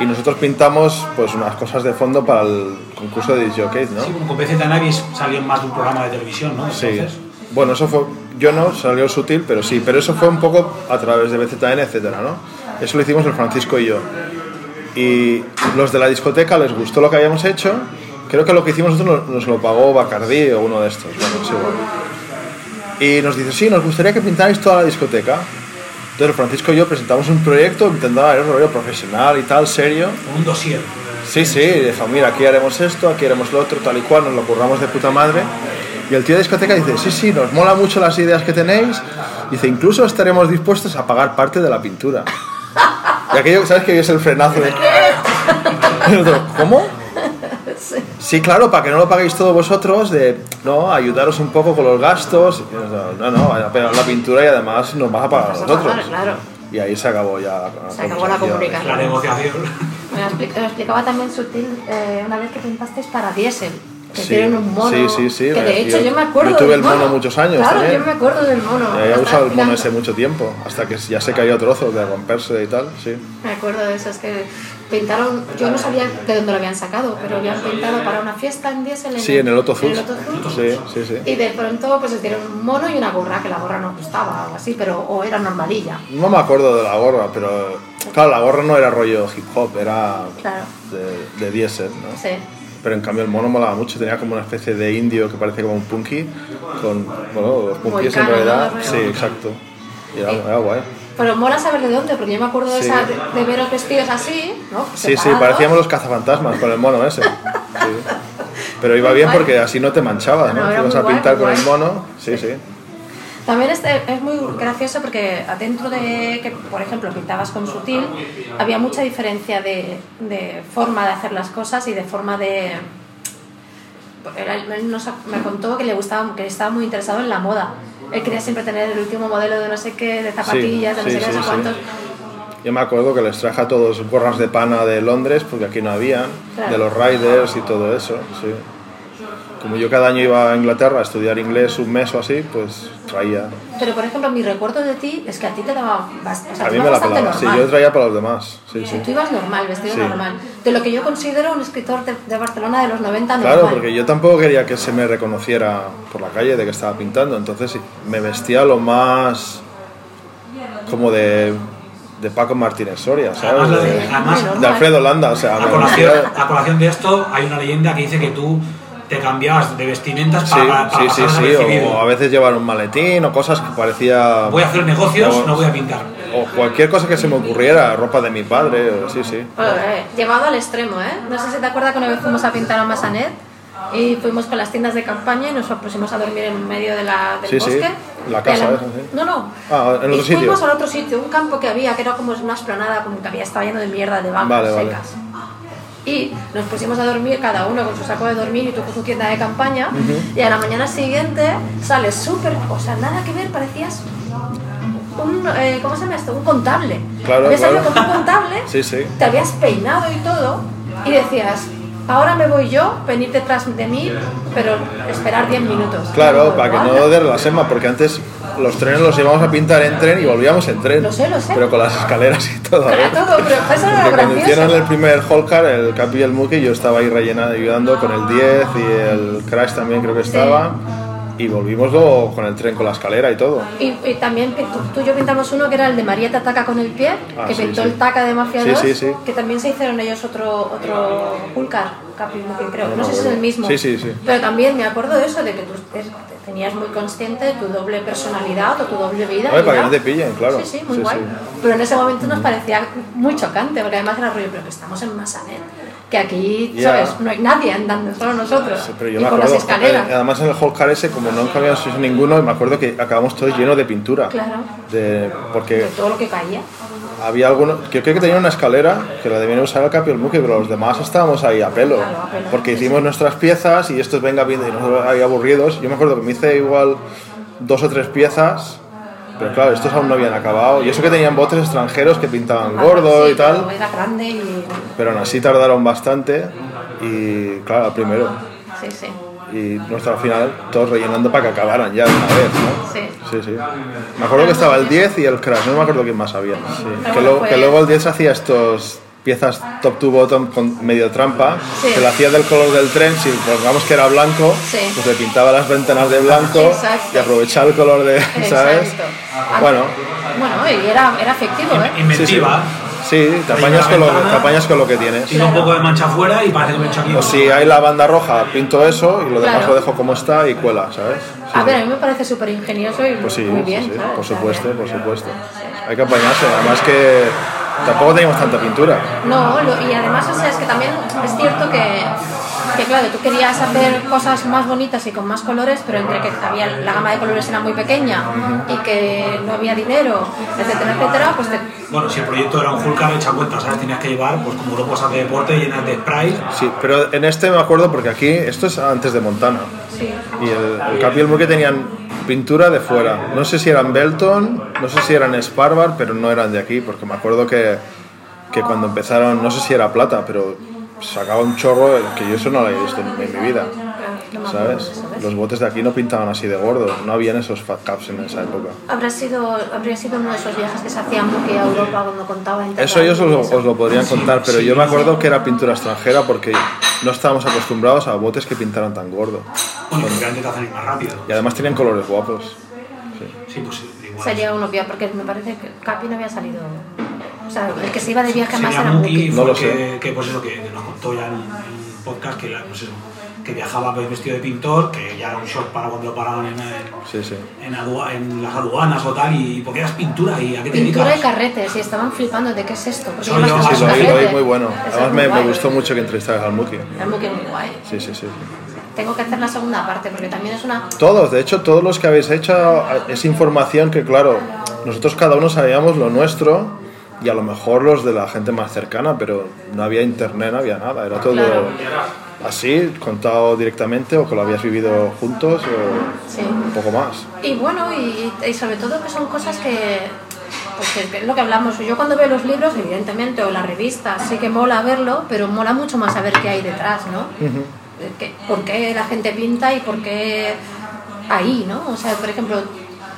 C: y nosotros pintamos pues unas cosas de fondo para el concurso de jockeys, ¿no?
A: Sí, como con BZ Navis salió en más de un programa de televisión, ¿no?
C: Sí.
A: Entonces,
C: Bueno, eso fue, yo no, salió sutil, pero sí, pero eso fue un poco a través de BZN, etcétera, ¿no? Eso lo hicimos el Francisco y yo. Y los de la discoteca les gustó lo que habíamos hecho Creo que lo que hicimos nosotros nos, lo pagó Bacardí o uno de estos. Bueno. Y nos dice, sí, nos gustaría que pintáis toda la discoteca. Entonces Francisco y yo presentamos un proyecto intentando ir un rollo profesional y tal, serio.
A: Un dossier.
C: Sí, sí, dijo, mira, aquí haremos esto, aquí haremos lo otro, tal y cual, nos lo curramos de puta madre. Y el tío de discoteca dice, sí, sí, nos mola mucho las ideas que tenéis. Dice, incluso estaremos dispuestos a pagar parte de la pintura. Y aquello, ¿sabes que es el frenazo de... Y el otro, ¿Cómo? Sí, claro, para que no lo paguéis todos vosotros, de no, ayudaros un poco con los gastos. No, no, pero la pintura y además nos vas a pagar a
B: a
C: nosotros.
B: claro.
C: Y ahí se acabó ya
B: Se acabó la comunicación.
A: La negociación.
B: Me lo expli- me lo explicaba también Sutil eh, una vez que pintasteis para Diesel. Que
C: Sí.
B: tienen un mono.
C: Sí, sí, sí,
B: Que de hecho
C: yo-
B: yo, me acuerdo.
C: yo tuve
B: del
C: el mono muchos años
B: Claro,
C: también.
B: yo me acuerdo del mono. Hasta
C: usado el mono ese mucho tiempo, hasta que ya se cayó trozos de romperse y tal, sí.
B: Me acuerdo de eso, es que pintaron, yo no sabía de dónde lo habían sacado, pero habían pintado para una fiesta en Diesel.
C: Sí, en el Otto
B: en el. Otto Zuz.
C: Sí, sí, sí.
B: Y de pronto pues hicieron un mono y una gorra, que la gorra no gustaba o así, pero o era normalilla.
C: No me acuerdo de la gorra, pero claro, la gorra no era rollo hip hop, era
B: Claro,
C: de, de diésel, ¿no?
B: sí.
C: Pero en cambio el mono molaba mucho, tenía como una especie de indio que parecía como un punky, con, bueno, los punkies en
B: Moicano,
C: realidad,
B: ¿no?
C: sí, exacto. Y era, era guay.
B: Pero mola saber de dónde, porque yo me acuerdo de,
C: Sí.
B: esa, de, de veros vestidos así, ¿no?
C: Sí, sí, parecíamos los cazafantasmas con el mono ese. Sí. Pero iba bien porque así no te manchabas,
B: No,
C: ibas a pintar con el mono, sí, sí.
B: También es, es muy gracioso porque dentro de que, por ejemplo, pintabas con sutil, había mucha diferencia de, de forma de hacer las cosas y de forma de... Él, nos- me contó que le gustaba, que estaba muy interesado en la moda. Él quería siempre tener el último modelo de no sé qué, de zapatillas, de no
C: sí,
B: sé qué,
C: sí, sí.
B: cuántos.
C: Yo me acuerdo que les traje a todos gorras de pana de Londres, porque aquí no habían,
B: Claro.
C: de los Riders y todo eso, sí. Como yo cada año iba a Inglaterra a estudiar inglés un mes o así, pues traía.
B: Pero, por ejemplo, mi recuerdo de ti es que a ti te daba bast- o sea,
C: A mí me la
B: bastante
C: pelaba, sí, yo traía para los demás, sí, sí.
B: Tú ibas normal, vestido
C: Sí.
B: normal. De lo que yo considero un escritor de, de Barcelona de los 90 normal.
C: Claro, porque yo tampoco quería que se me reconociera por la calle de que estaba pintando, entonces me vestía lo más como de, de Paco Martínez Soria, ¿sabes?
A: Además, de-
C: De,
A: además,
C: de Alfredo Landa, o sea,
A: a colación, a colación de esto, hay una leyenda que dice que tú te cambiabas de vestimentas
C: Sí,
A: para, para
C: sí, sí,
A: pasar
C: sí,
A: desapercibido.
C: o a veces llevar un maletín o cosas que parecía...
A: Voy a hacer negocios,
C: o-
A: no voy a pintar.
C: O cualquier cosa que se me ocurriera, ropa de mi padre, o- sí, sí.
B: Bueno, eh, llevado al extremo, ¿eh? No sé si te acuerdas que una vez fuimos a pintar a Massanet y fuimos con las tiendas de campaña y nos pusimos a dormir en medio de la, del
C: Sí, sí,
B: bosque.
C: la
B: Y a
C: casa esa, sí.
B: No, no.
C: Ah, en
B: y
C: otro sitio.
B: fuimos al otro sitio, un campo que había, que era como una esplanada, como que había estado lleno de mierda, de vacas
C: Vale, vale.
B: Y nos pusimos a dormir cada uno con su saco de dormir y tú con tu tienda de campaña. Y a la mañana siguiente sales súper, o sea, nada que ver, parecías un, eh, ¿cómo se llama esto? Un contable.
C: Claro,
B: Habías salido
C: claro.
B: con un contable,
C: Sí, sí.
B: te habías peinado y todo, y decías, ahora me voy yo, venir detrás de mí, pero esperar 10 minutos.
C: Claro, para que no dé la sema, porque antes los trenes los íbamos a pintar en tren y volvíamos en tren.
B: Lo sé, lo sé.
C: Pero con las escaleras y todo.
B: Era
C: ¿eh?
B: todo, pero eso era
C: cuando hicieron el primer Holcar, el Capi y el Muki, yo estaba ahí rellenando, ayudando con el 10 y el Crash también creo que estaba. Y volvimos luego con el tren con la escalera y todo.
B: Y, y también tú, tú y yo pintamos uno que era el de María te ataca con el pie,
C: Ah,
B: que
C: sí,
B: pintó
C: sí.
B: el taca de Mafia
C: Sí,
B: 2,
C: sí, sí.
B: que también se hicieron ellos otro otro Pulcar, creo, no, sé si es el mismo.
C: Sí, sí, sí.
B: Pero también me acuerdo de eso, de que tú te- te tenías muy consciente de tu doble personalidad o tu doble vida.
C: Oye, para que no te pillen, claro.
B: Sí, sí, muy guay. Pero en ese momento nos parecía muy chocante, porque además era rollo, pero que estamos en Massanet, que aquí,
C: Ya.
B: ¿sabes? No hay nadie andando, solo nosotros.
C: Sí, pero yo
B: y
C: me acuerdo,
B: las escaleras.
C: eh, además en el Holcar ese, como no cabíamos ninguno, me acuerdo que acabamos todos llenos de pintura.
B: Claro.
C: De,
B: de
C: porque
B: todo lo que caía.
C: había algunos, que creo que tenía una escalera que la debían usar el Capi Muki, pero los demás estábamos ahí a pelo.
B: Claro, a pelo,
C: Porque
B: sí,
C: hicimos nuestras piezas y estos venga y nosotros ahí aburridos. Yo me acuerdo que me hice igual dos o tres piezas, pero claro, estos aún no habían acabado. Y eso que tenían botes extranjeros que pintaban gordo
B: Ah, Sí,
C: y tal,
B: pero
C: aún así tardaron bastante. Y claro, primero.
B: Sí, sí.
C: Y nosotros al final todos rellenando para que acabaran ya de una vez, ¿no?
B: Sí.
C: Sí, sí. Me acuerdo que estaba el 10 y el Crash, no me acuerdo quién más había. Sí. Que luego el 10 hacía estos piezas top to bottom con medio trampa,
B: Sí.
C: que lo hacía del color del tren, si pongamos que era blanco,
B: Sí.
C: pues le pintaba las ventanas de blanco
B: Exacto.
C: y aprovechaba el color de, ¿sabes?
B: Exacto.
C: Bueno,
B: Bueno, y era, era efectivo, ¿eh?
A: Inventiva.
C: Sí, te apañas, con lo, te apañas con lo que tienes.
A: Tiro un poco de mancha afuera y parece que me he hecho aquí.
C: O si hay la banda roja, pinto eso y lo demás
B: Claro.
C: lo dejo como está y cuela, ¿sabes?
B: A ver, a mí me parece súper ingenioso y
C: Pues sí,
B: muy
C: sí,
B: bien.
C: sí,
B: ¿sabes?
C: por supuesto, por supuesto. Hay que apañarse, además que tampoco teníamos tanta pintura.
B: No, lo- y además, o sea, es que también es cierto que, que, claro, tú querías hacer cosas más bonitas y con más colores, pero entre que había la gama de colores era muy pequeña y que no había dinero, etcétera, etcétera, pues te,
A: Bueno, si el proyecto era un full car hecha cuenta, ¿sabes? Tenías que llevar, pues como grupos de deporte llenas de spray.
C: Sí, pero en este me acuerdo porque aquí, esto es antes de Montana.
B: sí.
C: Y el, el Capi y el Muque tenían pintura de fuera. No sé si eran Belton, no sé si eran Sparbar, pero no eran de aquí, porque me acuerdo que, que cuando empezaron, no sé si era plata, pero sacaba un chorro que yo eso no lo había visto en, en mi vida.
B: No
C: ¿Sabes?
B: eso, ¿ves?
C: Los botes de aquí no pintaban así de gordo, no habían esos fat caps en esa época.
B: Habrá sido, habría sido uno de esos viajes que se hacían Muki a Europa cuando contaba en
C: Eso ellos os os lo podrían
A: Sí,
C: contar, pero
A: sí,
C: yo me
A: sí.
C: acuerdo que era pintura extranjera porque no estábamos acostumbrados a botes que pintaran tan gordo.
A: Bueno, porque ir más rápido.
C: Y además tenían colores guapos.
A: Sí, pues igual.
B: Sería uno que, porque me parece que Capi no había salido. O sea, el que se iba de viaje más era
A: Muki.
C: No lo
A: que,
C: sé.
A: que, pues eso, que, nos contó ya en podcast que, la- pues eso, que viajaba pues, vestido de pintor, que ya era un shock para cuando lo paraban en, en,
C: Sí, sí.
A: en adua- en las aduanas o tal, y porque eras pintura y a qué te
B: Pintura y
A: dedicas.
B: carretes y estaban flipando de qué es esto. Porque
A: Soy yo,
C: Sí, lo oí, lo oí
B: carrete.
C: muy bueno.
B: Es
C: Además
B: muy
C: me, me gustó mucho que entrevistaras al Muki.
B: El Muki es muy guay.
C: Sí, sí, sí.
B: Tengo que hacer la segunda parte porque también es una.
C: Todos, de hecho, todos los que habéis hecho es información que, claro, nosotros cada uno sabíamos lo nuestro y a lo mejor los de la gente más cercana, pero no había internet, no había nada. Era todo
B: Claro.
C: Así, contado directamente o que lo habías vivido juntos o
B: Sí.
C: un poco más.
B: Y bueno, y, y sobre todo que son cosas que, pues que- es lo que hablamos. Yo cuando veo los libros, evidentemente, o las revistas, sí que mola verlo, pero mola mucho más saber qué hay detrás, ¿no? Eh, que- ¿Por qué la gente pinta y por qué ahí, ¿no? O sea, por ejemplo,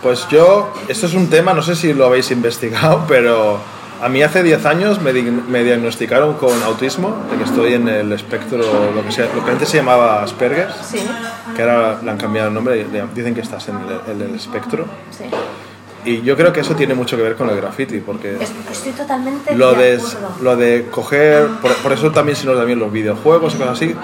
C: Pues yo, esto es un tema, no sé si lo habéis investigado, pero a mí hace 10 años me, di- me diagnosticaron con autismo, de que estoy en el espectro, lo que, sea, lo que antes se llamaba Asperger,
B: sí,
C: que ahora le han cambiado el nombre dicen que estás en el, en el espectro.
B: sí.
C: Y yo creo que eso tiene mucho que ver con el graffiti, porque
B: Es- Estoy totalmente
C: lo de, lo de coger, por, por eso también si nos también los videojuegos y cosas así,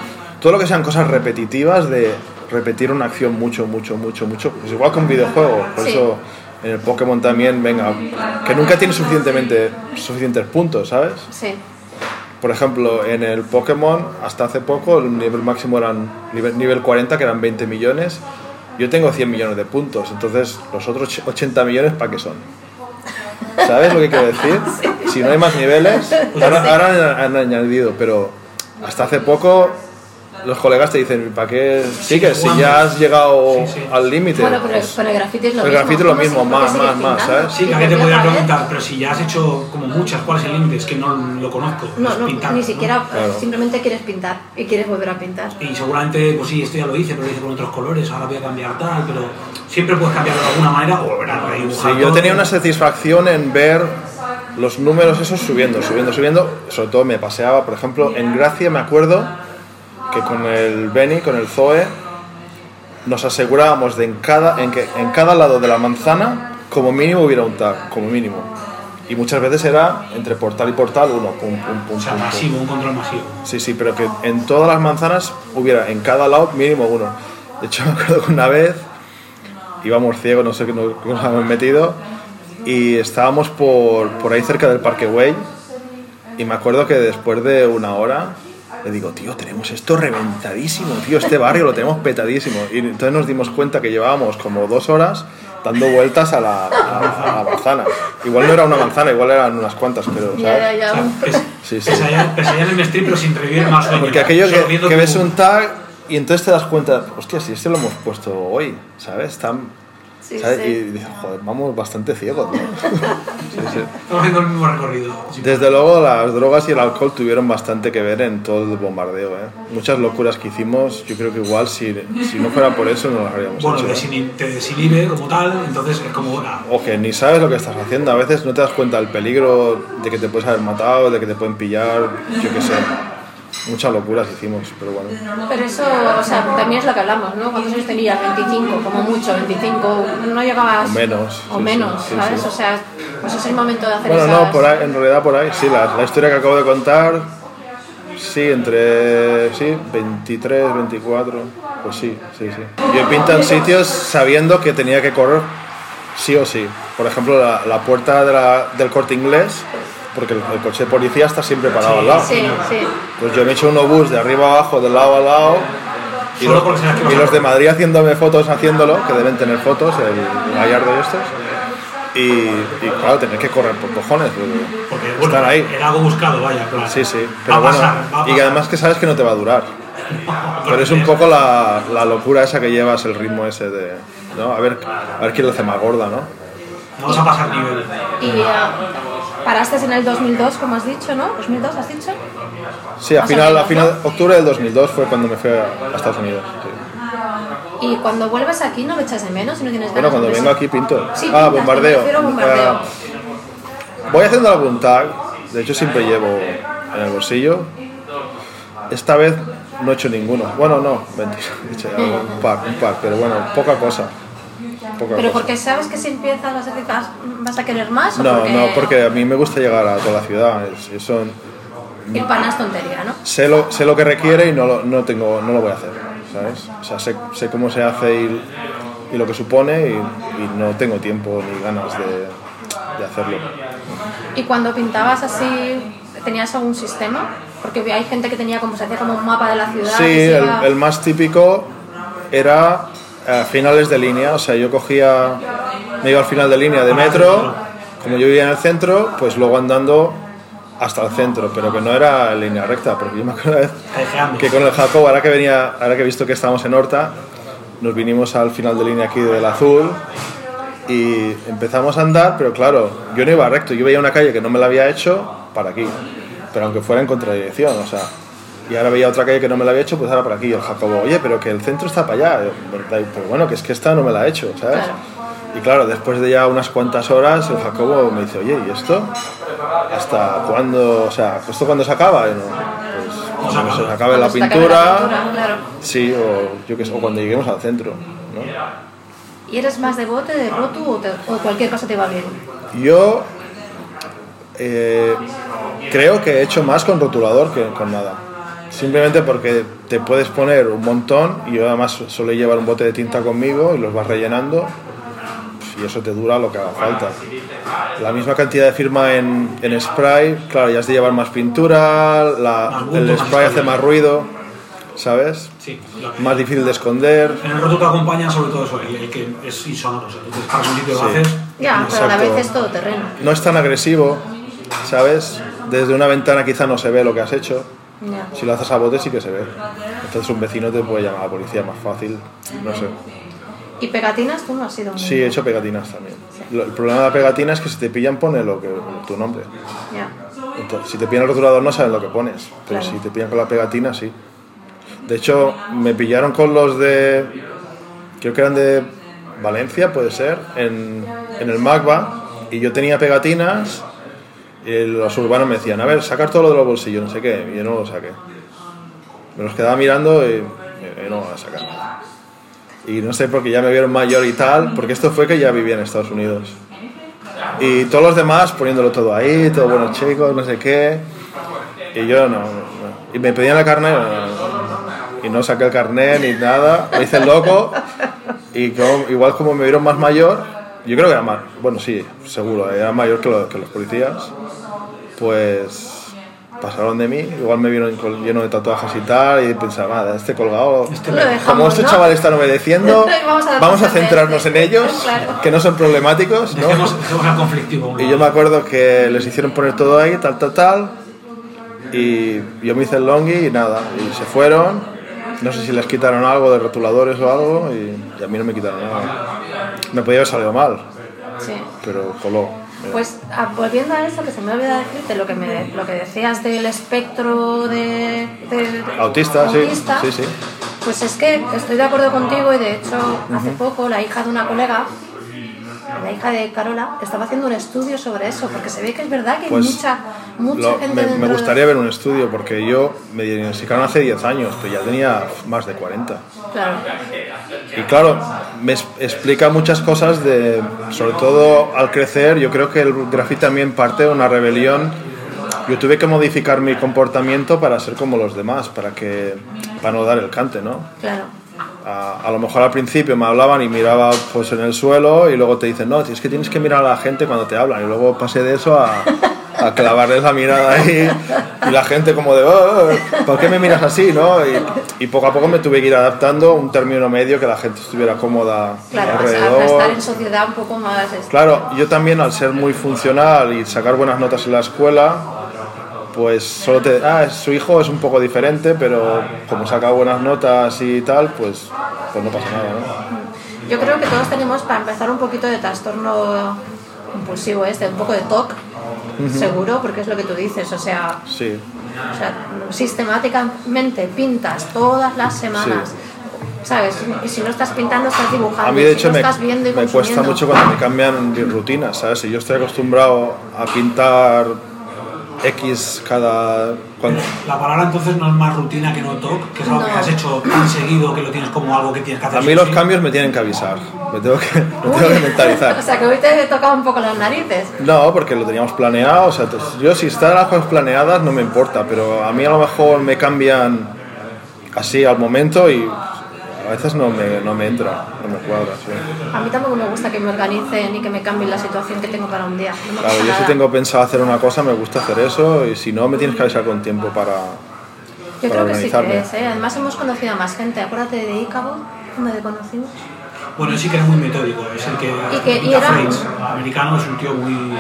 C: todo lo que sean cosas repetitivas de repetir una acción mucho, mucho, mucho, mucho, pues igual con videojuegos, por
B: Sí.
C: eso en el Pokémon también, venga, que nunca tiene suficientemente, suficientes puntos, ¿sabes?
B: Sí,
C: Por ejemplo, en el Pokémon, hasta hace poco, el nivel máximo eran nivel, nivel 40, que eran 20 millones. Yo tengo 100 millones de puntos, entonces los otros 80 millones, ¿para qué son? ¿Sabes lo que quiero decir? Si no hay más niveles, ahora, han añadido, pero hasta hace poco los colegas te dicen, ¿para qué sigues? Si ya has llegado
A: Sí, sí.
C: al límite.
B: bueno, pero
C: Pues,
B: con el graffiti es lo
C: el
B: mismo.
C: graffiti es lo
B: ¿Cómo
C: mismo, más, más, más? ¿sabes?
A: Sí, que
B: ¿Y
A: a te podría preguntar, pero si ya has hecho como muchas, ¿cuál es el límite? Es que no lo conozco.
B: No,
A: es
B: no,
A: pintar,
B: ni
A: ¿no?
B: siquiera, eh,
C: Claro.
B: simplemente quieres pintar y quieres volver a pintar.
A: Y seguramente, pues sí, esto ya lo hice, pero lo hice con otros colores, ahora voy a cambiar tal, pero siempre puedes cambiarlo de alguna manera o volver a redibujar.
C: Sí, yo tenía una satisfacción en ver los números esos subiendo, subiendo, subiendo. Sobre todo me paseaba, por ejemplo, en Gracia me acuerdo que con el Benny, con el Zoe, nos asegurábamos de en cada, en que en cada lado de la manzana, como mínimo hubiera un tag, como mínimo. Y muchas veces era entre portal y portal uno, pum, pum, pum,
A: O sea,
C: pum, pum.
A: masivo, un control masivo.
C: Sí, sí, pero que en todas las manzanas hubiera en cada lado mínimo uno. De hecho, me acuerdo que una vez íbamos ciegos, no sé qué nos, nos habíamos metido, y estábamos por, por ahí cerca del Parque Güell, y me acuerdo que después de una hora le digo, tío, tenemos esto reventadísimo, tío, este barrio lo tenemos petadísimo. Y entonces nos dimos cuenta que llevábamos como dos horas dando vueltas a la, a- a la manzana. Igual no era una manzana, igual eran unas cuantas, pero...
B: Ya,
C: ¿sabes?
B: ya,
A: O sea,
B: ya.
A: pes-
C: Sí, sí.
A: Pesadilla, en el stream, pero sin revivir más.
C: Porque aquello que, que ves un tag y entonces te das cuenta, hostia, si este lo hemos puesto hoy, ¿sabes? Están,
B: Sí,
C: ¿sabes?
B: sí.
C: Y dices, joder, vamos bastante ciegos, ¿no? Sí, sí.
A: Estamos haciendo el mismo recorrido.
C: Desde luego las drogas y el alcohol tuvieron bastante que ver en todo el bombardeo, ¿eh? Muchas locuras que hicimos, yo creo que igual si, si no fuera por eso no las habríamos
A: Bueno,
C: hecho. ¿eh?
A: desin- te desinhibe como tal, entonces es como, ah,
C: O que ni sabes lo que estás haciendo, a veces no te das cuenta del peligro de que te puedes haber matado, de que te pueden pillar, yo qué sé. Muchas locuras hicimos, pero bueno.
B: Pero eso, o sea, también es lo que hablamos, ¿no? ¿Cuántos años tenías? 25, como mucho, 25, no llegabas...
C: O menos,
B: O
C: sí,
B: menos,
C: sí,
B: ¿sabes?
C: sí.
B: O sea, Pues es el momento de hacer
C: Bueno,
B: esas...
C: no, por ahí, en realidad por ahí, sí, la, la historia que acabo de contar, sí, entre, sí, 23, 24, pues sí, sí, sí. Yo en sitios sabiendo que tenía que correr sí o sí. Por ejemplo, la, la puerta de la- del corte inglés, porque el, el coche de policía está siempre parado al lado.
B: Sí, sí.
C: Pues yo me he hecho un obús de arriba abajo, de lado a lado. Y
A: Solo
C: los, y los de. Madrid haciéndome fotos haciéndolo, que deben tener fotos, el gallardo y estos. Y, y claro, tener que correr por cojones. porque
A: Porque, bueno,
C: están ahí.
A: era algo buscado, vaya, claro.
C: Sí, sí.
A: Va
C: Pero
A: a
C: bueno,
A: pasar, va a
C: y
A: pasar.
C: además que sabes que no te va a durar. Pero es un poco la, la locura esa que llevas, el ritmo ese de. ¿no? A ver, a ver quién lo hace más gorda, ¿no?
A: Vamos a pasar nivel.
B: Y ah, paraste en el 2002, como has dicho, ¿no? ¿2002 has dicho?
C: Sí, a final, a final
B: ¿no?
C: octubre del 2002 fue cuando me fui a, Estados Unidos. sí.
B: Y cuando vuelves aquí no lo echas de menos y no tienes
C: Bueno, cuando vengo aquí pinto.
B: Sí,
C: ah,
B: pintas,
C: bombardeo.
B: bombardeo.
C: Ah, voy haciendo la voluntad. De hecho, siempre llevo en el bolsillo. Esta vez no he hecho ninguno. Bueno, no, mentira. He hecho un par, un par, pero bueno, poca cosa. Poca
B: Pero
C: cosa.
B: porque sabes que si empiezas vas a, "Vas- a querer más o
C: No,
B: porque,
C: no, porque a mí me gusta llegar a toda la ciudad. Es- Eso,
B: el pan es tontería, ¿no?
C: sé, lo, sé lo que requiere y no lo, no tengo, no lo voy a hacer. ¿Sabes? O sea, sé, sé cómo se hace y, y lo que supone y, y no tengo tiempo ni ganas de, de hacerlo.
B: Y cuando pintabas así, ¿tenías algún sistema? Porque hay gente que tenía como se hacía como un mapa de la ciudad.
C: Sí, el,
B: iba-
C: el más típico era a finales de línea, o sea, yo cogía, me iba al final de línea de metro, como yo vivía en el centro, pues luego andando hasta el centro, pero que no era línea recta, porque yo me acuerdo una vez que con el Jacob, ahora que venía, ahora que he visto que estábamos en Horta, nos vinimos al final de línea aquí del azul y empezamos a andar, pero claro, yo no iba recto, yo veía una calle que no me la había hecho para aquí, pero aunque fuera en contradirección, o sea, y ahora veía otra calle que no me la había hecho, pues ahora para aquí, y el Jacobo, oye, pero que el centro está para allá, pero bueno, que es que esta no me la he hecho, ¿sabes?
B: Claro.
C: Y claro, después de ya unas cuantas horas, el Jacobo me dice, oye, ¿y esto? ¿Hasta cuándo? O sea, ¿esto cuándo se acaba? Y no, pues cuando se acabe la pintura,
B: la pintura, claro.
C: sí, o yo qué sé, o cuando lleguemos al centro, ¿no?
B: ¿Y eres más de bote, de rotu o, te- o cualquier cosa te va bien?
C: Yo eh, creo que he hecho más con rotulador que con nada. Simplemente porque te puedes poner un montón y yo además suelo llevar un bote de tinta conmigo y los vas rellenando y eso te dura lo que haga falta. La misma cantidad de firma en, en spray, claro, ya has de llevar más pintura, la- el spray hace más ruido, ¿sabes?
A: Sí,
C: Más difícil de esconder.
A: En el roto te acompaña sobre todo eso, el, el que es insonoro. O sea, tú te paras un sitio lo haces.
B: Ya, pero a la vez es todo terreno.
C: No es tan agresivo, ¿sabes? Desde una ventana quizá no se ve lo que has hecho. Si lo haces a bote sí que se ve. Entonces un vecino te puede llamar a la policía más fácil. No sé.
B: ¿Y pegatinas tú no has sido
C: Sí, he hecho pegatinas también. El problema de la pegatina es que si te pillan pone lo que, tu nombre. Entonces, si te pillan el rotulador no saben lo que pones. Pero
B: Claro.
C: si te pillan con la pegatina sí. De hecho, me pillaron con los de... Creo que eran de Valencia, puede ser, en, en el MACBA. Y yo tenía pegatinas y los urbanos me decían, a ver, sacar todo lo de los bolsillos, no sé qué. Y yo no lo saqué. Me los quedaba mirando y, y no lo voy a sacar. Y no sé, porque ya me vieron mayor y tal, porque esto fue que ya vivía en Estados Unidos. Y todos los demás poniéndolo todo ahí, todo buenos chicos, no sé qué. Y yo no. no. Y me pedían no, no. y no saqué el carnet ni nada. Me hice loco. Y igual como me vieron más mayor, yo creo que era más, bueno, sí, seguro, era mayor que, lo- que los policías. Pues pasaron de mí, igual me vieron lleno de tatuajes y tal, y pensaba, "Nada, este colgado.
B: Lo dejamos,
C: Como estos
B: ¿no?
C: chavales están obedeciendo,
B: Vamos a
C: vamos centrarnos en
B: este.
C: ellos,
B: Claro.
C: que no son problemáticos, ¿no?
A: Dejemos, dejemos conflictivo.
C: Y yo me acuerdo que les hicieron poner todo ahí, tal, tal, tal. Y yo me hice el longi y nada. Y se fueron. No sé si les quitaron algo de rotuladores o algo. Y, y a mí no me quitaron nada. Me podía haber salido mal,
B: Sí.
C: pero coló.
B: Pues ah, volviendo a eso, que se me olvidó decirte lo que, me, lo que decías del espectro de, del
C: Autista, sí,
B: autista,
C: sí, sí.
B: Pues es que estoy de acuerdo contigo y de hecho hace poco la hija de una colega la hija de Carola, estaba haciendo un estudio sobre eso, porque se ve que es verdad que
C: Pues
B: hay mucha, mucha
C: Lo-
B: gente
C: me, me
B: de-
C: gustaría ver un estudio porque yo me diagnosticaron hace 10 años, pero ya tenía más de 40.
B: Claro,
C: Y claro, me explica muchas cosas de, sobre todo al crecer, yo creo que el graffiti también parte de una rebelión. Yo tuve que modificar mi comportamiento para ser como los demás, para que para no dar el cante, ¿no?
B: claro.
C: A, a lo mejor al principio me hablaban y miraba pues en el suelo y luego te dicen, no, es que tienes que mirar a la gente cuando te hablan. Y luego pasé de eso a, a clavarles la mirada ahí y la gente como de, "Oh, ¿por qué me miras así? ¿no? Y, y poco a poco me tuve que ir adaptando a un término medio que la gente estuviera cómoda
B: Claro,
C: alrededor.
B: estar en sociedad un poco más... este,
C: Claro, yo también al ser muy funcional y sacar buenas notas en la escuela, pues solo te... Ah, su hijo es un poco diferente, pero como saca buenas notas y tal, pues, pues no pasa nada, ¿no?
B: Yo creo que todos tenemos, para empezar, un poquito de trastorno impulsivo este, un poco de TOC, seguro, porque es lo que tú dices, o sea,
C: Sí.
B: o sea, sistemáticamente pintas todas las semanas, ¿sabes? Y si no estás pintando, estás dibujando,
C: A mí de
B: si
C: hecho
B: no
C: me,
B: estás viendo y
C: me cuesta mucho cuando me cambian rutinas, ¿sabes? Si yo estoy acostumbrado a pintar X cada... Cuando,
A: La palabra entonces no es más rutina que no TOC, que es algo que has hecho tan seguido que lo tienes como algo que tienes que hacer.
C: a mí los
A: sí.
C: cambios me tienen que avisar, me tengo que, me tengo que mentalizar.
B: o sea, que hoy te he tocado un poco las narices.
C: No, porque lo teníamos planeado. O sea, yo si están las cosas planeadas no me importa, pero a mí a lo mejor me cambian así al momento y a veces no me, no me entra, no me cuadra. sí.
B: A mí tampoco me gusta que me organicen ni que me cambien la situación que tengo para un día. No
C: Claro, yo si
B: nada.
C: tengo pensado hacer una cosa me gusta hacer eso y si no me tienes que avisar con tiempo para,
B: Yo
C: para
B: creo que sí que
C: organizarme.
B: es, ¿eh? Además hemos conocido a más gente. Acuérdate de Icabo, donde te conocimos.
A: Bueno, sí que era muy metódico, es el que.
B: Y que- y era-
A: frames. americano es un tío muy.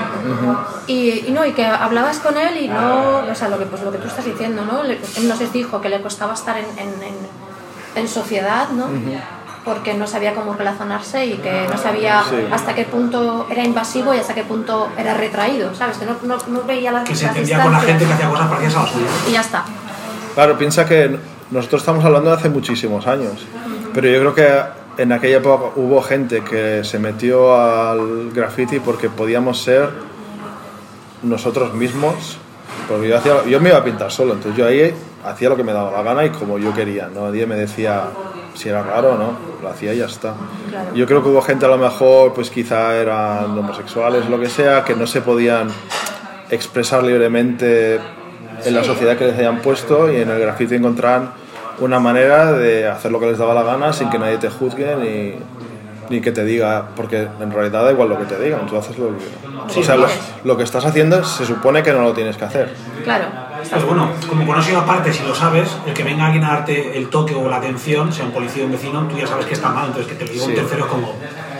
B: Y, y no, y que hablabas con él y no, o sea, lo que, pues, lo que tú estás diciendo, ¿no? Le- él nos dijo que le costaba estar en, en, en- en sociedad, ¿no? Porque no sabía cómo relacionarse y que no sabía
C: Sí.
B: hasta qué punto era invasivo y hasta qué punto era retraído, ¿sabes? Que no, no, no veía las,
A: que se entendía con la gente que hacía cosas parecidas a las suyas.
B: Y ya está.
C: Claro, piensa que nosotros estamos hablando de hace muchísimos años, pero yo creo que en aquella época hubo gente que se metió al graffiti porque podíamos ser nosotros mismos, porque yo, hacía, yo me iba a pintar solo, entonces yo ahí hacía lo que me daba la gana y como yo quería, nadie me decía si era raro o no, lo hacía y ya está.
B: Claro.
C: Yo creo que hubo gente a lo mejor, pues quizá eran homosexuales, lo que sea, que no se podían expresar libremente en la sociedad que les hayan puesto y en el grafiti encontraran una manera de hacer lo que les daba la gana sin que nadie te juzgue ni, ni que te diga, porque en realidad da igual lo que te digan, tú haces lo que...
B: Sí,
C: o sea, lo, lo que estás haciendo se supone que no lo tienes que hacer.
B: Claro.
A: Pero bueno, como conoces aparte, si lo sabes, el que venga alguien a darte el toque o la atención, sea un policía o un vecino, tú ya sabes que está mal, entonces que te lo diga un tercero es como.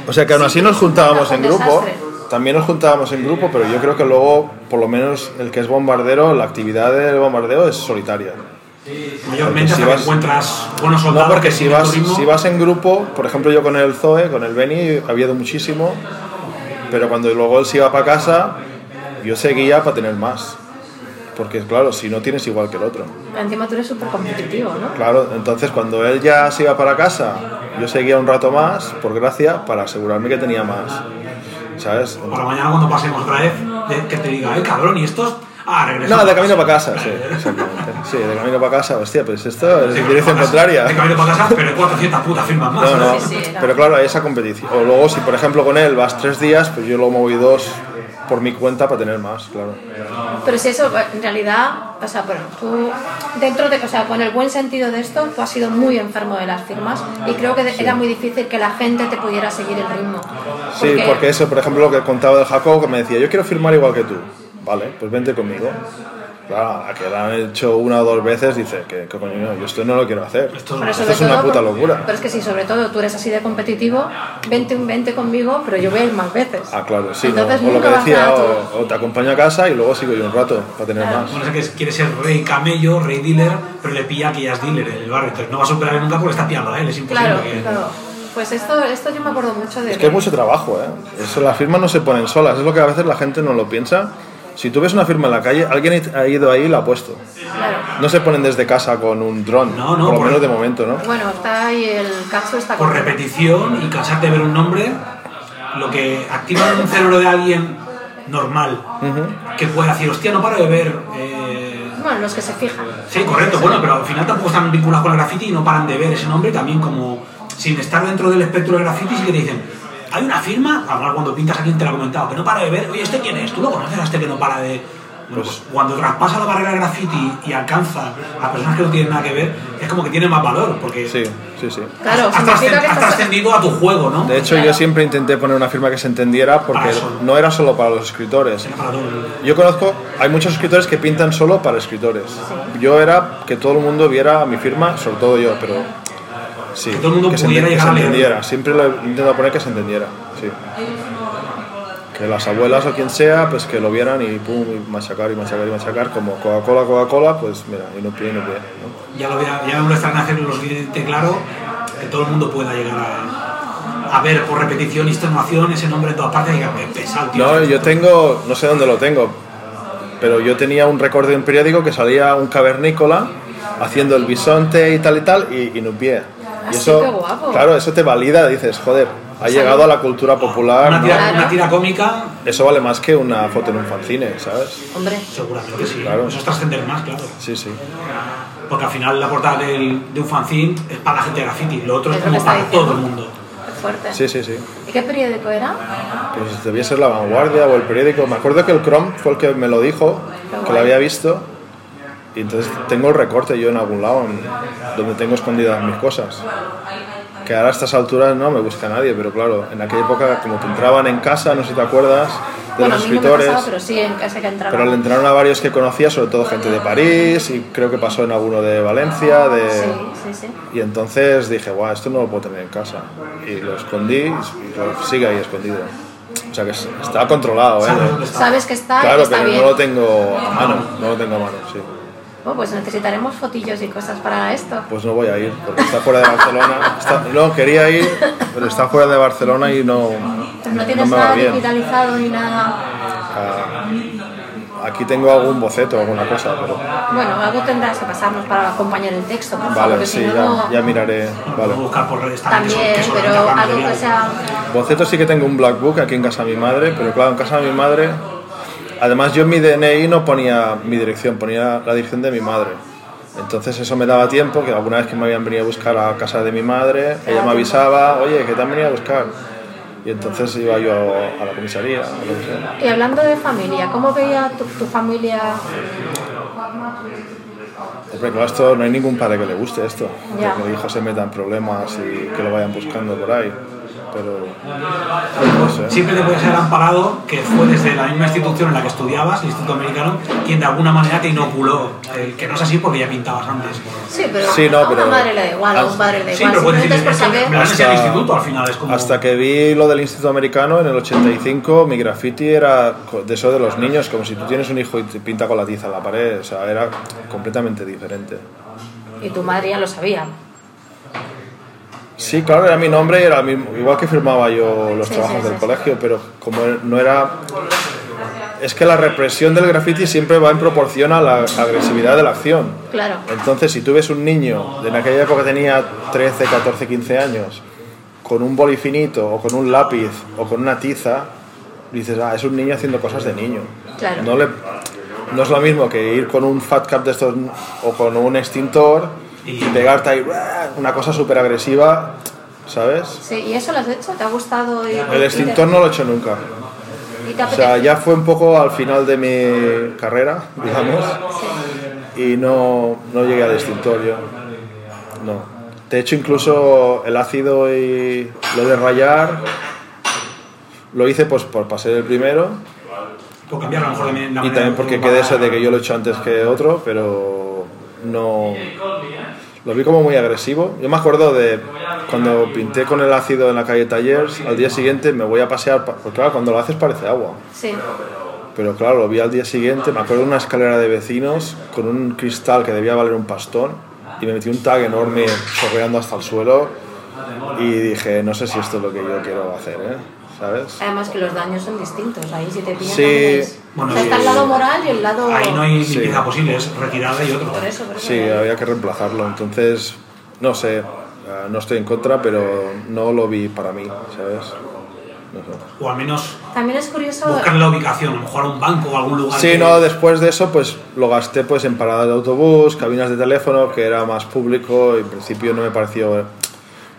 C: O sea que aún así nos juntábamos
B: un
C: en grupo,
B: desastre.
C: también nos juntábamos en grupo, pero yo creo que luego, por lo menos el que es bombardero, la actividad del bombardeo es solitaria.
A: Mayormente
C: si vas-
A: encuentras buenos soldados.
C: No, porque
A: que
C: si vas, si vas en grupo, por ejemplo yo con el Zoe, con el Beni, había ido muchísimo, pero cuando luego él se iba para casa, yo seguía para tener más. Porque claro, si no tienes igual que el otro.
B: Encima tú eres súper competitivo, ¿no?
C: Claro, entonces cuando él ya se iba para casa, yo seguía un rato más, por gracia, para asegurarme que tenía más. ¿Sabes?
A: Para mañana cuando pasemos otra vez, de- que te diga, eh, cabrón, ¿y estos? Ah, regreso.
C: No, de camino para casa, sí, exactamente. Sí, de camino para casa, hostia, pues esto es en dirección contraria.
A: De camino para casa, pero hay 400 putas firmas más.
C: No, no.
B: Sí, sí, era.
C: pero claro, hay esa competición. O luego, si por ejemplo con él vas tres días, pues yo lo moví dos por mi cuenta para tener más, claro.
B: Pero si eso, en realidad, o sea, bueno, tú, dentro de, o sea, con el buen sentido de esto, tú has sido muy enfermo de las firmas y creo que era muy difícil que la gente te pudiera seguir el ritmo.
C: Sí, porque eso, por ejemplo, lo que contaba del Jacob, que me decía, yo quiero firmar igual que tú. Vale, pues vente conmigo. Claro, a que lo han hecho una o dos veces, dice, que coño, no, yo esto no lo quiero hacer.
A: Esto
B: Pero
A: es
C: es una
B: todo
C: puta
B: por-
C: locura.
B: Pero es que si sobre todo tú eres así de competitivo, vente, vente conmigo, pero yo voy a ir más veces.
C: Ah, claro, sí, ¿no?
B: Entonces
C: o lo
B: nunca
C: que decía, o, o te acompaño a casa y luego sigo yo un rato para tener más.
A: Bueno, sé que es- quiere ser rey camello, rey dealer, pero le pilla que ya es dealer en el barrio. Entonces no va a superar nunca porque está pillando a él, es imposible.
B: Claro,
A: que-
B: claro. Pues esto, esto yo me acuerdo mucho de...
C: Es que hay mucho trabajo, ¿eh? Eso, las firmas no se ponen solas, es lo que a veces la gente no lo piensa. Si tú ves una firma en la calle, alguien ha ido ahí y la ha puesto.
B: Claro.
C: No se ponen desde casa con un dron,
A: No, no,
C: por lo menos de momento, ¿no?
B: Bueno, está ahí el caso está
A: Por repetición y cansarte de ver un nombre. lo que activa en un cerebro de alguien normal, que puede decir, hostia, no paro de ver. eh,
B: Bueno, los que se fijan.
A: Sí, correcto, bueno, pero al final tampoco están vinculados con el graffiti y no paran de ver ese nombre también como sin estar dentro del espectro del graffiti sí que te dicen, hay una firma, a hablar cuando pintas a quien te lo ha comentado, que no para de ver, oye, ¿este quién es? ¿Tú lo conoces a este que no para de...? Bueno, pues cuando traspasa la barrera del graffiti y alcanza a personas que no tienen nada que ver, es como que tiene más valor, porque
C: Sí, sí, sí.
B: Claro,
A: has, has
B: estás...
A: trascendido a tu juego, ¿no?
C: De hecho, yo siempre intenté poner una firma que se entendiera porque no era solo para los escritores.
A: Era para
C: Yo conozco, hay muchos escritores que pintan solo para escritores. Yo era que todo el mundo viera mi firma, sobre todo yo, pero sí,
A: Que todo el mundo
C: se,
A: pudiera
C: que
A: llegar
C: se
A: a leerlo.
C: entendiera. Siempre lo he intentado poner que se entendiera, sí. Que las abuelas o quien sea, pues que lo vieran y pum, y machacar y machacar y machacar, como Coca-Cola, Coca-Cola, pues mira, y no pie, no pie. ¿no?
A: ya lo, ya me lo están haciendo lo suficientemente claro que todo el mundo pueda llegar a, a ver por repetición y extenuación ese nombre en todas partes y pesado, tío.
C: No, yo tengo, no sé dónde lo tengo, pero yo tenía un récord de un periódico que salía un cavernícola haciendo el bisonte y tal y tal y, y no pie.
B: Ah,
C: Y eso,
B: qué guapo.
C: claro, eso te valida, dices, joder, ha llegado a la cultura popular.
A: una,
C: ¿no?
A: tira,
B: Claro.
A: una tira cómica,
C: Eso vale más que una foto en un fanzine, ¿sabes?
B: Hombre,
A: seguramente sí.
C: Claro.
A: Eso es trascender más, claro.
C: Sí, sí.
A: Porque al final la portada del- de un fanzine es para la gente de graffiti, lo otro es,
B: Es
A: como para
B: diciendo.
A: todo el mundo.
B: qué fuerte.
C: Sí, sí, sí.
B: ¿Y qué periódico era?
C: Pues debía ser La Vanguardia o el periódico. Me acuerdo que el Chrome fue el que me lo dijo, que lo había visto. Y entonces tengo el recorte yo en algún lado, en- donde tengo escondidas mis cosas. Que ahora a estas alturas no me busca nadie, pero claro, en aquella época como te entraban en casa, no sé si te acuerdas, de
B: bueno,
C: los
B: mí no
C: escritores.
B: pasaba, pero sí en casa que entraba.
C: pero le entraron a varios que conocía, sobre todo gente de París, y creo que pasó en alguno de Valencia, de...
B: Sí, sí, sí.
C: Y entonces dije, guau, esto no lo puedo tener en casa. Y lo escondí y lo- sigue ahí escondido. O sea que es- está controlado, ¿eh?
A: ¿Sabes está?
B: Que está
C: Claro,
B: está
C: pero
B: bien.
C: no lo tengo a mano, no lo tengo a mano, sí.
B: Oh, pues necesitaremos fotillos y cosas para esto.
C: Pues no voy a ir, porque está fuera de Barcelona. Está- no, quería ir, pero está fuera de Barcelona y no,
B: Pues no tienes
C: me va
B: nada
C: bien.
B: digitalizado ni nada.
C: Ah, aquí tengo algún boceto, alguna cosa, pero...
B: Bueno, algo tendrás que pasarnos para acompañar el texto, por favor,
C: Vale,
B: porque
C: sí,
B: si no,
C: ya,
B: no-
C: ya miraré. Vale.
A: buscar por redes también, que son-
B: También,
A: que son
B: pero algo que sea...
C: Boceto sí que tengo un black book aquí en casa de mi madre, pero claro, en casa de mi madre... Además yo en mi DNI no ponía mi dirección, ponía la dirección de mi madre. Entonces eso me daba tiempo, que alguna vez que me habían venido a buscar a casa de mi madre, ella me avisaba, oye, que te han venido a buscar. Y entonces iba yo a la comisaría, o lo que sea.
B: Y hablando de familia, ¿cómo veía tu, tu familia?
C: Hombre, claro, esto no hay ningún padre que le guste esto,
B: Ya.
C: que el hijo se meta en problemas y que lo vayan buscando por ahí. Pero no sé.
A: Siempre te puedes haber amparado que fue desde la misma institución en la que estudiabas, el Instituto Americano, quien de alguna manera te inoculó. el que no es así porque ya pintabas antes.
B: Sí, pero,
C: Sí, no,
B: a una
C: pero-
B: madre le da igual, a un padre le da
A: Sí,
B: igual.
A: pero puedes
B: Simplemente
A: decir,
B: por
A: me
B: saber...
C: Hasta-
A: instituto al final, es como...
C: Hasta que vi lo del Instituto Americano en el 85, mi graffiti era de eso de los niños, como si tú tienes un hijo y te pinta con la tiza en la pared, o sea, era completamente diferente.
B: Y tu madre ya lo sabía.
C: Sí, claro, era mi nombre y era mismo, igual que firmaba yo los
B: Sí,
C: trabajos
B: sí,
C: del
B: sí,
C: colegio, pero como no era... Es que la represión del graffiti siempre va en proporción a la agresividad de la acción.
B: Claro.
C: Entonces, si tú ves un niño, de en aquella época tenía 13, 14, 15 años, con un boli finito, o con un lápiz, o con una tiza, dices, ah, es un niño haciendo cosas de niño.
B: Claro.
C: No, le, no es lo mismo que ir con un fat cap de estos, o con un extintor, y pegarte ahí, una cosa súper agresiva, ¿sabes?
B: Sí, ¿y eso lo has hecho? ¿Te ha gustado? Y,
C: El extintor no lo he hecho nunca. O sea, ya fue un poco al final de mi carrera, digamos, y no, no llegué al extintor yo. No. De hecho, incluso el ácido y lo de rayar lo hice pues por pasar el primero
A: Por cambiar a lo mejor también
C: y también porque quedé eso de que yo lo he hecho antes que otro, pero no... Lo vi como muy agresivo. Yo me acuerdo de cuando pinté con el ácido en la calle Tallers, al día siguiente me voy a pasear, pa- porque claro, cuando lo haces parece agua.
B: Sí.
C: Pero claro, lo vi al día siguiente, me acuerdo de una escalera de vecinos con un cristal que debía valer un pastón y me metí un tag enorme chorreando hasta el suelo y dije, no sé si esto es lo que yo quiero hacer, ¿eh? ¿Sabes?
B: Además que los daños son distintos. Ahí si te pillan
C: Sí.
B: es-
A: Bueno,
B: o sea, está el lado moral y el lado...
A: Ahí no hay
C: Sí.
A: limpieza posible, es retirada y otro.
B: Por eso, por eso.
C: Sí, había que reemplazarlo. Entonces, no sé, eh, no estoy en contra, pero no lo vi para mí, ¿sabes? no sé.
A: O al menos
B: También es curioso.
A: buscar la ubicación, a lo mejor a un banco o algún lugar.
C: Sí,
A: que-
C: no, después de eso pues lo gasté pues en paradas de autobús, cabinas de teléfono, que era más público y en principio no me pareció...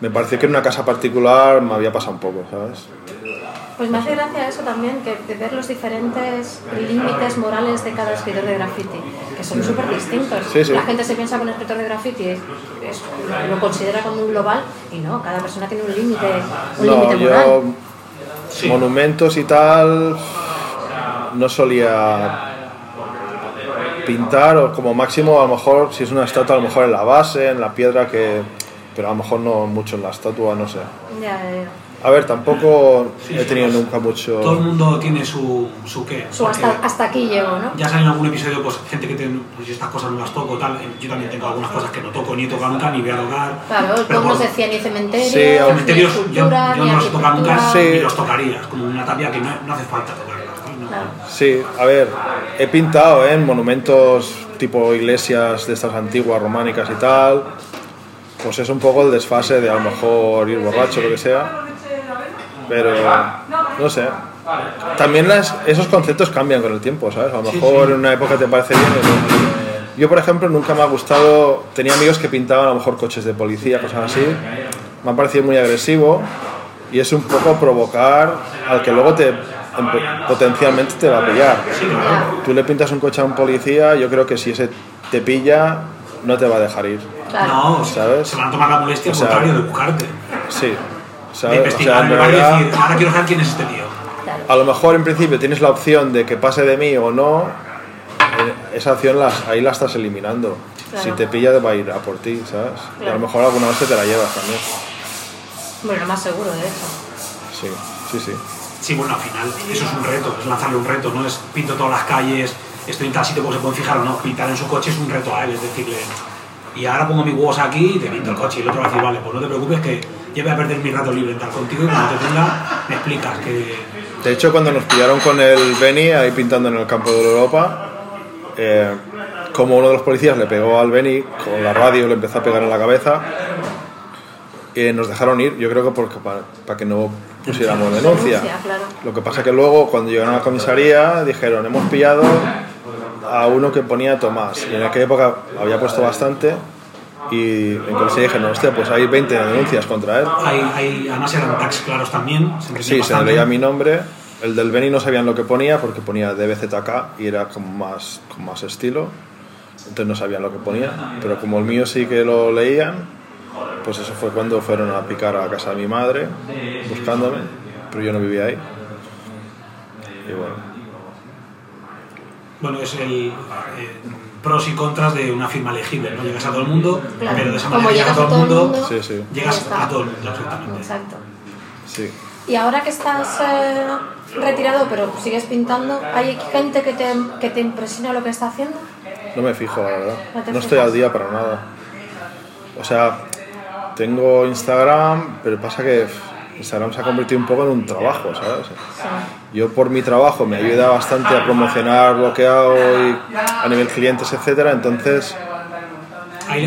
C: Me pareció que en una casa particular me había pasado un poco, ¿sabes?
B: Pues me hace gracia eso también, que de ver los diferentes límites morales de cada escritor de graffiti, que son súper distintos.
C: Sí, sí.
B: La gente se piensa que un escritor de graffiti es, es- lo considera como un global y no, cada persona tiene un límite un
C: No,
B: límite moral.
C: yo
A: Sí.
C: monumentos y tal no solía pintar o como máximo a lo mejor si es una estatua a lo mejor en la base, en la piedra que pero a lo mejor no mucho en la estatua, no sé.
B: Ya, ya, ya.
C: A ver, tampoco
A: Sí,
C: he tenido
A: pues,
C: nunca mucho
A: Todo el mundo tiene su, su qué.
B: Su hasta, hasta aquí llego, ¿no?
A: Ya salió en algún episodio, pues gente que tiene, pues estas cosas no las toco, tal. Yo también tengo algunas cosas que no toco, ni he tocado nunca, ni voy a tocar.
B: Claro,
A: Pero
B: nos
A: por-
B: decía ni cementerios,
C: Sí,
B: ni
A: cementerios yo, yo
B: ni
A: no los he tocado nunca.
C: Sí.
A: y los tocarías, como una tapia que no, no hace falta tocarlas. ¿no?
B: Claro.
C: Sí, a ver, he pintado ¿eh? en monumentos tipo iglesias de estas antiguas románicas y tal. Pues es un poco el desfase de a lo mejor ir borracho lo que sea. Pero no sé. También las, esos conceptos cambian con el tiempo, ¿sabes? A lo mejor
A: sí.
C: en una época te parece bien. y Yo, por ejemplo, nunca me ha gustado. Tenía amigos que pintaban a lo mejor coches de policía, cosas así. Me ha parecido muy agresivo y es un poco provocar al que luego te en- potencialmente te va a pillar. Tú le pintas un coche a un policía, yo creo que si ese te pilla, no te va a dejar ir.
B: Claro.
A: No,
C: ¿Sabes?
A: se van a tomar la molestia
C: O
A: al
C: sea,
A: contrario de buscarte.
C: Sí.
A: De
C: ¿Sabes? O sea, realidad-
A: decir, ahora quiero saber quién es este tío.
B: Claro.
C: a lo mejor en principio tienes la opción de que pase de mí o no, eh, esa opción las, ahí la estás eliminando.
B: Claro.
C: Si te pilla va a ir a por ti, ¿sabes? Y a
B: Claro.
C: lo mejor alguna vez te la llevas también.
B: Bueno, más seguro, de hecho.
C: Sí, sí, sí.
A: Sí, bueno, al final eso es un reto, es lanzarle un reto, no es pinto todas las calles, estoy en tal sitio, pues se pueden fijar o no. Pintar en su coche es un reto a él, es decirle, y ahora pongo mis huevos aquí y te pinto el coche. Y el otro va a decir, vale, pues no te preocupes que yo voy a perder mi rato libre estar contigo y cuando te tenga me explicas que...
C: De hecho, cuando nos pillaron con el Beni ahí pintando en el campo de Europa, eh, como uno de los policías le pegó al Beni con la radio, le empezó a pegar en la cabeza, y nos dejaron ir, yo creo que porque para, para que no pusiéramos denuncia.
B: Denuncia, claro.
C: Lo que pasa que luego, cuando llegaron a la comisaría, dijeron, hemos pillado a uno que ponía Tomás, y en aquella época había puesto bastante, y en comisaría dijeron, hostia, pues hay 20 denuncias contra él.
A: Hay, hay, además eran tags claros también. Se
C: Sí, se
A: bastante.
C: leía mi nombre. El del Beni no sabían lo que ponía porque ponía DBZK y era como más, con más estilo. Entonces no sabían lo que ponía. Pero como el mío sí que lo leían, pues eso fue cuando fueron a picar a casa de mi madre buscándome. Pero yo no vivía ahí. Y bueno.
A: Bueno, es el eh, pros y contras de una firma legible, ¿no? Llegas a todo el mundo,
B: Claro.
A: pero de esa
B: Como
A: manera llegas
B: llegas
A: a todo el mundo,
C: Sí, sí.
A: llegas a todo el mundo, exactamente.
B: Exacto.
C: Sí.
B: Y ahora que estás eh, retirado, pero sigues pintando, ¿hay gente que te, que te impresiona lo que está haciendo?
C: No me fijo, la verdad.
B: No
C: estoy al día para nada. O sea, tengo Instagram, pero pasa que pff, Instagram se ha convertido un poco en un trabajo, ¿sabes?
B: Sí.
C: Yo por mi trabajo me ayuda bastante a promocionar lo que hago y a nivel clientes, etcétera. Entonces,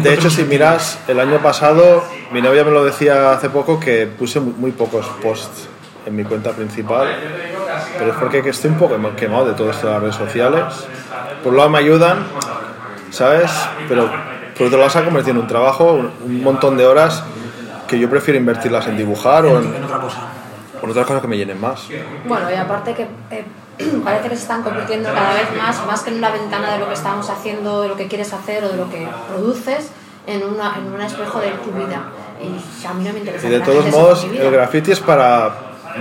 C: de hecho, si miras el año pasado, mi novia me lo decía hace poco que puse muy, pocos posts en mi cuenta principal, pero es porque que estoy un poco quemado de todo esto de las redes sociales. Por un lado me ayudan, ¿sabes? Pero por otro lado se ha convertido en un trabajo, un montón de horas que yo prefiero invertirlas en dibujar o
A: en,
C: en,
A: otra cosa.
C: o en otras cosas que me llenen más.
B: Bueno, y aparte que eh, parece que se están convirtiendo cada vez más, más que en una ventana de lo que estamos haciendo, de lo que quieres hacer o de lo que produces, en, una, en un espejo de tu vida. Y a mí no me interesa.
C: Y de todos modos, el graffiti es para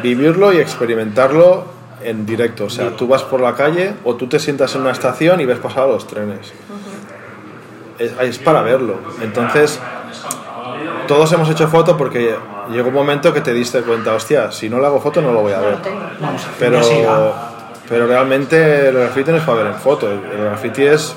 C: vivirlo y experimentarlo en directo. O sea, tú vas por la calle o tú te sientas en una estación y ves pasar los trenes. es, es para verlo. Entonces, todos hemos hecho foto porque llegó un momento que te diste cuenta, hostia, si no le hago foto no lo voy a ver. Pero, pero realmente el graffiti no es para ver en foto, el graffiti es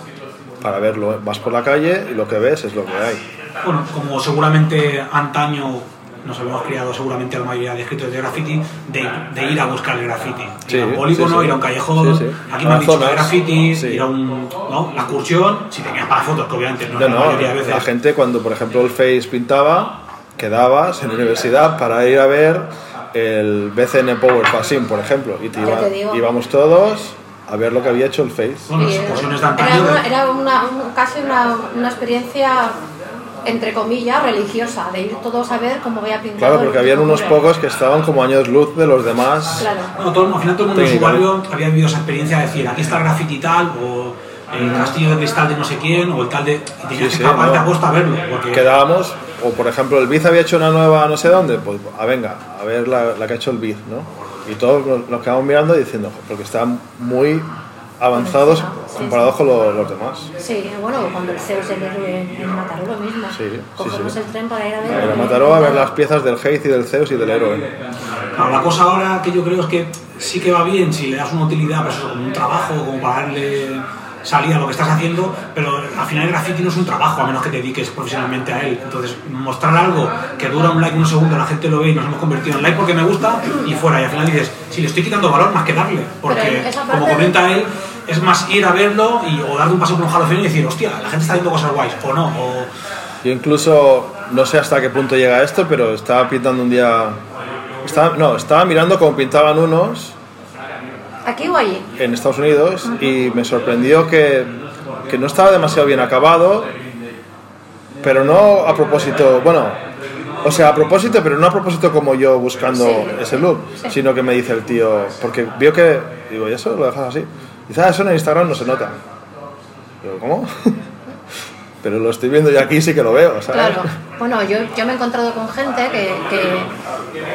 C: para verlo. Vas por la calle y lo que ves es lo que hay.
A: Bueno, como seguramente antaño nos habíamos criado seguramente la mayoría de escritores de graffiti, de, de ir a buscar el graffiti.
C: Sí,
A: ir a un polígono,
C: sí, sí.
A: ir a un callejón,
C: Sí, sí.
A: aquí me han dicho que graffiti,
C: sí.
A: ir a un, ¿no? la excursión, si tenías para fotos, que obviamente no,
C: No,
A: la mayoría de veces.
C: la gente cuando por ejemplo el Face pintaba, quedabas en la universidad para ir a ver el BCN Power Facing, por ejemplo, y te iba- íbamos todos a ver lo que había hecho el Face.
A: Bueno, las
B: era- una, era una- un- casi una, una experiencia, entre comillas, religiosa, de ir todos a ver cómo había pintado.
C: Claro,
B: el
C: porque habían unos pocos que estaban como años luz de los demás.
B: Claro.
A: No, todo, al final todo el mundo en su
C: Técnica,
A: barrio había vivido esa experiencia de decir, aquí está el graffiti tal, o el castillo de cristal de no sé quién, o el tal de... Y tenías
C: Sí,
A: que
C: sí, no.
A: a costa a verlo, porque...
C: Quedábamos, o por ejemplo, el Biz había hecho una nueva no sé dónde, pues a venga, a ver la, la que ha hecho el Biz, ¿no? Y todos nos, nos quedamos mirando y diciendo, "Jo, porque están muy avanzados
B: Sí,
C: comparados con lo- los demás.
B: Sí, bueno, cuando el Zeus en, el- en Mataró lo mismo.
C: Sí, sí,
B: Cogemos
C: sí.
B: el tren para ir a ver.
C: Pero Mataró a ver las piezas del Heiz y del Zeus y del héroe.
A: Claro, la cosa ahora que yo creo es que sí que va bien si le das una utilidad, pues eso, como un trabajo, como para darle salida lo que estás haciendo, pero al final el graffiti no es un trabajo, a menos que te dediques profesionalmente a él. Entonces, mostrar algo que dura un like un segundo, la gente lo ve y nos hemos convertido en like porque me gusta y fuera. Y al final dices, si le estoy quitando valor más que darle, porque como comenta él, es más ir a verlo y, o darle un paso por un jaloceno y decir, hostia, la gente está haciendo cosas guays, o no, o...
C: Yo incluso, no sé hasta qué punto llega esto, pero estaba pintando un día... Estaba, no, estaba mirando cómo pintaban unos
B: ¿Aquí o allí?
C: en Estados Unidos y me sorprendió que, que no estaba demasiado bien acabado, pero no a propósito, bueno, o sea, a propósito, pero no a propósito como yo buscando
B: Sí.
C: ese look,
B: Sí.
C: sino que me dice el tío, porque vio que, digo, ¿y eso lo dejas así? Dice, ah, eso en Instagram no se nota. Digo, ¿cómo? pero lo estoy viendo yo aquí sí que lo veo, ¿sabes?
B: Claro. Bueno, yo, yo me he encontrado con gente que, que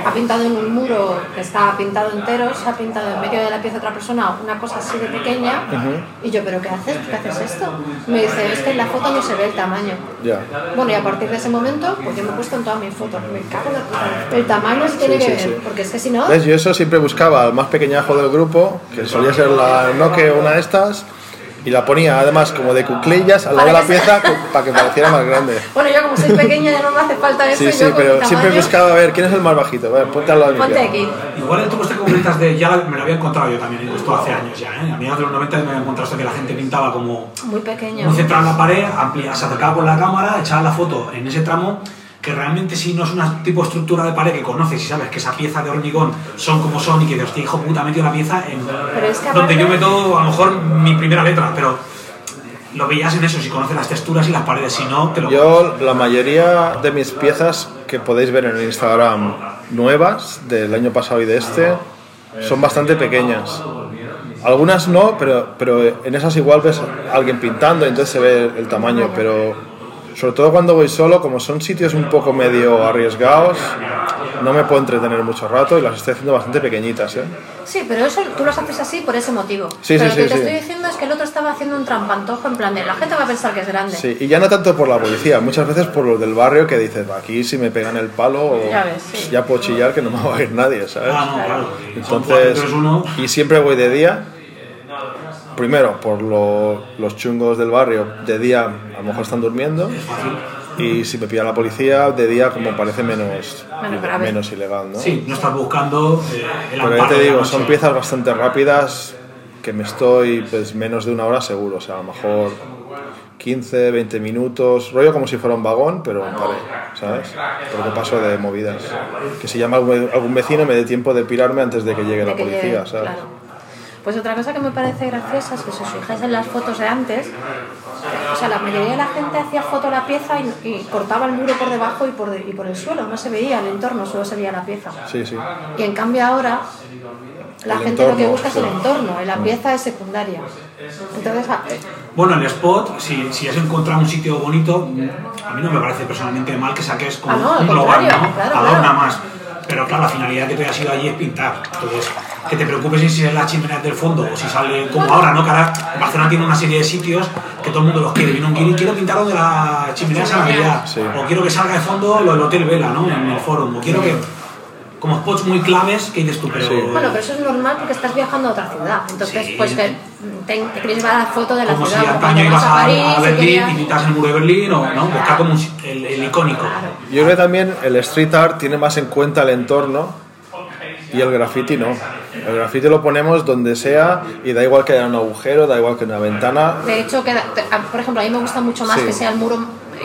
B: ha pintado en un muro que está pintado entero, se ha pintado en medio de la pieza otra persona una cosa así de pequeña. Y yo, ¿pero qué haces? ¿Por qué haces esto? Me dice, es que en la foto no se ve el tamaño.
C: Ya.
B: Bueno, y a partir de ese momento, pues yo me he puesto en todas mis fotos. Me cago en la puta. El tamaño se tiene
C: Sí,
B: que
C: sí,
B: ver,
C: sí.
B: porque es que si no.
C: ¿Ves? Yo eso siempre buscaba al más pequeñajo del grupo, que solía ser la Nokia, una de estas, y la ponía además como de cuclillas al lado de la pieza para que pareciera más grande.
B: Bueno, yo como soy pequeña ya no me hace falta eso.
C: Sí, sí, pero siempre buscaba a ver quién es el más bajito. Ver, ponte al lado de mi
B: Ponte aquí.
A: Igual este que comentas de, ya me lo había encontrado yo también, esto hace años ya, ¿eh? a mediados de los 90 me había encontrado esto que la gente pintaba como
B: Muy pequeño.
A: muy centrado en la pared, amplia, se acercaba con la cámara, echaba la foto en ese tramo, que realmente si no es una tipo de estructura de pared que conoces y sabes que esa pieza de hormigón son como son y que dices, hostia, hijo puta, ha metido la pieza en
B: Pero es que
A: donde
B: aparte-
A: yo meto a lo mejor mi primera letra, pero lo veías en eso, si conoces las texturas y las paredes, si no, te lo...
C: Yo, la mayoría de mis piezas que podéis ver en el Instagram nuevas, del año pasado y de este, son bastante pequeñas. Algunas no, pero, pero en esas igual ves a alguien pintando y entonces se ve el tamaño, pero sobre todo cuando voy solo, como son sitios un poco medio arriesgados, no me puedo entretener mucho rato y las estoy haciendo bastante pequeñitas. ¿eh?
B: Sí, pero eso tú los haces así por ese motivo.
C: Sí,
B: pero
C: sí,
B: lo que
C: sí,
B: te estoy diciendo es que el otro estaba haciendo un trampantojo en plan de la gente va a pensar que es grande.
C: Sí, y ya no tanto por la policía, muchas veces por los del barrio que dicen, aquí si me pegan el palo,
B: Ya ves, sí.
C: ya puedo chillar que no me va a oír nadie, ¿sabes?
A: Ah, no, claro.
C: Entonces, y siempre voy de día. Primero, por lo- los chungos del barrio, de día a lo mejor están durmiendo. Y si me pilla la policía, de día como parece menos,
B: Menos
C: ilegal, ¿no?
A: Sí, no estás buscando eh, el
C: Pero ya te digo, son piezas bastante rápidas que me estoy pues menos de una hora seguro, o sea, a lo mejor 15, 20 minutos, rollo como si fuera un vagón, pero en pared, ¿sabes? Porque paso de movidas. Que si llama algún algún vecino me dé tiempo de pirarme antes de que llegue
B: de
C: la
B: que
C: policía,
B: llegue,
C: ¿sabes?
B: claro. Pues otra cosa que me parece graciosa es que si os fijáis en las fotos de antes, o sea, la mayoría de la gente hacía foto a la pieza y, y cortaba el muro por debajo y por, de- y por el suelo, no se veía el entorno, solo se veía la pieza.
C: Sí, sí.
B: Y en cambio ahora la
C: El
B: gente lo que busca es el entorno, y la pieza es secundaria. Entonces, a-
A: Bueno, el spot, si, si has encontrado un sitio bonito, a mí no me parece personalmente mal que saques como
B: Ah, no,
A: un global, ¿no?
B: claro,
A: Adorna
B: claro.
A: más. Pero claro, la finalidad que te haya sido allí es pintar. Entonces, que te preocupes si es la chimenea del fondo o si sale como ahora, ¿no? Ahora Barcelona tiene una serie de sitios que todo el mundo los quiere. Viene un guiri, quiero pintar donde la chimenea ya.
C: Sí.
A: O quiero que salga de fondo lo del Hotel Vela, ¿no? En el foro. O quiero que. Como spots muy claves que dices tú, pero.
C: Sí.
B: bueno, pero eso es normal porque estás viajando a otra ciudad. Entonces,
A: Sí.
B: pues que te, te quieres llevar la foto de la
A: como si
B: ciudad.
A: antaño
B: cuando
A: ibas
B: vas
A: a,
B: París
A: a Berlín
B: querías-
A: y pintas el muro de Berlín o no, buscar como un si- el, el icónico.
B: Claro.
C: Yo creo que también el street art tiene más en cuenta el entorno y el graffiti no. El graffiti lo ponemos donde sea y da igual que haya un agujero, da igual que una ventana.
B: De hecho, a- por ejemplo, a mí me gusta mucho más
C: Sí.
B: que sea el muro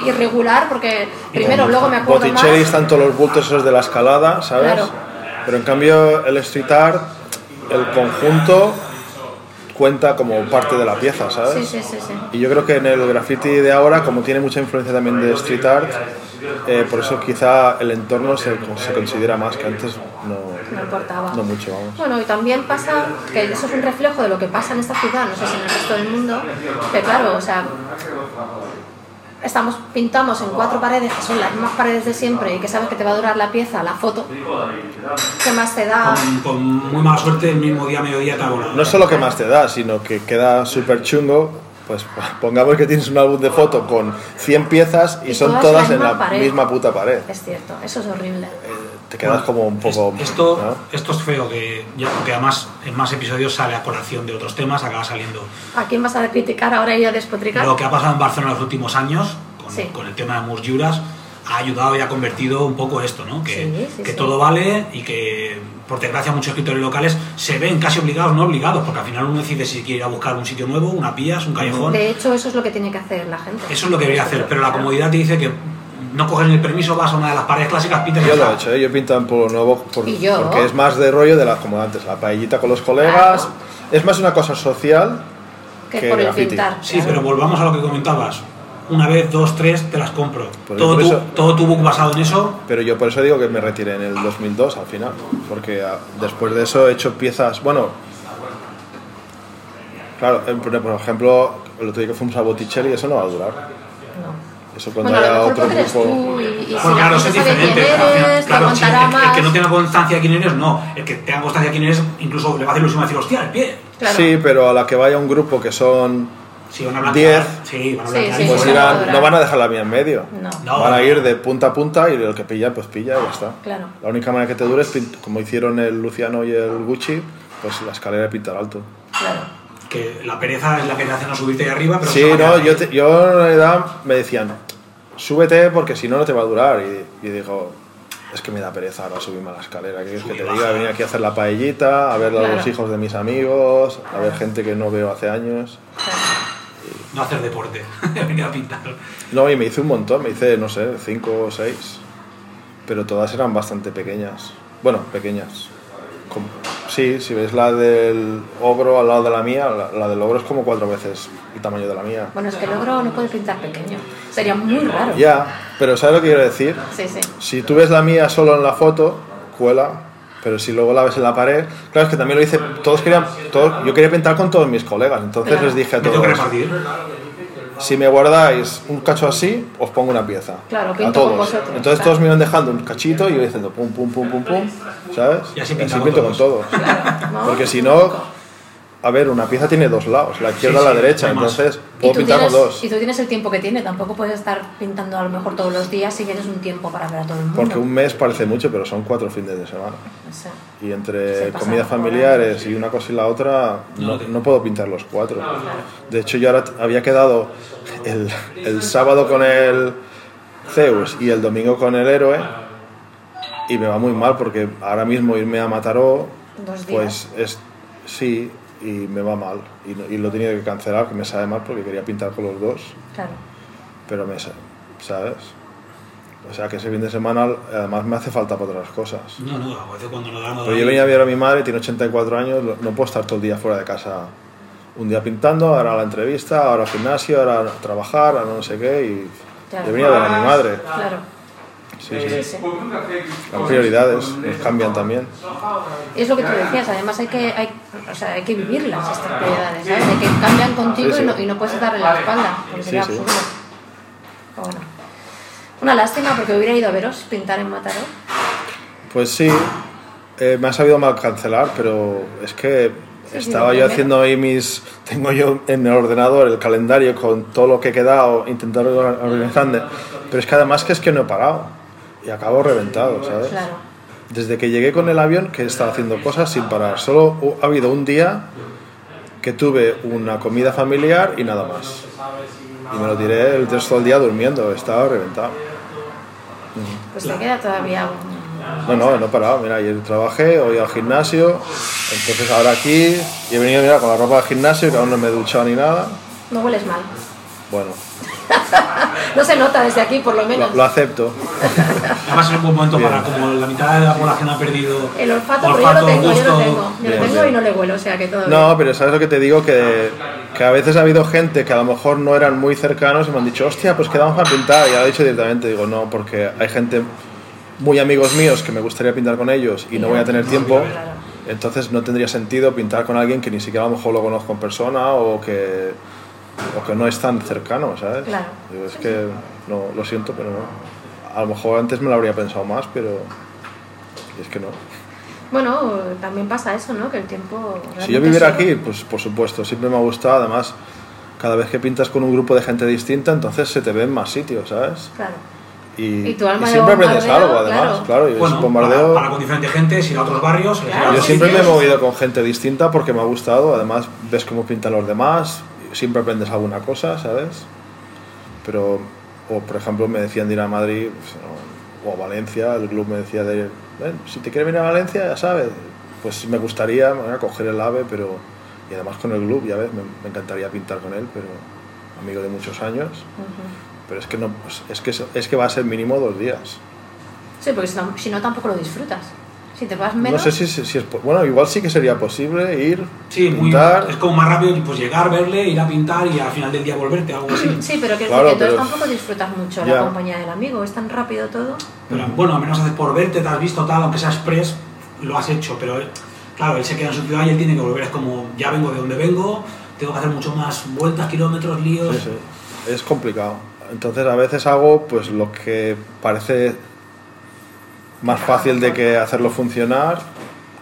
B: irregular porque primero luego me acuerdo
C: Botticelli
B: más.
C: todos los bultos esos de la escalada, ¿sabes?
B: Claro.
C: Pero en cambio el street art, el conjunto cuenta como parte de la pieza, ¿sabes?
B: Sí, sí, sí, sí.
C: Y yo creo que en el graffiti de ahora, como tiene mucha influencia también de street art, eh, por eso quizá el entorno se, se considera más que antes no,
B: No importaba.
C: no mucho, vamos.
B: Bueno, y también pasa que eso es un reflejo de lo que pasa en esta ciudad, no sé si en el resto del mundo, que claro, o sea, estamos pintamos en cuatro paredes que son las mismas paredes de siempre y que sabes que te va a durar la pieza, la foto, ¿qué más te da?
A: Con, con muy mala suerte, el mismo día, mediodía, te hago
C: No es solo que más te da, sino que queda súper chungo. Pues pongamos que tienes un álbum de foto con 100 piezas y,
B: Y
C: son
B: todas
C: todas
B: la
C: en la
B: misma pared.
C: misma puta pared.
B: Es cierto, eso es horrible.
C: Te quedas como un poco...
A: Es- esto,
C: ¿no?
A: esto es feo, que, ya, porque además en más episodios sale a colación de otros temas, acaba saliendo
B: ¿A quién vas a criticar ahora y a despotricar?
A: lo que ha pasado en Barcelona en los últimos años, con,
B: Sí.
A: con el tema de Mus Juras, ha ayudado y ha convertido un poco esto, ¿no? Que,
B: Sí, sí,
A: que
B: sí.
A: todo vale y que, por desgracia, muchos escritores locales se ven casi obligados, no obligados, porque al final uno decide si quiere ir a buscar un sitio nuevo, una pías, un callejón.
B: De hecho, eso es lo que tiene que hacer la gente.
A: Eso es lo que debería hacer, pero la comodidad te dice que no coges ni el permiso, vas a una de las paredes clásicas, pintas
C: Yo lo he hecho, ¿eh? yo he pintado en Nuevo por- porque es más de rollo de la, como antes, la paellita con los colegas.
B: Claro.
C: Es más una cosa social
B: que
C: que
B: por el pintar.
A: Sí,
B: claro.
A: pero volvamos a lo que comentabas. Una vez, dos, tres, te las compro.
C: Por
A: Todo tu,
C: eso-
A: todo tu book basado en eso,
C: Pero yo por eso digo que me retiré en el 2002 al final, porque ah, después de eso he hecho piezas, bueno, claro, por por ejemplo, el otro día que fuimos a Botticelli, eso no va a durar. Eso cuando
B: Bueno, a
C: haya
B: lo mejor
C: otro grupo...
B: tú y, y si
A: Bueno,
B: la
A: claro, eso es diferente.
B: eres,
A: claro,
B: te
A: sí,
B: contará
A: el, que no tenga constancia de quién eres, no. El que tenga constancia de quién eres, incluso le va a hacer ilusión decir, hostia, el pie.
B: Claro.
C: Sí, pero a la que vaya un grupo que son
A: Sí, van a blanquear.
C: Diez.
A: Sí, van a
B: Sí, sí,
C: pues irán-
B: no
C: van a dejar la mía en medio.
B: No.
A: No,
C: van a ir de punta a punta y el que pilla, pues pilla y ya está.
B: Claro.
C: La única manera que te dure es, como hicieron el Luciano y el Gucci, pues la escalera de pintar alto.
B: Claro.
A: Que la pereza es la que te hace no subirte ahí arriba, pero
C: Sí, no, yo, te- yo en realidad me decían, súbete porque si no, no te va a durar. Y, y digo, es que me da pereza ahora subirme a la escalera. ¿Qué quieres que te
A: Subir,
C: diga? Venir aquí a hacer la paellita, a ver a los hijos de mis amigos, a ver gente que no veo hace años.
A: No hacer deporte, venir a pintar.
C: No, y me hice un montón, me hice, no sé, cinco o seis. Pero todas eran bastante pequeñas. Bueno, pequeñas. Sí, si ves la del ogro al lado de la mía, la, la del ogro es como cuatro veces el tamaño de la mía.
B: Bueno, es que el ogro no puede pintar pequeño. Sería muy raro.
C: Ya, pero ¿sabes lo que quiero decir?
B: Sí, sí.
C: Si tú ves la mía solo en la foto, cuela, pero si luego la ves en la pared, claro, es que también lo hice, todos querían, todos, yo quería pintar con todos mis colegas, entonces
B: Claro.
C: les dije a
A: Me tengo que
C: todos,
A: repartir.
C: Si me guardáis un cacho así, os pongo una pieza.
B: Claro,
C: a
B: con
C: todos.
B: vosotros,
C: Entonces
B: claro.
C: todos me iban dejando un cachito y yo diciendo pum, pum, pum, pum, pum, ¿sabes?
A: Y así pinta con
C: pinto con
A: todos.
C: todos.
B: ¿no?
C: Porque si no, a ver, una pieza tiene dos lados, la izquierda
A: Sí,
C: y la
A: sí,
C: derecha, entonces puedo pintar
B: tienes,
C: con dos.
B: y tú tienes el tiempo que tiene, tampoco puedes estar pintando a lo mejor todos los días si tienes un tiempo para ver a todo el mundo.
C: Porque un mes parece mucho, pero son cuatro fines de semana.
B: O sea,
C: Y entre comidas familiares y una cosa y la otra, no,
A: No te-
C: no puedo pintar los cuatro. De hecho, yo ahora había quedado el, el sábado con el Zeus y el domingo con el héroe. Y me va muy mal porque ahora mismo irme a Mataró, pues es sí, y me va mal. Y, y lo he tenido que cancelar, que me sabe mal porque quería pintar con los dos,
B: claro.
C: pero me sa- ¿sabes? O sea que ese fin de semana además me hace falta para otras cosas.
A: No, no, a veces cuando nos damos
C: Pero yo venía a ver a mi madre, tiene 84 años, lo- no puedo estar todo el día fuera de casa. Un día pintando, ahora la entrevista, ahora al gimnasio, ahora a trabajar, ahora no sé qué. Y
B: Claro.
C: yo venía a ver a mi madre.
B: Claro.
C: Sí,
B: Sí,
C: sí. Las prioridades nos cambian también.
B: Es lo que tú decías, además hay que, hay, o sea, hay que vivirlas, estas prioridades, ¿sabes? De que cambian contigo
C: Sí, sí.
B: Y, no, y no puedes darle la espalda, porque sería absurdo. Pero bueno. Una lástima porque hubiera ido a veros pintar en Mataró.
C: Pues sí, eh, me ha sabido mal cancelar, pero es que estaba yo haciendo ahí mis... Tengo yo en el ordenador el calendario con todo lo que he quedado, intentar organizarme. Pero es que además que es que no he parado. Y acabo reventado, ¿sabes?
B: Claro.
C: Desde que llegué con el avión, que he estado haciendo cosas sin parar. Solo ha habido un día que tuve una comida familiar y nada más. Y me lo tiré el resto del día durmiendo, estaba reventado.
B: Pues te queda todavía un...
C: No, no, no he parado. Mira, ayer trabajé, hoy al gimnasio, entonces ahora aquí, y he venido mira, con la ropa del gimnasio, que aún no me he duchado ni nada.
B: No hueles mal.
C: Bueno,
B: No se nota desde aquí, por lo
C: lo,
B: menos.
C: lo acepto.
A: Además es un buen momento para, como la mitad de la población ha perdido
B: El olfato, porque yo lo tengo, yo lo tengo. Yo lo tengo y no le huelo, o sea que todo
C: No, pero ¿sabes lo que te digo? Que, que a veces ha habido gente que a lo mejor no eran muy cercanos y me han dicho, hostia, pues quedamos para pintar. Y lo he dicho directamente, digo, no, porque hay gente muy amigos míos que me gustaría pintar con ellos y no voy a tener tiempo. Entonces no tendría sentido pintar con alguien que ni siquiera a lo mejor lo conozco en persona o que, o que no es tan cercano, ¿sabes?
B: Claro.
C: Digo, es que no, lo siento, pero no. A lo mejor antes me lo habría pensado más, pero es que no.
B: Bueno, también pasa eso, ¿no? Que el tiempo...
C: Si yo viviera aquí, pues por supuesto, siempre me ha gustado, además, cada vez que pintas con un grupo de gente distinta, entonces se te ve en más sitios, ¿sabes?
B: Claro.
C: Y,
B: Y tu alma de
C: siempre aprendes algo, además,
B: claro.
C: claro. y
A: Bueno,
C: bombardeo...
A: para, para con diferente gente, ir a otros barrios.
B: Claro,
C: Yo siempre me he movido con gente distinta porque me ha gustado, además ves cómo pintan los demás, siempre aprendes alguna cosa, ¿sabes? Pero, o por ejemplo, me decían de ir a Madrid pues, o a Valencia, el club me decía de, "Ven, si te quieres venir a Valencia, ya sabes, pues me gustaría a coger el AVE, pero, y además con el club, ya ves, me, me encantaría pintar con él, pero amigo de muchos años, pero es que, no, es, que, es que va a ser mínimo dos días.
B: Sí, porque si no tampoco lo disfrutas. Si te vas menos...
C: No sé si, si, si es, bueno, igual sí que sería posible ir,
A: Sí, muy,
C: pintar,
A: es como más rápido pues llegar, verle, ir a pintar y al final del día volverte, algo así.
B: Sí, pero que,
C: Claro,
B: que entonces
C: pero-
B: tampoco disfrutas mucho
C: Ya.
B: la compañía del amigo. Es tan rápido todo.
A: Pero bueno, al menos haces por verte, te has visto tal, aunque sea express, lo has hecho. Pero él- claro, él se queda en su ciudad y él tiene que volver. Es como, ya vengo de donde vengo, tengo que hacer mucho más vueltas, kilómetros, líos.
C: Sí, sí. Es complicado. Entonces a veces hago pues lo que parece más fácil de que hacerlo funcionar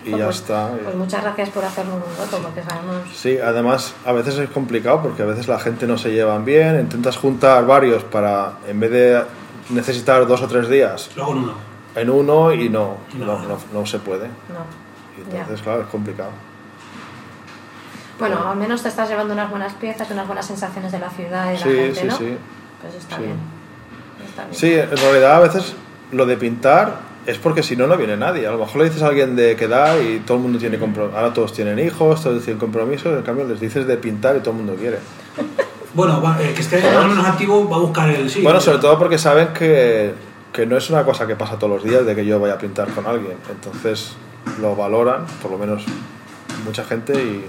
C: y ya
B: Pues-
C: está.
B: Pues muchas gracias por hacerlo un rato, porque sabemos...
C: Sí, además a veces es complicado porque a veces la gente no se llevan bien, intentas juntar varios para, en vez de necesitar dos o tres días,
A: Luego en uno.
C: en uno y no,
A: No.
C: no, no, no se puede.
B: No.
C: Y
B: Ya.
C: entonces, claro, es complicado.
B: Bueno, al menos te estás llevando unas buenas piezas, unas buenas sensaciones de la ciudad y de la
C: Sí,
B: gente,
C: sí,
B: ¿no?
C: sí.
B: Pues está
C: Sí.
B: bien. Está bien.
C: Sí, en realidad a veces lo de pintar es porque si no, no viene nadie. A lo mejor le dices a alguien de quedar y todo el mundo tiene compromiso. Ahora todos tienen hijos, todos tienen compromisos, en cambio les dices de pintar y todo el mundo quiere.
A: Bueno, va- eh, que esté más o menos activo va a buscar el sí.
C: Bueno, sobre todo porque saben que, que no es una cosa que pasa todos los días de que yo vaya a pintar con alguien. Entonces lo valoran, por lo menos mucha gente, y...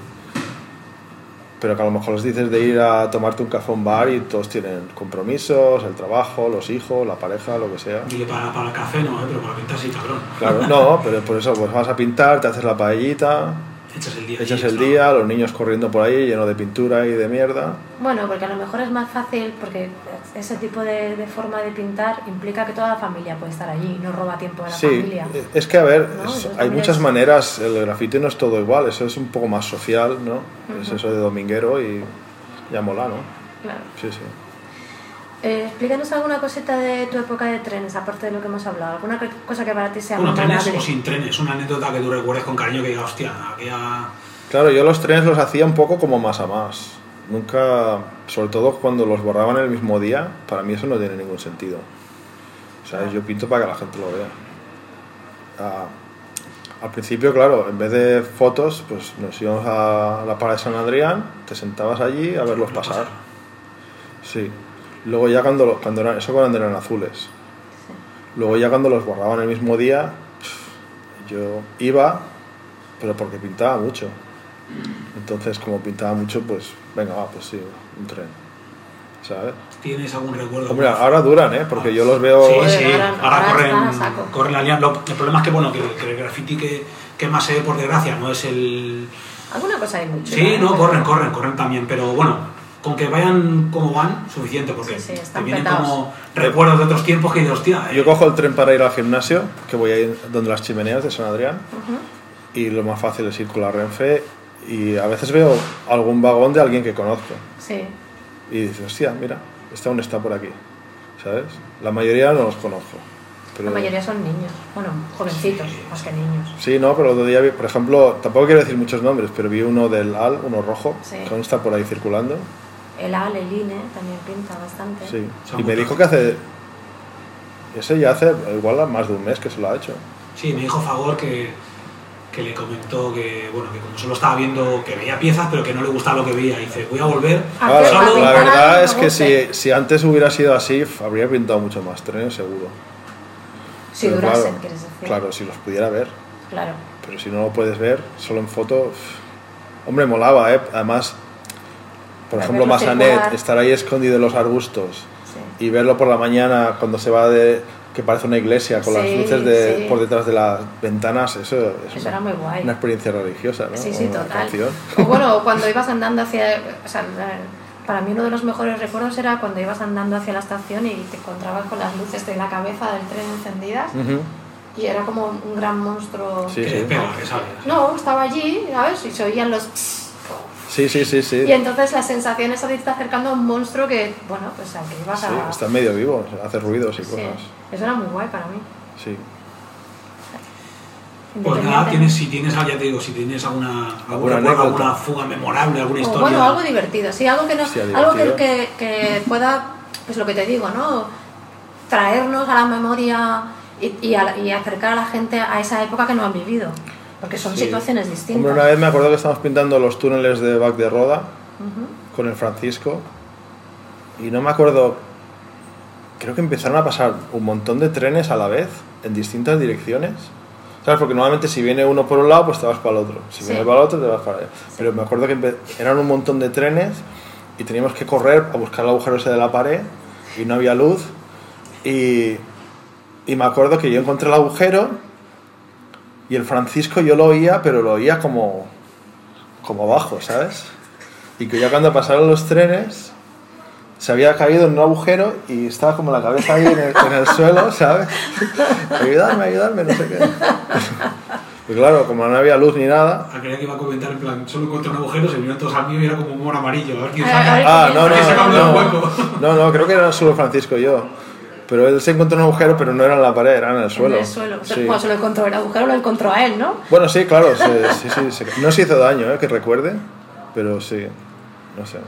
C: pero que a lo mejor les dices de ir a tomarte un café a un bar y todos tienen compromisos, el trabajo, los hijos, la pareja, lo que sea.
A: Dile para, para el café no, eh, pero para pintar sí, cabrón.
C: Claro, no, pero por eso pues vas a pintar, te haces la paellita,
A: Echas el día.
C: echas
A: allí,
C: el
A: ¿no?
C: día, los niños corriendo por ahí lleno de pintura y de mierda.
B: Bueno, porque a lo mejor es más fácil, porque ese tipo de, de forma de pintar implica que toda la familia puede estar allí, no roba tiempo de la
C: Sí,
B: familia.
C: es que a ver,
B: No,
C: es-
B: entonces
C: hay muchas
B: es-
C: maneras, el grafiti no es todo igual, eso es un poco más social, ¿no? Es eso de dominguero y ya mola, ¿no?
B: Claro.
C: Sí, sí.
B: Eh, explícanos alguna cosita de tu época de trenes, aparte de lo que hemos hablado. ¿Alguna cosa que para ti sea
A: Bueno, trenes o sin trenes, una anécdota que tú recuerdes con cariño que diga, hostia, aquella.
C: Claro, yo los trenes los hacía un poco como más a más. Nunca, sobre todo cuando los borraban el mismo día, para mí eso no tiene ningún sentido. O sea, yo pinto para que la gente lo vea. Ah, al principio, claro, en vez de fotos, pues nos íbamos a la parada de San Adrián, te sentabas allí a verlos pasar. Sí. Luego ya cuando, cuando eran, eso cuando eran azules. Luego ya cuando los borraban el mismo día, yo iba, pero porque pintaba mucho. Entonces, como pintaba mucho, pues venga, va, pues sí, un tren. ¿Sabes?
A: ¿Tienes algún recuerdo?
C: Hombre, ahora duran, ¿eh? Porque yo los veo...
A: Sí, sí,
B: ahora-
A: ahora,
B: ahora
A: corren, corren la línea. Lo- el problema es que, bueno, que, que el graffiti que, que más se ve, por desgracia, no es el...
B: Alguna cosa hay mucho.
A: Sí, no, corren, corren, corren también, pero bueno, con que vayan como van, suficiente, porque
B: Sí, sí,
A: te vienen
B: petados.
A: como recuerdos de otros tiempos que dices, hostia, eh,
C: Yo cojo el tren para ir al gimnasio, que voy a ir donde las chimeneas de San Adrián,
B: Ujú.
C: y lo más fácil es ir con la Renfe, y a veces veo algún vagón de alguien que conozco,
B: Sí.
C: y dices, hostia, mira, este aún está por aquí, ¿sabes? La mayoría no los conozco. Pero...
B: La mayoría son niños. Bueno, jovencitos, más que niños.
C: Sí, no, pero el otro día vi, por ejemplo, tampoco quiero decir muchos nombres, pero vi uno del AL, uno rojo,
B: Sí.
C: que aún está por ahí circulando.
B: El AL, el INE, también pinta bastante.
C: Sí. Y me dijo que hace. Ese ya hace igual más de un mes que se lo ha hecho.
A: sí, me dijo Fagor que, que le comentó que, bueno, que como solo estaba viendo, que veía piezas, pero que no le gustaba lo que veía, y dice, voy a volver.
B: Ah,
C: Claro,
A: solo-
C: la verdad es que si, si antes hubiera sido así, habría pintado mucho más trenes, seguro.
B: Si
C: Pero
B: durasen,
C: claro,
B: quieres decir.
C: Claro, si los pudiera ver.
B: Claro.
C: Pero si no lo puedes ver, solo en foto. Hombre, molaba, ¿eh? Además, por ejemplo,
B: circular.
C: estar ahí escondido en los arbustos
B: Sí.
C: y verlo por la mañana cuando se va de. que parece una iglesia con las luces de,
B: sí.
C: por detrás de las ventanas, eso es
B: Eso era muy guay.
C: una experiencia religiosa, ¿no?
B: Sí, sí,
C: Una
B: total. O bueno, cuando ibas andando hacia. O sea, para mí uno de los mejores recuerdos era cuando ibas andando hacia la estación y te encontrabas con las luces de la cabeza del tren encendidas y era como un gran monstruo.
C: Sí, sí.
B: No, estaba allí, ¿sabes? Y se oían los.
C: Sí, sí, sí, sí.
B: Y entonces la sensación esa de irte acercando a un monstruo que, bueno, pues al que ibas
C: Sí,
B: a.
C: está medio vivo, hace ruidos y
B: Sí,
C: cosas.
B: eso era muy guay para mí.
C: Sí.
A: Pues nada, tienes, si tienes, ya te digo, si tienes alguna,
C: Alguna
A: alguna fuga memorable, alguna
B: O,
A: historia.
B: bueno, algo divertido, sí, algo que no,
C: Hostia,
B: algo que, que, que pueda, pues lo que te digo, ¿no? Traernos a la memoria y, y, a- y acercar a la gente a esa época que no han vivido, porque son
C: Sí.
B: situaciones distintas.
C: Hombre, una vez me acuerdo que estábamos pintando los túneles de Bac de Roda
B: Ujú.
C: con el Francisco y no me acuerdo, creo que empezaron a pasar un montón de trenes a la vez en distintas direcciones. ¿Sabes? Porque normalmente si viene uno por un lado, pues te vas para el otro. Si
B: Sí.
C: viene para el otro, te vas para allá. Pero me acuerdo que eran un montón de trenes y teníamos que correr a buscar el agujero ese de la pared y no había luz. Y, y me acuerdo que yo encontré el agujero y el Francisco yo lo oía, pero lo oía como, como bajo, ¿sabes? Y que ya cuando pasaron los trenes se había caído en un agujero y estaba como la cabeza ahí en el, en el suelo, ¿sabes? ayudarme, ayudarme, no sé qué. Y claro, como no había luz ni nada.
A: Ah, creía que iba a comentar en plan, solo encontré un agujero, se vinieron todos al mío y era como un humor amarillo. A ver quién saca.
C: Ah, no, no, no. No, no, creo que era solo Francisco y yo. Pero él se encontró un agujero, pero no era en la pared, era en el suelo.
B: En el suelo.
C: Sí.
B: Bueno, se lo encontró, el agujero lo encontró a él, ¿no?
C: Bueno, sí, claro, se- sí, sí, se- no se hizo daño, ¿eh? que recuerde, pero sí, no sé.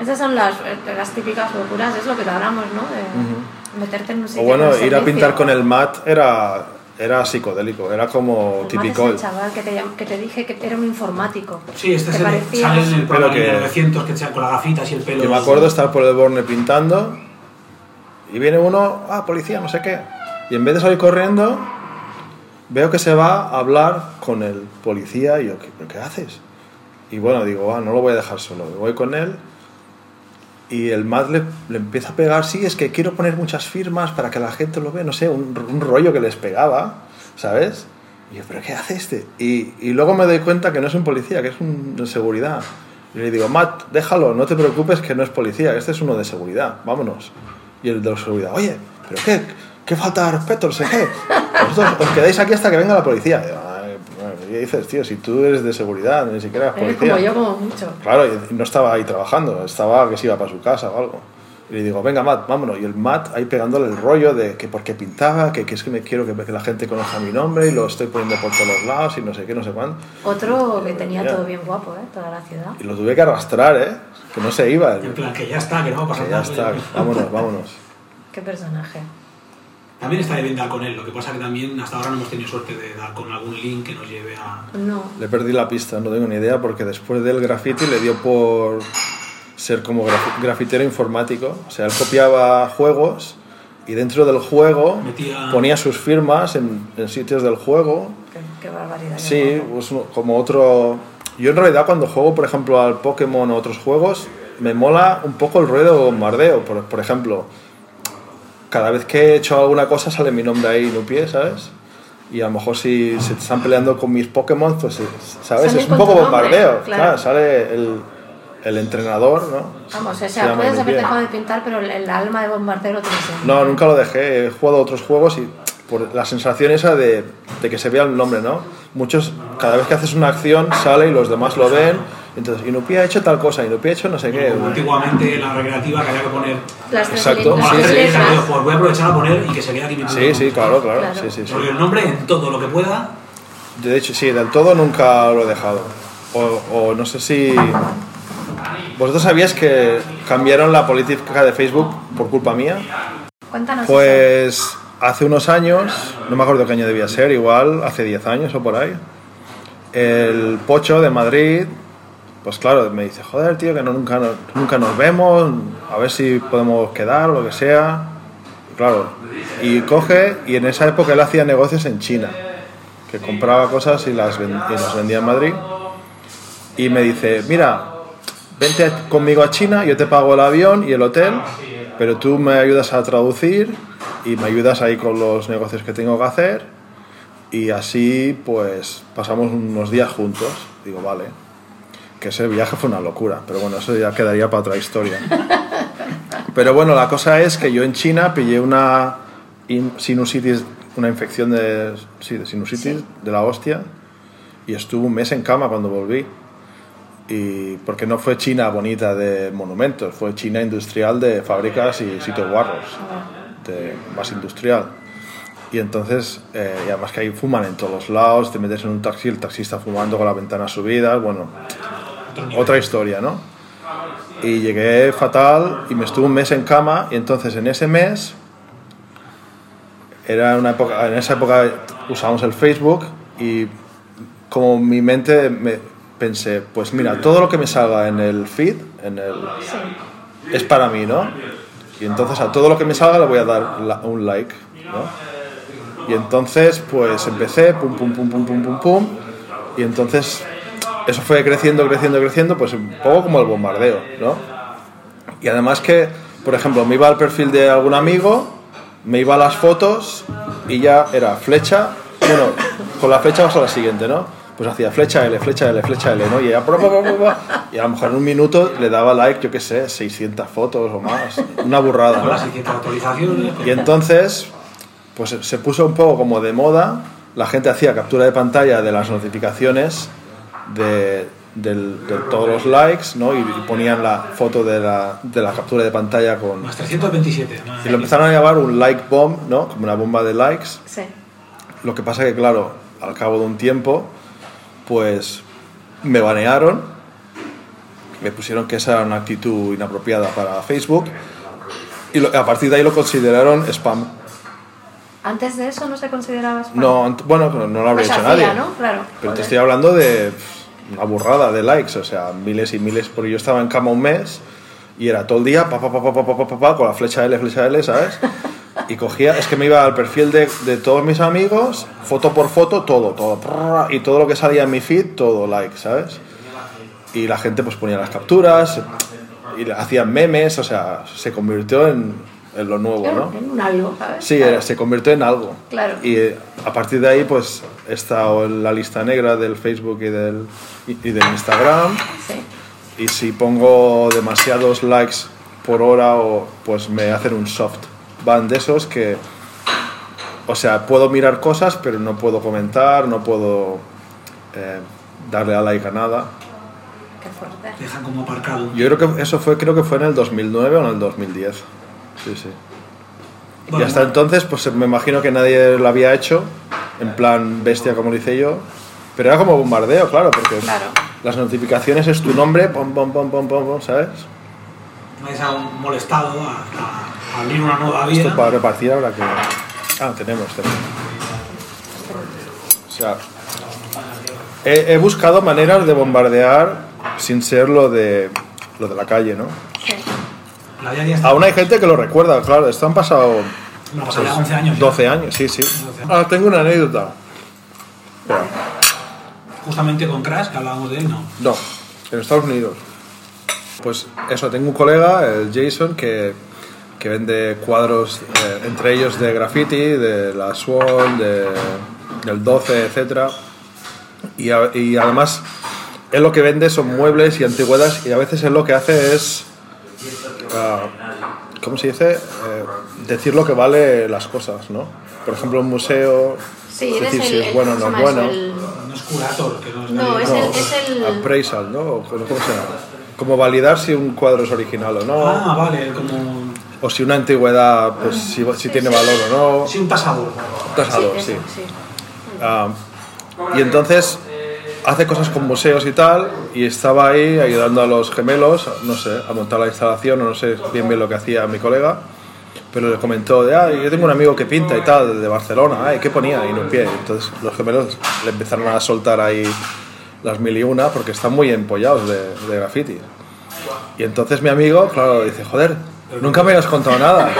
B: Esas son las, las típicas locuras, es lo que te hablamos, ¿no? De meterte en un sitio
C: O bueno, ir a pintar con el mat era, era psicodélico, era como
B: El
C: típico.
B: Es el chaval que te, que te dije que era un informático.
A: Sí, este
B: ¿Te
A: es el
B: parecía?
A: sale en el
C: Pero que-
A: de 900 que sea con las gafitas y el pelo.
C: Yo me acuerdo estar por el Borne pintando y viene uno, ah, policía, no sé qué. Y en vez de salir corriendo, veo que se va a hablar con el policía y yo, ¿qué, qué haces? Y bueno, digo, ah, no lo voy a dejar solo, voy con él. Y el Matt le, empieza a pegar, sí, es que quiero poner muchas firmas para que la gente lo vea, no sé, un, rollo que les pegaba, ¿sabes? Y yo, ¿pero qué hace este? Y, y luego me doy cuenta que no es un policía, que es un de seguridad. Y le digo, Matt, déjalo, no te preocupes que no es policía, este es uno de seguridad, vámonos. Y el de la seguridad, oye, ¿pero qué? ¿Qué falta de respeto? No sé qué. Vosotros os quedáis aquí hasta que venga la policía. Y yo, "Ay, ¿Qué dices, tío? Si tú eres de seguridad, ni siquiera eres
B: Eres
C: policía.
B: como yo, como mucho.
C: Claro, y no estaba ahí trabajando, estaba que se iba para su casa o algo. Y le digo, venga, Matt, vámonos. Y el Matt ahí pegándole el rollo de que por qué pintaba, que, que es que me quiero que, que la gente conozca mi nombre y lo estoy poniendo por todos los lados y no sé qué, no sé cuánto.
B: Otro que tenía
C: Ya.
B: todo bien guapo, ¿eh? Toda la ciudad.
C: Y lo tuve que arrastrar, ¿eh? Que no se iba.
A: En plan, que ya está, que no va a pasar
C: Que ya
A: nada.
C: está, vámonos, vámonos.
B: Qué personaje.
A: También está bien dar con él, lo que pasa que también hasta ahora no hemos tenido suerte de dar con algún link que nos lleve a...
B: No.
C: Le perdí la pista, no tengo ni idea, porque después del graffiti le dio por ser como graf- grafitero informático. O sea, él copiaba juegos y dentro del juego
A: Metía-
C: ponía sus firmas en, en sitios del juego.
B: Qué, qué barbaridad.
C: Sí, pues como otro... Yo en realidad cuando juego, por ejemplo, al Pokémon o otros juegos, me mola un poco el ruido de bombardeo. Por, por ejemplo, cada vez que he hecho alguna cosa sale mi nombre ahí, Nupié, ¿sabes? Y a lo mejor si se están peleando con mis Pokémon, pues, ¿sabes?
B: Sale
C: es un poco
B: tu nombre,
C: bombardeo.
B: claro.
C: Claro, sale el, el entrenador, ¿no?
B: Vamos, o
C: Se
B: sea, puedes haber dejado de pintar, pero el, el alma de bombardero en-
C: No, nunca lo dejé. He jugado otros juegos y por la sensación esa de, de que se vea el nombre, ¿no? Muchos, cada vez que haces una acción, sale y los demás lo ven. Entonces, Inupi ha hecho tal cosa, Inupi ha hecho no sé qué.
A: Como antiguamente en la recreativa que había que poner...
B: Las
C: Exacto, sí,
A: las
C: sí,
A: digo, pues voy a aprovechar a poner y que se vea aquí mi
C: Sí, sí, claro, claro.
B: Claro.
C: Sí, sí, sí.
A: Porque el nombre en todo lo que pueda...
C: De hecho, sí, del todo nunca lo he dejado. O, o no sé si... ¿Vosotros sabíais que cambiaron la política de Facebook por culpa mía?
B: Cuéntanos. eso.
C: Pues hace unos años, no me acuerdo qué año debía ser, igual hace 10 años o por ahí, el Pocho de Madrid, pues claro, me dice, joder, tío, que no, nunca, nos- nunca nos vemos, a ver si podemos quedar o lo que sea. claro. Y coge, y en esa época él hacía negocios en China, que compraba cosas y las, y las vendía en Madrid. Y me dice, mira, vente conmigo a China, yo te pago el avión y el hotel, pero tú me ayudas a traducir y me ayudas ahí con los negocios que tengo que hacer. Y así, pues, pasamos unos días juntos. Digo, vale. Que ese viaje fue una locura, pero bueno, eso ya quedaría para otra historia. Pero bueno, la cosa es que yo en China pillé una in- sinusitis, una infección de, sí, de sinusitis de la hostia y estuve un mes en cama cuando volví. Y porque no fue China bonita de monumentos, fue China industrial de fábricas y sitios guarros, de, más industrial. Y entonces, eh, y además que ahí fuman en todos los lados, te metes en un taxi, el taxista fumando con las ventanas subidas, bueno, otra historia, ¿no? Y llegué fatal y me estuve un mes en cama y entonces en ese mes era una época, en esa época usábamos el Facebook y como mi mente me pensé, pues mira, todo lo que me salga en el feed, en el, es para mí, ¿no? Y entonces a todo lo que me salga le voy a dar un like, ¿no? Y entonces pues empecé, pum, pum, pum, pum, pum, pum, pum, y entonces eso fue creciendo, creciendo, creciendo, pues un poco como el bombardeo, ¿no? Y además que, por ejemplo, me iba al perfil de algún amigo, me iba a las fotos y ya era flecha, bueno, con la flecha vas a la siguiente, ¿no? Pues hacía flecha L, flecha L, flecha L, ¿no? Y, bra, bra, bra, bra, y a lo mejor en un minuto le daba like, yo qué sé, 600 fotos o más, una burrada, ¿no?
A: 600 actualizaciones.
C: Y entonces, pues se puso un poco como de moda, la gente hacía captura de pantalla de las notificaciones de, del- de todos los likes, ¿no? Y, y ponían la foto de la, de la captura de pantalla con...
A: Más 327. madre
C: Y lo empezaron a llamar un like bomb, ¿no? Como una bomba de likes.
B: Sí.
C: Lo que pasa que, claro, al cabo de un tiempo, pues me banearon, me pusieron que esa era una actitud inapropiada para Facebook y lo- a partir de ahí lo consideraron spam.
B: Antes de eso no se consideraba spam.
C: No, bueno, no, lo habría
B: se
C: hecho
B: hacía,
C: nadie.
B: ¿no? Claro.
C: Pero te
B: Joder.
C: estoy hablando de una burrada de likes, o sea, miles y miles, porque yo estaba en cama un mes y era todo el día pa, pa, pa, pa, pa, pa, pa, pa, pa, con la flecha L, flecha L, ¿sabes? Y cogía, es que me iba al perfil de, de todos mis amigos, foto por foto, todo, todo, prrr, y todo lo que salía en mi feed, todo like, ¿sabes? Y la gente pues ponía las capturas y hacían memes, o sea, se convirtió en, en lo nuevo, ¿no?
B: En un algo, ¿sabes?
C: Sí,
B: Claro.
C: se convirtió en algo.
B: Claro.
C: Y eh, a partir de ahí, pues he estado en la lista negra del Facebook y del, y, y del Instagram.
B: Sí.
C: Y si pongo demasiados likes por hora, o, pues me hacen un soft ban de esos que. O sea, puedo mirar cosas, pero no puedo comentar, no puedo eh, darle a like a nada.
B: Qué fuerte.
A: Dejan como aparcado.
C: Yo creo que eso fue, creo que fue en el 2009 o en el 2010. Sí, sí. Y
A: Bueno,
C: hasta entonces, pues me imagino que nadie lo había hecho, en plan bestia como lo hice yo. Pero era como bombardeo, claro, porque
B: Claro.
C: las notificaciones es tu nombre, pom, pom, pom, pom, pom, pom, ¿sabes?
A: me ha molestado a, a abrir una nueva vida.
C: Esto para repartir ahora que... Ah, tenemos, tenemos. O sea, he, he buscado maneras de bombardear sin ser lo de, lo de la calle, ¿no?
B: Sí.
A: La está.
C: Aún hay gente que lo recuerda, claro, esto han pasado
A: pasado ya 11 años. ya.
C: 12 años, sí, sí.
A: 12 años.
C: Ah, tengo una anécdota. Espera.
A: Justamente con Crash, que hablábamos de él, no.
C: No, en Estados Unidos. Pues eso, tengo un colega, el Jason, que, que vende cuadros, eh, entre ellos de graffiti, de la Swan, de, del 12, etc. Y, a- y además, él lo que vende son muebles y antigüedades y a veces él lo que hace es, ah, ¿cómo se dice? Eh, decir lo que vale las cosas, ¿no? Por ejemplo, un museo,
B: Sí,
C: es decir,
B: el,
C: si es bueno o
B: ¿cómo
C: no es bueno.
B: El-
A: No es curator, que no es
B: No, es el, es el...
C: appraisal, ¿no? ¿Cómo se llama? Como validar si un cuadro es original o no,
A: Ah, vale, como.
C: O si una antigüedad, pues si, si tiene valor o no.
A: Sí, un tasador.
C: Tasador,
B: eso,
C: sí.
B: sí.
C: Ah, y entonces hace cosas con museos y tal, y estaba ahí ayudando a los gemelos, no sé, a montar la instalación, o no sé bien bien lo que hacía mi colega, pero le comentó de, ah, yo tengo un amigo que pinta y tal, de Barcelona, ay, ¿qué ponía? Y no pie. Entonces los gemelos le empezaron a soltar ahí las mil y una, porque están muy empollados de, de graffiti. Y entonces mi amigo, claro, dice, joder, nunca me has contado nada.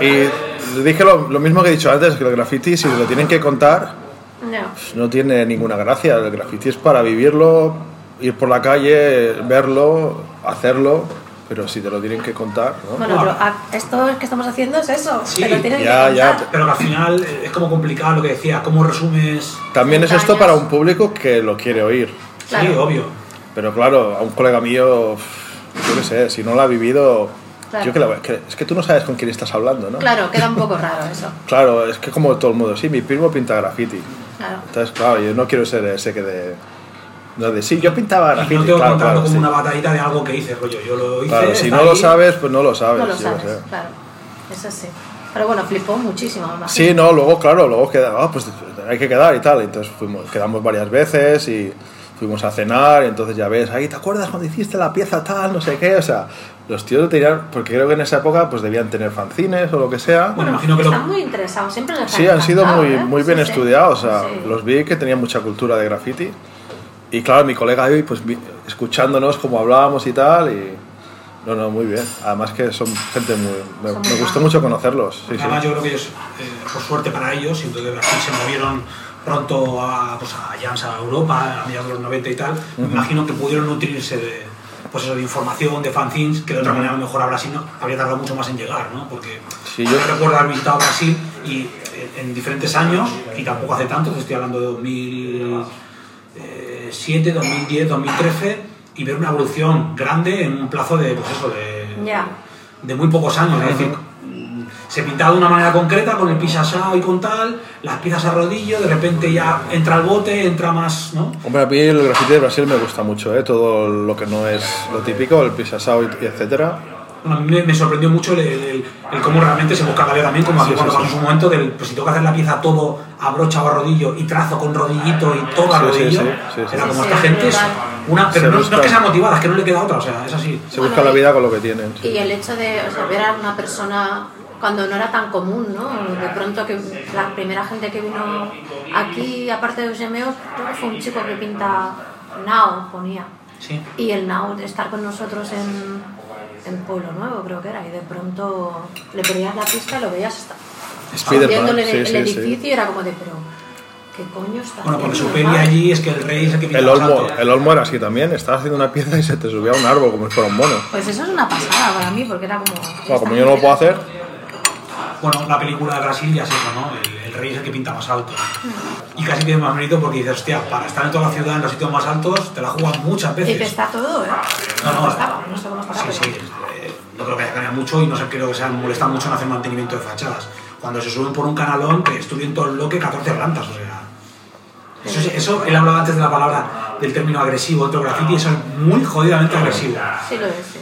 C: Y dije lo, lo mismo que he dicho antes, que el graffiti, si lo tienen que contar,
B: No.
C: pues no tiene ninguna gracia. El graffiti es para vivirlo, ir por la calle, verlo, hacerlo, pero si te lo tienen que contar, ¿no?
B: Bueno, pero esto que estamos haciendo es eso.
A: Sí,
B: te lo tienen
C: ya,
B: que
C: ya,
B: contar.
A: Pero que al final es como complicado lo que decía, cómo resumes...
C: También es esto para un público que lo quiere oír.
A: Sí,
B: Claro.
A: obvio.
C: Pero claro, a un colega mío, yo qué sé, si no lo ha vivido,
B: Claro.
C: yo que, la- que- es que tú no sabes con quién estás hablando, ¿no?
B: Claro, queda un poco raro eso.
C: Claro, es que como todo el mundo, sí, mi primo pinta graffiti.
B: Claro.
C: Entonces, claro, yo no quiero ser ese que de... No, de sí, yo pintaba
A: Y
C: graffiti.
A: no tengo que
C: claro,
A: contarlo
C: claro,
A: como
C: sí.
A: una batallita de algo que hice, rollo. Yo lo hice.
C: Claro, si no lo
A: ahí.
C: sabes, pues no lo sabes.
B: No lo sabes,
C: sé.
B: claro. Eso sí. Pero bueno, flipó muchísimo, me imagino.
C: Sí, no, luego, claro, luego queda, ah, pues hay que quedar y tal. Entonces fuimos, quedamos varias veces y fuimos a cenar y entonces ya ves, ahí, ¿te acuerdas cuando hiciste la pieza tal, no sé qué? O sea, los tíos tenían, porque creo que en esa época pues debían tener fanzines o lo que sea.
A: Bueno, imagino que lo-
B: Están muy interesados, siempre les
C: Sí, han sido muy,
B: ¿eh?
C: muy bien
B: Sí, sí.
C: estudiados, o sea,
B: Sí.
C: los vi que tenían mucha cultura de graffiti. Y claro, mi colega ahí, pues escuchándonos como hablábamos y tal, y no, no, muy bien. Además que son gente muy... Me,
B: muy
C: me gustó mucho conocerlos. Sí, sí.
A: Además, yo creo que ellos, eh, por suerte para ellos, siento que Brasil se movieron pronto a, pues, a Jams, a Europa, a mediados de los 90 y tal. Me imagino que pudieron nutrirse de, pues eso, de información, de fanzines, que de otra manera a lo mejor a Brasil no, habría tardado mucho más en llegar, ¿no? Porque
C: Sí,
A: yo recuerdo haber visitado Brasil y en, en diferentes años, y tampoco hace tanto, estoy hablando de 2007, 2010, 2013, y ver una evolución grande en un plazo de, pues eso, de, de muy pocos años. Es decir, se pintaba de una manera concreta con el pisasao y con tal, las piezas a rodillo, de repente ya entra el bote, entra más, ¿no?
C: Hombre, a mí el graffiti de Brasil me gusta mucho, ¿eh? todo lo que no es lo típico, el pisasao y, y etcétera.
A: Bueno, a mí me, me sorprendió mucho el, el- el cómo realmente se busca la también, como aquí
C: Sí,
A: cuando
C: sí,
A: pasó
C: sí.
A: su momento del, pues si tengo que hacer la pieza todo a brocha o a rodillo y trazo con rodillito y todo a rodillo,
C: sí, sí, sí.
A: era como
B: Sí,
A: esta
B: sí,
A: gente es una, pero no, no es que sea motivada, es que no le queda otra, o sea, es así.
C: Se
B: Bueno,
C: busca la vida con lo que tienen. sí.
B: Y el hecho de o sea, ver a una persona cuando no era tan común, ¿no? De pronto que la primera gente que vino aquí, aparte de creo que fue un chico que pinta Now, ponía.
A: Sí.
B: Y el Now de estar con nosotros en, en Pueblo Nuevo, creo que era, y de pronto le ponías la pista y lo veías hasta viéndole
C: sí,
B: el,
C: sí,
B: edificio
C: sí.
B: y era como de, pero, ¿qué coño está
A: Bueno, porque su peli allí es que el rey es el que pinta
C: El olmo, el olmo era así también, estabas haciendo una pieza y se te subía a un árbol como si fuera un mono.
B: Pues eso es una pasada para mí, porque era como...
C: Bueno, como yo no lo puedo hacer,
A: Bueno, la película de Brasil ya es eso, ¿no? El, el rey es el que pinta más alto. Y casi tiene más mérito porque dices, hostia, para estar en toda la ciudad, en los sitios más altos, te la juegas muchas
B: Y
A: veces.
B: que está todo, ¿eh?
A: No, no,
B: estaba, no sé cómo estará,
A: Sí, sí. eh, no creo que haya cambiado mucho y no sé, creo que se han molestado mucho en hacer mantenimiento de fachadas. Cuando se suben por un canalón, que estuvieron todo el bloque 14 plantas, o sea. Eso, es- eso, él hablaba antes de la palabra, del término agresivo, otro graffiti, eso es muy jodidamente agresivo.
B: Sí lo es, sí.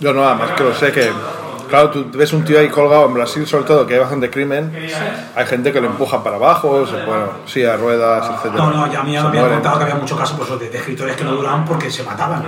C: yo no, además que lo sé que, claro, tú ves un tío ahí colgado en Brasil, sobre todo, que hay bastante crimen, hay gente que lo empuja para abajo, se, bueno, sí, a ruedas, etcétera.
A: No, no, ya a mí me habían contado que había muchos casos pues, de, de escritores que no duraban porque se mataban.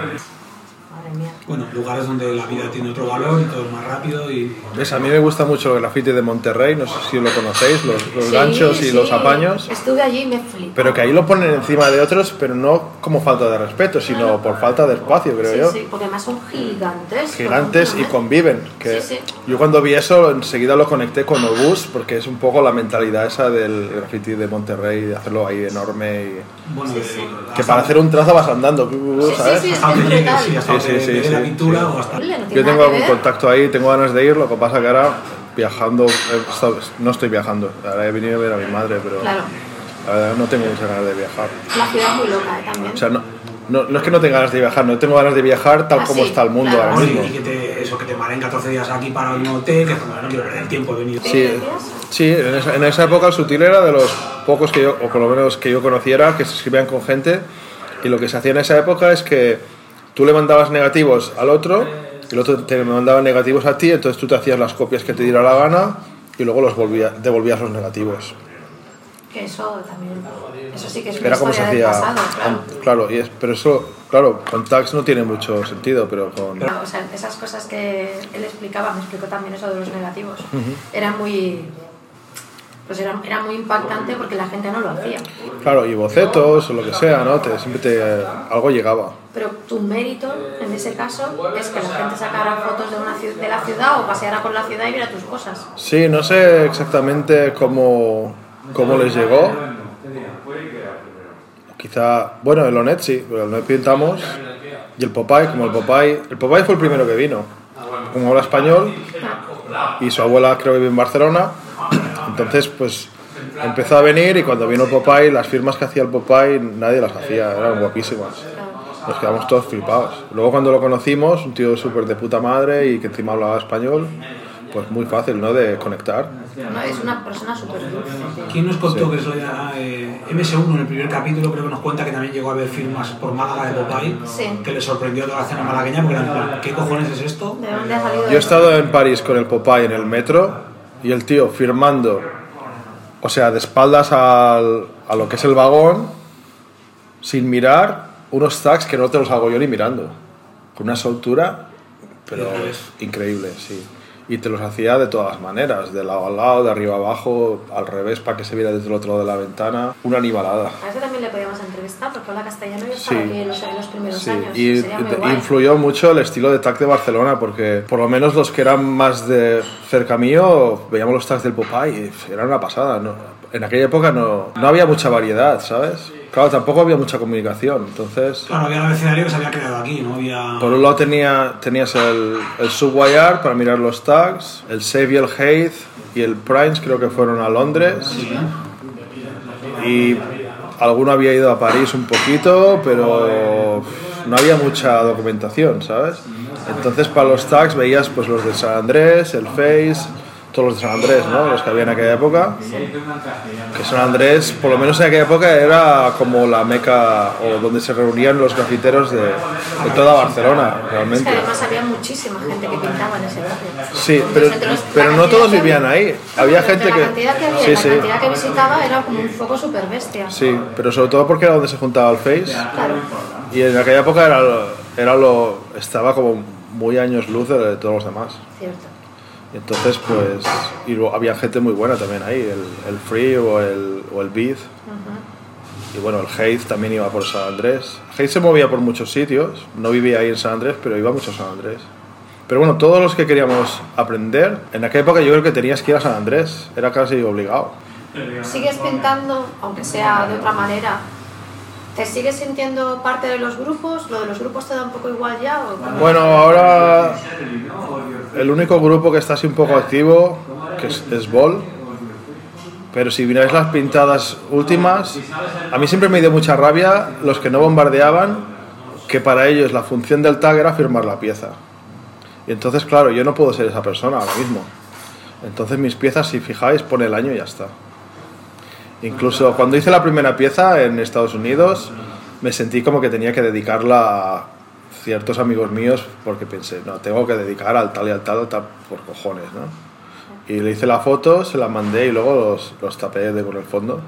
A: Bueno, lugares donde la vida tiene otro valor y todo es más rápido y...
C: ¿Ves? A mí me gusta mucho el graffiti de Monterrey, no sé si lo conocéis, los, los
B: Sí,
C: ganchos y
B: sí,
C: los apaños.
B: Estuve allí y me flipé.
C: Pero que ahí lo ponen encima de otros, pero no como falta de respeto, sino por falta de espacio, creo
B: sí,
C: yo.
B: sí, porque además son gigantes.
C: Gigantes y
B: con
C: conviven. Que
B: Sí, sí.
C: Yo cuando vi eso enseguida lo conecté con Obús, porque es un poco la mentalidad esa del graffiti de Monterrey, de hacerlo ahí enorme. Y...
A: Bueno,
B: Sí,
A: de-
B: sí.
C: Que para hacer un trazo vas andando,
B: Sí,
C: ¿sabes?
B: sí, sí,
A: sí,
C: Sí,
A: donde
C: sí,
A: la pintura
C: sí.
A: o hasta...
C: Yo tengo algún contacto ahí, tengo ganas de ir, lo que pasa que ahora viajando, no estoy viajando, ahora he venido a ver a mi madre, pero
B: Claro.
C: la verdad no tengo muchas ganas de viajar.
B: La ciudad es muy loca, ¿eh? También.
C: O sea, no, no, no es que no tenga ganas de viajar, no tengo ganas de viajar tal
B: Ah,
C: como
B: sí,
C: está el mundo
B: claro.
C: ahora mismo.
A: y que te, eso, que te maren 14 días aquí para un hotel, que no quiero perder el tiempo, he venido.
B: ¿Qué
C: Sí, sí en, esa, en esa época el sutil era de los pocos que yo, o por lo menos que yo conociera, que se escribían con gente, y lo que se hacía en esa época es que tú le mandabas negativos al otro, y el otro te mandaba negativos a ti, entonces tú te hacías las copias que te diera la gana, y luego los volvía, devolvías los negativos.
B: Que eso también. Eso sí que es
C: Era como se hacía.
B: pasado, claro.
C: Claro, y es, pero eso, claro, con tags no tiene mucho sentido, pero con.
B: O sea, esas cosas que él explicaba, me explicó también eso de los negativos. Era muy. Pues era, era muy impactante porque la gente no lo hacía.
C: Claro, y bocetos o lo que sea, ¿no? Te, siempre te, algo llegaba.
B: Pero tu mérito, en ese caso, es que la gente sacara fotos de, una, de la ciudad o paseara por la ciudad y viera tus cosas.
C: Sí, no sé exactamente cómo, cómo les llegó. Quizá, bueno, el Onet sí, pero el Onet pintamos. Y el Popeye, como el Popeye, el Popeye fue el primero que vino. Como habla español y su abuela creo que vive en Barcelona. Entonces, pues empezó a venir y cuando vino Popeye, las firmas que hacía el Popeye nadie las hacía, eran guapísimas. Nos quedamos todos flipados. Luego cuando lo conocimos, un tío súper de puta madre y que encima hablaba español, pues muy fácil, ¿no? De conectar.
B: ¿no? Es una persona súper dulce.
A: ¿Quién nos contó que eso ya, eh, MS1 en el primer capítulo creo que nos cuenta que también llegó a ver firmas por Málaga de Popeye
B: Sí.
A: que le sorprendió toda la escena malagueña porque eran en plan, ¿qué cojones es esto?
B: ¿De dónde ha salido?
C: Yo he estado en París con el Popeye en el metro y el tío firmando, o sea, de espaldas al, a lo que es el vagón, sin mirar, unos tags que no te los hago yo ni mirando. Con una soltura, pero increíble, sí. Y te los hacía de todas las maneras, de lado a lado, de arriba a abajo, al revés para que se viera desde el otro lado de la ventana. Una animalada.
B: A ese también le podíamos entrevistar porque habla castellano y
C: Sí.
B: estaba aquí en los, en los primeros
C: Sí,
B: años.
C: y
B: Sería muy guay.
C: influyó mucho el estilo de tag de Barcelona porque por lo menos los que eran más de cerca mío veíamos los tags del Popeye y era una pasada. ¿no? En aquella época no, no había mucha variedad, ¿sabes? Claro, tampoco había mucha comunicación, entonces...
A: Claro, había un abecedario que se había creado aquí, no había...
C: Por un lado tenía, tenías el, el Subwire para mirar los tags, el Save y el Hate y el Primes creo que fueron a Londres. Y alguno había ido a París un poquito, pero no había mucha documentación, ¿sabes? Entonces para los tags veías pues los de San Andrés, el Face, todos los de San Andrés, ¿no? Los que había en aquella época. Que San Andrés, por lo menos en aquella época, era como la meca o donde se reunían los grafiteros de, de toda Barcelona,
B: Es que
C: realmente.
B: además había muchísima gente que pintaba en ese barrio.
C: Sí, pero, pero
B: la
C: no todos vivían ahí. Había gente que...
B: La cantidad que había,
C: Sí,
B: la
C: sí.
B: cantidad que visitaba era como un foco súper bestia.
C: Sí, pero sobre todo porque era donde se juntaba el Face.
B: Claro.
C: Y en aquella época era, lo- era lo, estaba como muy años luz de, de todos los demás.
B: Cierto.
C: Y entonces, pues, y luego había gente muy buena también ahí, el, el Free o el, o el Beat. Y bueno, el Hate también iba por San Andrés. Hate se movía por muchos sitios, no vivía ahí en San Andrés, pero iba mucho a San Andrés. Pero bueno, todos los que queríamos aprender, en aquella época yo creo que tenías que ir a San Andrés, era casi obligado.
B: ¿Sigues pintando, aunque sea de otra manera? ¿Te sigues sintiendo parte de los grupos? ¿Lo de los grupos te da un poco igual ya?
C: Bueno, ahora el único grupo que está así un poco activo, es, es Ball. Pero si miráis las pintadas últimas, a mí siempre me dio mucha rabia los que no bombardeaban, que para ellos la función del tag era firmar la pieza. Y entonces, claro, yo no puedo ser esa persona ahora mismo. Entonces mis piezas, si fijáis, pone el año y ya está. Incluso cuando hice la primera pieza en Estados Unidos, me sentí como que tenía que dedicarla a ciertos amigos míos porque pensé, no, tengo que dedicar al tal y al tal, al tal por cojones, ¿no? Y le hice la foto, se la mandé y luego los, los tapé de con el fondo.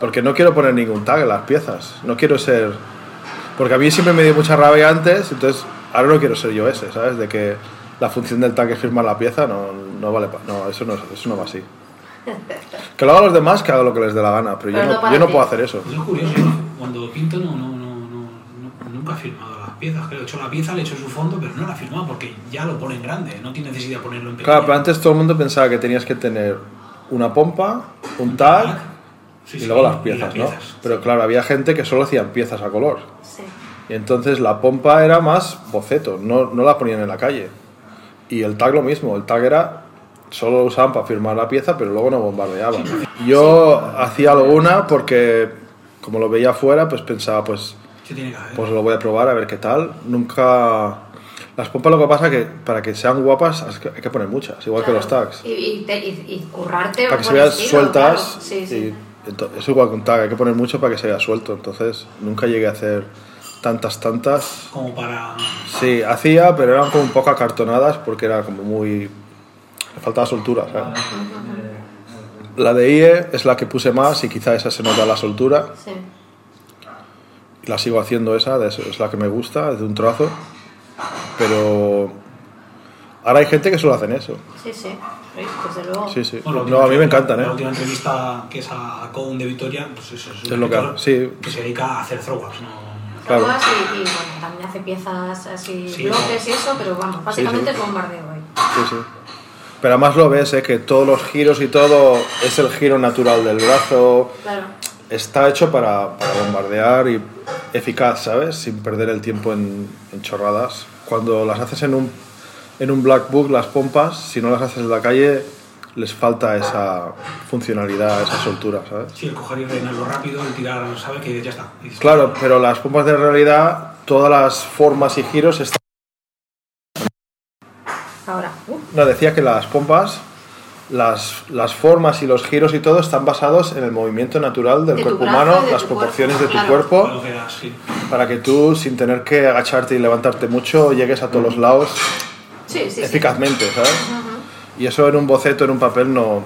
C: Porque no quiero poner ningún tag en las piezas, no quiero ser... Porque a mí siempre me dio mucha rabia antes, entonces ahora no quiero ser yo ese, ¿sabes? De que la función del tag es firmar la pieza, no, no vale, no, eso no, eso no va así. Que lo hagan los demás, que hagan lo que les dé la gana, pero,
B: Pero
C: yo,
B: no
C: yo no puedo hacer eso.
A: Pues es curioso, cuando pinto no, no, no, nunca he firmado las piezas. Creo he hecho la pieza, le he hecho su fondo, pero no la he firmado porque ya lo pone en grande, no tiene necesidad de ponerlo en pequeño.
C: Claro, pero antes todo el mundo pensaba que tenías que tener una pompa, un tag
A: Sí,
C: y
A: sí,
C: luego las
A: y
C: piezas, ¿no?
A: piezas.
C: Pero claro, había gente que solo hacían piezas a color.
B: Sí.
C: Y entonces la pompa era más boceto, no, no la ponían en la calle. Y el tag lo mismo, el tag era solo lo usaban para firmar la pieza, pero luego no bombardeaban. Yo hacía alguna porque como lo veía afuera, pues pensaba, pues, pues lo voy a probar a ver qué tal. Nunca... Las pompas lo que pasa es que para que sean guapas hay que- poner muchas, igual que los
B: Claro.
C: tags.
B: Y, y, te- y- y currarte
C: Para que se vean
B: estilo,
C: sueltas.
B: claro. Sí, sí.
C: y ento- es igual que un tag, hay que poner mucho para que se vea suelto. Entonces nunca llegué a hacer tantas, tantas.
A: Como para...
C: Sí, hacía, pero eran como un poco acartonadas porque era como muy... Le faltaba soltura, ¿sabes? La de IE es la que puse más y quizá esa se nota la soltura.
B: Sí.
C: Y la sigo haciendo esa, es la que me gusta, de un trazo. Pero Ahora hay gente que solo hacen eso.
B: Sí, sí, sí, desde luego.
C: Sí, sí.
A: Bueno, la
C: No, a mí me encantan,
A: La
C: ¿eh?
A: última entrevista que es a Cohn de Victoria, pues eso, es,
C: Es lo que
A: escritor
C: hace, sí.
A: que se dedica a hacer throwbacks, ¿no?
C: Claro.
B: Y, y, bueno, también hace piezas así,
A: Sí,
B: bloques y eso, pero vamos, básicamente
C: sí.
B: es bombardeo ahí.
C: Sí, sí. Pero además lo ves, ¿eh? que todos los giros y todo es el giro natural del brazo.
B: Claro.
C: Está hecho para, para bombardear y eficaz, ¿sabes? Sin perder el tiempo en, en chorradas. Cuando las haces en un, en un black book, las pompas, si no las haces en la calle, les falta esa funcionalidad, esa soltura, ¿sabes?
A: Sí, el coger y rellenarlo rápido, el tirar, sabe que ya está.
C: Claro, pero las pompas de realidad, todas las formas y giros están... No, decía que las pompas, las, las formas y los giros y todo están basados en el movimiento natural del
B: De
C: cuerpo
B: brazo
C: humano,
B: de
C: las proporciones
B: cuerpo,
C: de tu
B: claro.
C: cuerpo,
A: sí.
C: para que tú, sin tener que agacharte y levantarte mucho, llegues a todos los lados
B: sí, sí, sí.
C: eficazmente, ¿sabes? Y eso en un boceto, en un papel, no,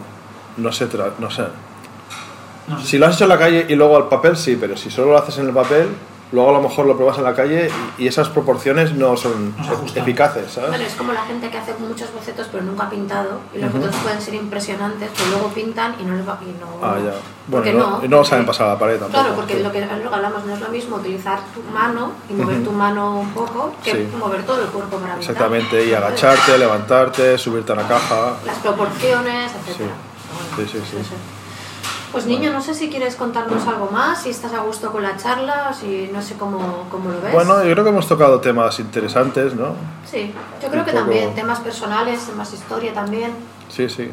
C: no se tra- no sé.
A: No sé.
C: Si lo has hecho en la calle y luego al papel, sí, pero si solo lo haces en el papel, luego a lo mejor lo pruebas en la calle y, y esas proporciones no son
A: No
C: eficaces, ¿sabes?
B: Bueno, es como la gente que hace muchos bocetos pero nunca ha pintado y los bocetos pueden ser impresionantes, pero luego pintan y no les va y no.
C: Ah, ya.
B: Porque
C: Bueno, no,
B: no,
C: y no lo saben
B: porque-
C: pasar a la pared tampoco.
B: Claro, porque lo que, lo que hablamos no es lo mismo utilizar tu mano y mover tu mano un poco que
C: Sí.
B: mover todo el cuerpo para pintar.
C: Exactamente, y agacharte, levantarte, subirte a una caja.
B: Las proporciones, etc.
C: Sí, sí, sí.
B: Pues niño, no sé si quieres contarnos algo más, si estás a gusto con la charla, si no sé cómo, cómo lo ves.
C: Bueno, yo creo que hemos tocado temas interesantes, ¿no?
B: Sí, yo creo
C: un
B: que
C: poco-
B: también, temas personales, temas historia también.
C: Sí, sí.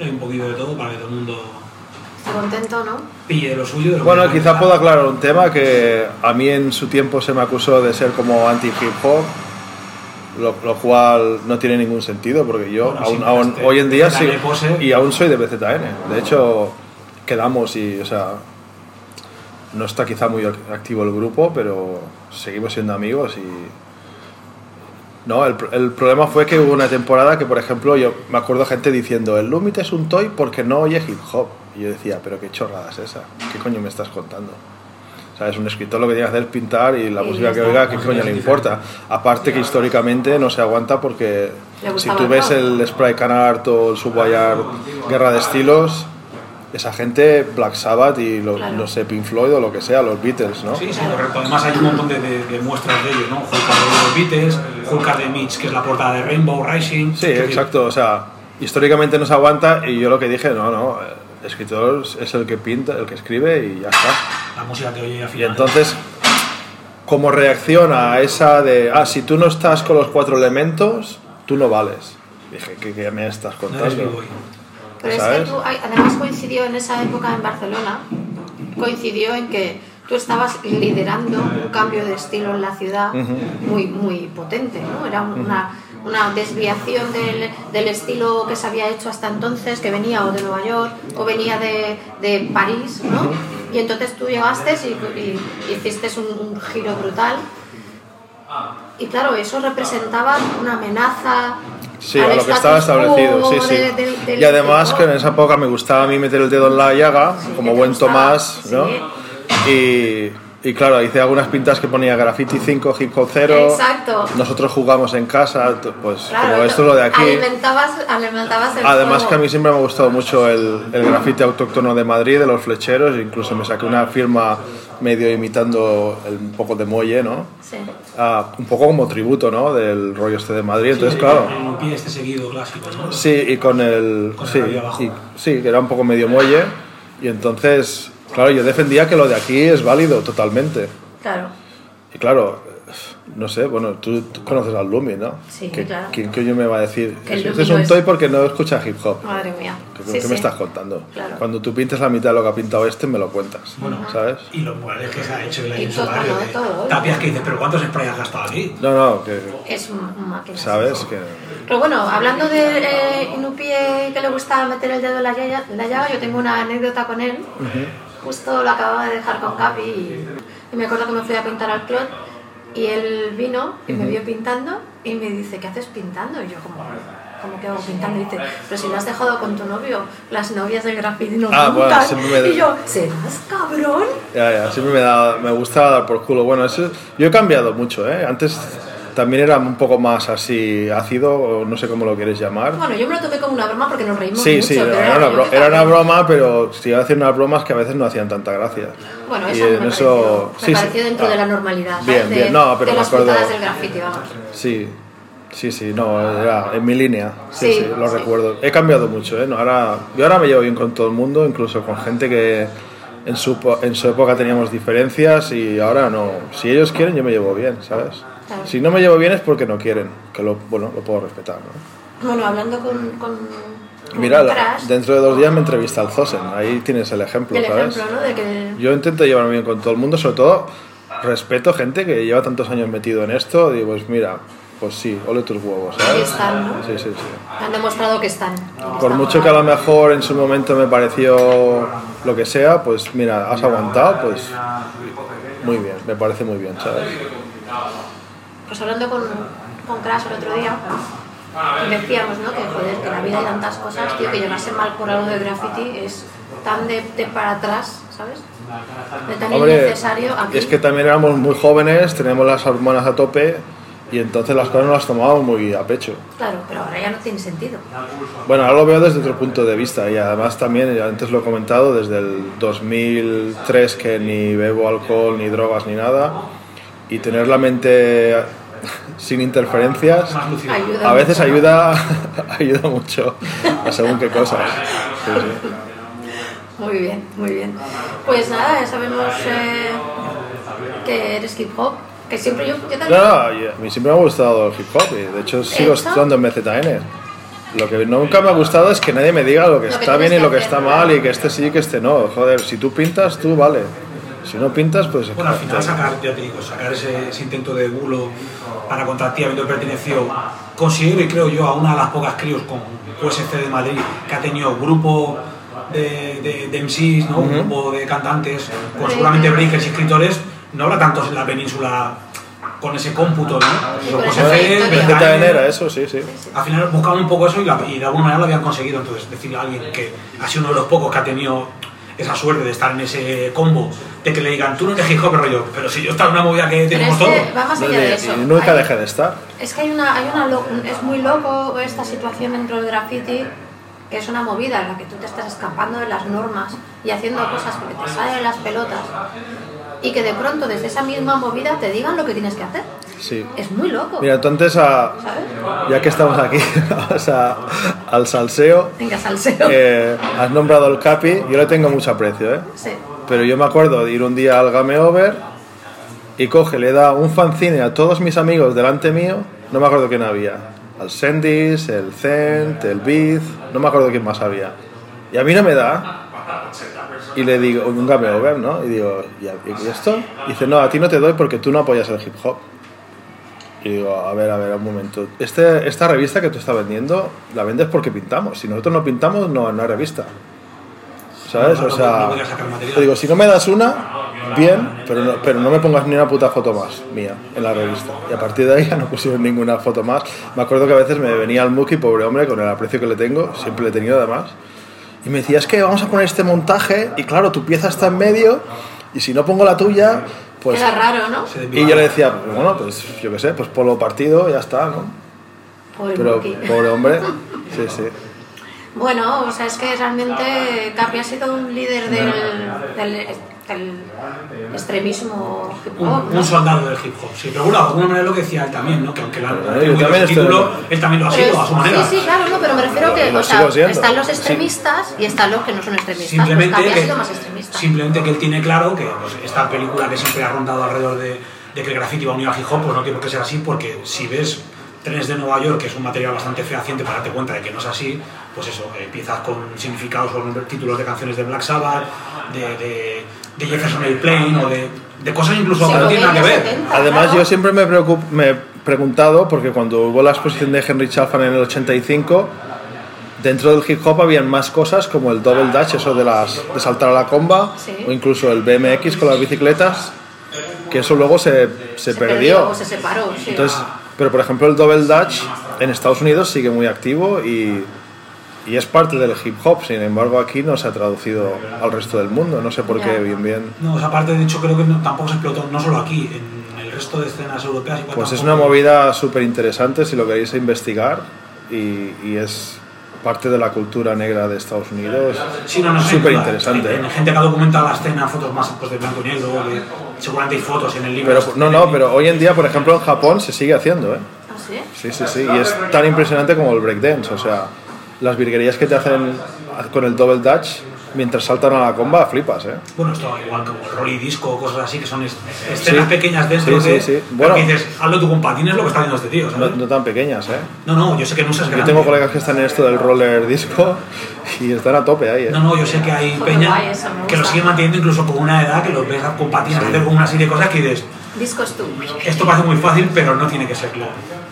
A: Hay un poquito de todo para que todo el mundo
B: contento, ¿no?
A: pille de lo suyo. de lo
C: Bueno, quizá puedo aclarar un tema que a mí en su tiempo se me acusó de ser como anti-hip hop, lo, lo cual no tiene ningún sentido porque yo
A: Bueno,
C: aún, aún-
A: este,
C: hoy en día sí, y aún soy de BZN. De hecho, quedamos y, o sea, no está quizá muy ac- activo el grupo, pero seguimos siendo amigos y... No, el, el problema fue que hubo una temporada que, por ejemplo, yo me acuerdo gente diciendo, el Lumit es un toy porque no oye hip hop. Y yo decía, pero qué chorrada es esa, ¿qué coño me estás contando? O sea, es un escritor lo que tiene que hacer es pintar y la
B: Y
C: música que oiga, ¿qué coño le importa? Aparte que históricamente no se aguanta porque si tú ves el Spray Can Art o el Subwayar Guerra de Estilos, esa gente, Black Sabbath y lo-
B: Claro.
C: no sé, Pink Floyd o lo que sea, los Beatles, ¿no?
A: Sí, sí, correcto. Además hay un montón de, de- de muestras de ellos, ¿no? Hulkar de los Beatles, Hulkar de Mitch, que es la portada de Rainbow Rising.
C: Sí,
A: decir,
C: exacto. O sea, históricamente no se aguanta y yo lo que dije, no, no, el escritor es el que pinta, el que escribe y ya está.
A: La música te oye al
C: Y
A: final.
C: entonces, como reacción a esa de, ah, si tú no estás con los cuatro elementos, tú no vales. Dije, ¿qué, qué me estás
A: No eres
C: contando?
A: B-boy.
B: Pero es
C: ¿Sabes?
B: que tú, además coincidió en esa época en Barcelona, coincidió en que tú estabas liderando un cambio de estilo en la ciudad muy, muy potente, ¿no? Era una, una desviación del, del estilo que se había hecho hasta entonces, que venía o de Nueva York o venía de, de París, ¿no? Y entonces tú llegaste y, y hiciste un, un giro brutal. Y claro, eso representaba una amenaza.
C: Sí, a lo que estaba establecido, sí, sí.
B: de-
C: y además que en esa época me gustaba a mí meter el dedo en la llaga,
B: Sí,
C: como buen Tomás, ¿no?
B: sí.
C: Y, y claro, hice algunas pintas que ponía graffiti 5, hip hop 0.
B: Exacto.
C: Nosotros jugamos en casa, pues
B: Claro,
C: como esto es lo de aquí.
B: Alimentabas, alimentabas el
C: Además
B: fuego.
C: que a mí siempre me ha gustado mucho el, el grafiti autóctono de Madrid, de los flecheros, incluso me saqué una firma medio imitando el, un poco de muelle, ¿no?
B: Sí.
C: Ah, un poco como tributo, ¿no? Del rollo este de Madrid, entonces
A: Sí,
C: claro.
A: El pie este seguido clásico, ¿no?
C: Sí, y con el...
A: Con el
C: sí,
A: abajo.
C: y- sí, que era un poco medio muelle, y entonces, claro, yo defendía que lo de aquí es válido totalmente.
B: Claro.
C: Y claro, no sé, bueno, tú, tú conoces al Lumi, ¿no?
B: Sí,
C: ¿Qué-
B: claro.
C: ¿Quién coño me va a decir?
B: Que el
C: Este es un
B: es-
C: toy porque no escucha hip hop.
B: Madre mía.
C: ¿Qué,
B: Sí,
C: qué
B: sí.
C: me estás contando?
B: Claro.
C: Cuando tú pintes la mitad de lo que ha pintado este, me lo cuentas.
A: Bueno,
C: ¿sabes?
A: Y los murales que se ha hecho
B: todo,
A: barrio.
B: de todo, ¿eh?
A: Tapias que dices, pero ¿cuántos sprays has gastado aquí?
C: No, no, que
B: Es un máquina.
C: sabes que...
B: Pero bueno, hablando de eh, Inupie que le gusta meter el dedo en la llaga, en la llaga, yo tengo una anécdota con él. Justo lo acababa de dejar con Capi y, y me acuerdo que me fui a pintar al Clot y él vino y me vio pintando y me dice, ¿qué haces pintando? Y yo como... ¿Cómo que hago pintando? Y dice, pero si lo has dejado con tu novio, las novias del graffiti no
C: Ah, bueno,
B: pintan".
C: siempre me-
B: Y yo, ¿serás cabrón?
C: Ya, ya, siempre me, da, me gusta dar por culo. Bueno, eso, yo he cambiado mucho, ¿eh? Antes también era un poco más así ácido, no sé cómo lo quieres llamar.
B: Bueno, yo me lo tomé como una broma porque nos reímos
C: Sí,
B: mucho.
C: sí,
B: pero
C: era una, era una broma, pero si iba a hacer unas bromas que a veces no hacían tanta gracia.
B: Bueno,
C: Y
B: eso me
C: en
B: pareció, me
C: sí, sí.
B: pareció dentro
C: Ah,
B: de la normalidad. ¿sabes?
C: Bien, bien, no, pero
B: de
C: me
B: las
C: acuerdo.
B: del graffiti, vamos.
C: Sí, sí, sí, no, era en mi línea. Sí,
B: Sí,
C: sí, lo
B: sí.
C: recuerdo. He cambiado mucho, ¿eh? No, ahora, yo ahora me llevo bien con todo el mundo, incluso con gente que en su, en su época teníamos diferencias y ahora no. Si ellos quieren, yo me llevo bien, ¿sabes?
B: Claro.
C: Si no me llevo bien es porque no quieren, que lo, bueno, lo puedo respetar, ¿no?
B: Bueno, hablando con, con, con
C: Mira,
B: Crash,
C: dentro de dos días me entrevista al Zosen, ahí tienes el ejemplo,
B: el
C: ¿sabes?
B: ejemplo, ¿no? De que
C: Yo intento llevarme bien con todo el mundo, sobre todo respeto gente que lleva tantos años metido en esto, digo, pues mira, pues sí, ole tus huevos,
B: ahí
C: ¿sabes?
B: están, ¿no?
C: Sí, sí, sí.
B: Han demostrado que están.
C: Por mucho que a lo mejor en su momento me pareció lo que sea, pues mira, has aguantado, pues muy bien, me parece muy bien, ¿sabes?
B: Pues hablando con, con Crash el otro día, decíamos, ¿no? Que joder, que la vida hay tantas cosas, tío, que llevarse mal por algo de graffiti es tan de, de para atrás, ¿sabes? De tan
C: Hombre,
B: innecesario aquí.
C: es que también éramos muy jóvenes, teníamos las hormonas a tope y entonces las cosas no las tomábamos muy a pecho.
B: Claro, pero ahora ya no tiene sentido.
C: Bueno, ahora lo veo desde otro punto de vista y además también, ya antes lo he comentado, desde el 2003 que ni bebo alcohol, ni drogas, ni nada, y tener la mente sin interferencias.
B: Ayuda
C: a veces ayuda, ayuda mucho a según qué cosas. Sí, sí.
B: Muy bien, muy bien. Pues nada, ya sabemos eh, que eres hip hop, que siempre yo, yo también...
C: No, a mí siempre me ha gustado el hip hop y de hecho sigo
B: ¿Eso?
C: estudiando en BZN. Lo que nunca me ha gustado es que nadie me diga lo que,
B: Lo que
C: está bien y
B: que
C: lo que
B: hacer,
C: está mal y que este sí y que este no. Joder, si tú pintas, tú vale. Si no pintas, pues...
A: Bueno, al final sacar, ya te digo, sacar ese, ese intento de bulo para contra ti habiendo pertenecido, considero y creo yo a una de las pocas críos con USC de Madrid que ha tenido grupo de, de, de MCs, ¿no? un grupo de cantantes, con seguramente breakers y escritores, no habrá tantos en la península con ese cómputo, ¿no?
C: BZN era eso, sí, sí.
A: al final buscaban un poco eso y, la- y de alguna manera lo habían conseguido. Entonces, decirle a alguien que ha sido uno de los pocos que ha tenido esa suerte de estar en ese combo, de que le digan, tú no eres hip hop, rollo, pero si yo estaba en una movida que tenemos
B: es
A: todo.
B: que va más allá de eso.
C: Nunca
B: Hay-
C: dejé de estar.
B: Es que hay una, hay una lo- es muy loco esta situación dentro del graffiti, que es una movida en la que tú te estás escapando de las normas y haciendo cosas porque te salen las pelotas y que de pronto desde esa misma movida te digan lo que tienes que hacer.
C: Sí.
B: Es muy loco.
C: Mira, entonces, a-
B: ¿Sabes?
C: ya que estamos aquí, a- al salseo.
B: Venga, salseo.
C: Eh, has nombrado el Capi, yo le tengo mucho aprecio, ¿eh?
B: Sí.
C: Pero yo me acuerdo de ir un día al Game Over y coge, le da un fanzine a todos mis amigos delante mío, no me acuerdo quién había. Al Sendis, el Cent, el Biz, no me acuerdo quién más había. Y a mí no me da. Y le digo, un Game Over, ¿no? Y digo, ¿y, esto? Y dice, no, a ti no te doy porque tú no apoyas el hip hop. Y digo, a ver, a ver, un momento. Este, esta revista que tú estás vendiendo, la vendes porque pintamos. Si nosotros no pintamos, no, no hay revista. ¿Sabes?
A: No,
C: O sea,
A: no
C: te digo, si no me das una, bien, pero no, pero no me pongas ni una puta foto más mía en la revista. Y a partir de ahí ya no pusieron ninguna foto más. Me acuerdo que a veces me venía el Muki, pobre hombre, con el aprecio que le tengo, siempre le he tenido además, y me decía, es que vamos a poner este montaje, y claro, tu pieza está en medio, y si no pongo la tuya, pues...
B: Queda raro, ¿no?
C: Y yo le decía, pues, bueno, pues yo qué sé, pues polo partido, ya está, ¿no?
B: Pobre
C: Pero,
B: Muki.
C: pobre hombre, sí, sí.
B: Bueno, o sea, es que realmente Capi ha sido un líder del, del, del extremismo hip
A: Un,
B: hop, ¿no?
A: un soldado del hip hop, sí, pero bueno, de alguna manera lo que decía él también, ¿no? Que aunque la,
C: también de
A: título, él también lo ha sido a su manera.
B: Sí, sí, claro, no, pero me refiero que o sea, están los
C: Sí.
B: extremistas y están los que no son extremistas.
A: Simplemente
B: pues Capi ha
A: que,
B: sido más extremista.
A: simplemente que él tiene claro que pues, esta película que siempre ha rondado alrededor de, de que el graffiti va unido al hip hop, pues no tiene por qué ser así, porque si ves Trenes de Nueva York, que es un material bastante fehaciente para darte cuenta de que no es así, pues eso, eh, empiezas con significados o con títulos de canciones de Black Sabbath, de, de, de Jefferson Airplane o de, de cosas incluso
B: Sí,
A: que no tienen nada que ver.
B: 70,
C: Además,
B: claro.
C: yo siempre me, preocup- me he preguntado, porque cuando hubo la exposición de Henry Chalfan en el 85, dentro del hip hop habían más cosas como el double dash, eso de, las, de saltar a la comba,
B: Sí.
C: o incluso el BMX con las bicicletas, que eso luego se, se, perdió.
B: o se separó, sí.
C: Entonces, pero por ejemplo el double dutch en Estados Unidos sigue muy activo y, y es parte del hip hop, sin embargo aquí no se ha traducido al resto del mundo, no sé por qué bien bien.
A: No, o sea, aparte, de hecho, creo que no- tampoco se explotó, no solo aquí, en el resto de escenas europeas. igual
C: Pues es
A: tampoco-
C: una movida súper interesante si lo queréis investigar y, y es parte de la cultura negra de Estados Unidos.
A: Sí, no, no,
C: súper interesante.
A: Hay- hay gente que ha documentado la escena, fotos más pues, de blanco y negro, de- seguramente hay fotos en el libro.
C: Pero no, no, pero hoy en día, por ejemplo, en Japón se sigue haciendo, ¿eh?
B: ¿Ah, sí?
C: Sí, sí, sí. Y es tan impresionante como el breakdance. O sea, las virguerías que te hacen con el double dutch mientras saltan a la comba, flipas, ¿eh?
A: Bueno, esto igual como el rolly disco o cosas así, que son es- escenas
C: Sí.
A: pequeñas dentro
C: Sí,
A: de...
C: sí, sí.
A: Bueno,
C: Bueno.
A: que dices, hazlo tú con patines lo que está haciendo este tío,
C: No,
A: ¿sabes?
C: no tan pequeñas, ¿eh?
A: No, no, yo sé que no usas
C: Yo tengo colegas que están en esto del roller disco y están a tope ahí, ¿eh?
A: No, no, yo sé que hay peña que lo sigue manteniendo incluso con una edad que los ves con patines hacer con una serie de cosas que dices,
B: Discos tú.
A: esto parece muy fácil, pero no tiene que serlo.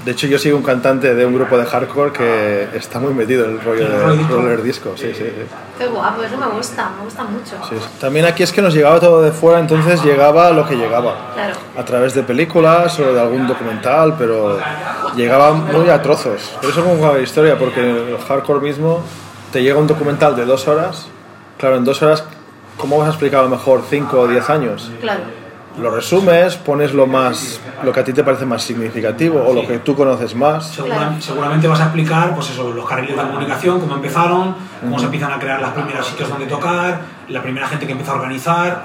C: De hecho, yo sigo un cantante de un grupo de hardcore que está muy metido en el rollo
A: ¿El
C: de
A: roller disco?
C: Sí, sí, sí.
B: Qué guapo, eso me gusta, me gusta mucho.
C: Sí, sí. También aquí es que nos llegaba todo de fuera, entonces llegaba lo que llegaba.
B: Claro.
C: A través de películas o de algún documental, pero llegaba muy a trozos. Por eso como la historia, porque el hardcore mismo te llega un documental de dos horas. Claro, en dos horas, ¿cómo vas a explicar a lo mejor cinco o diez años?
B: Claro.
C: Lo resumes, pones lo más, lo que a ti te parece más significativo o lo que tú conoces más.
A: Segura-. Seguramente vas a explicar pues eso, los carriles de comunicación, cómo empezaron, cómo se empiezan a crear los primeros sitios donde tocar, la primera gente que empieza a organizar.